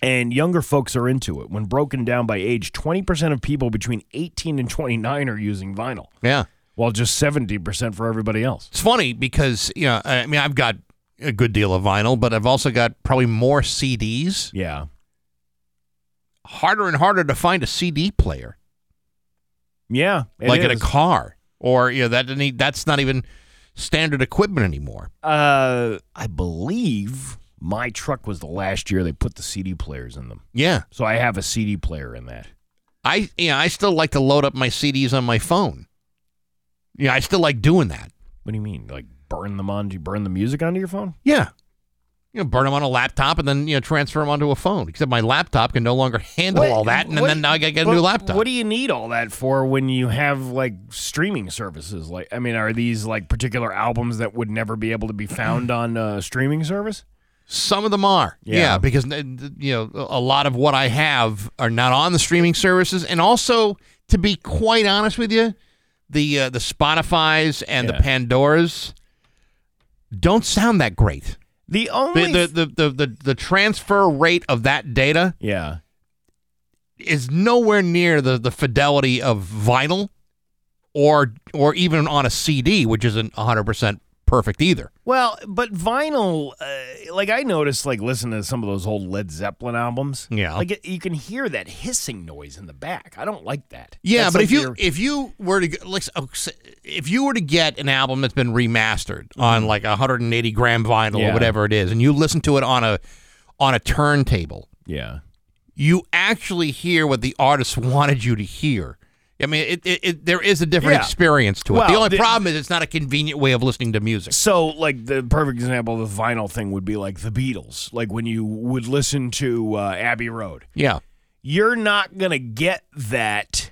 And younger folks are into it. When broken down by age, 20% of people between 18 and 29 are using vinyl, Yeah. While just 70% for everybody else. It's funny because, you know, I mean, I've got a good deal of vinyl, but I've also got probably more CDs. Yeah. Harder and harder to find a CD player. Yeah. like in a car. Or, you know, that didn't that's not even standard equipment anymore. Uh, I believe my truck was the last year they put the CD players in them. Yeah. So I have a CD player in that. I yeah, I still like to load up my CDs on my phone. Yeah, I still like doing that. What do you mean? Like burn them on? Do you burn the music onto your phone? Yeah. You know, burn them on a laptop and then you know transfer them onto a phone. Except my laptop can no longer handle What- all that, and what- then now I gotta get a new laptop. What do you need all that for when you have like streaming services? Like, I mean, are these like particular albums that would never be able to be found on a streaming service? Some of them are, Yeah. yeah, because uh, you know a lot of what I have are not on the streaming services, and also to be quite honest with you, the uh, the Spotify's and Yeah. the Pandoras don't sound that great. The only The, the, the, the, the, the transfer rate of that data yeah, is nowhere near the, the fidelity of vinyl or or even on a CD, which isn't 100% perfect either. Well, but vinyl, uh, like I noticed, like listening to some of those old Led Zeppelin albums. Yeah. like it, you can hear that hissing noise in the back. I don't like that. Yeah, That's but like if you your- if you were to get- like if you were to get an album that's been remastered on like a 180 gram vinyl Mm-hmm. Yeah. or whatever it is, and you listen to it on a on a turntable, yeah, you actually hear what the artist wanted you to hear. I mean, it, it, it there is a different Yeah. experience to it. Well, the only the- problem is it's not a convenient way of listening to music. So, like the perfect example of the vinyl thing would be like the Beatles. Like when you would listen to uh, Abbey Road, Yeah. you're not gonna get that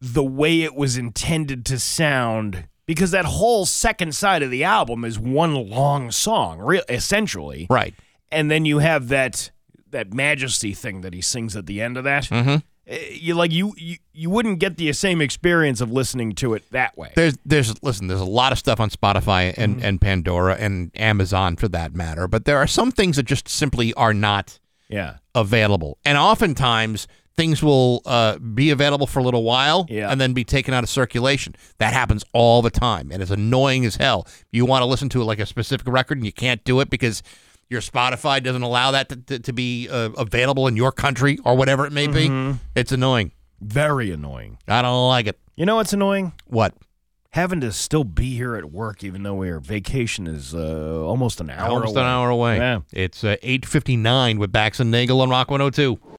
the way it was intended to sound because that whole second side of the album is one long song, real essentially. Right. And then you have that that Majesty thing that he sings at the end of that. Mhm. Eh, You like you, you you wouldn't get the same experience of listening to it that way. There's there's listen, there's a lot of stuff on Spotify and, Mm-hmm. and Pandora and Amazon for that matter, but there are some things that just simply are not Yeah. available. And oftentimes things will uh, be available for a little while Yeah. and then be taken out of circulation. That happens all the time and it's annoying as hell. You want to listen to like a specific record and you can't do it because your Spotify doesn't allow that to, to, to be uh, available in your country or whatever it may Mhm. be. It's annoying. Very annoying. I don't like it. You know what's annoying? What? Having to still be here at work, even though our vacation is uh, almost an hour Almost away. an hour away. Yeah. It's uh, 8.59 with Bax and Nagel on Rock 102.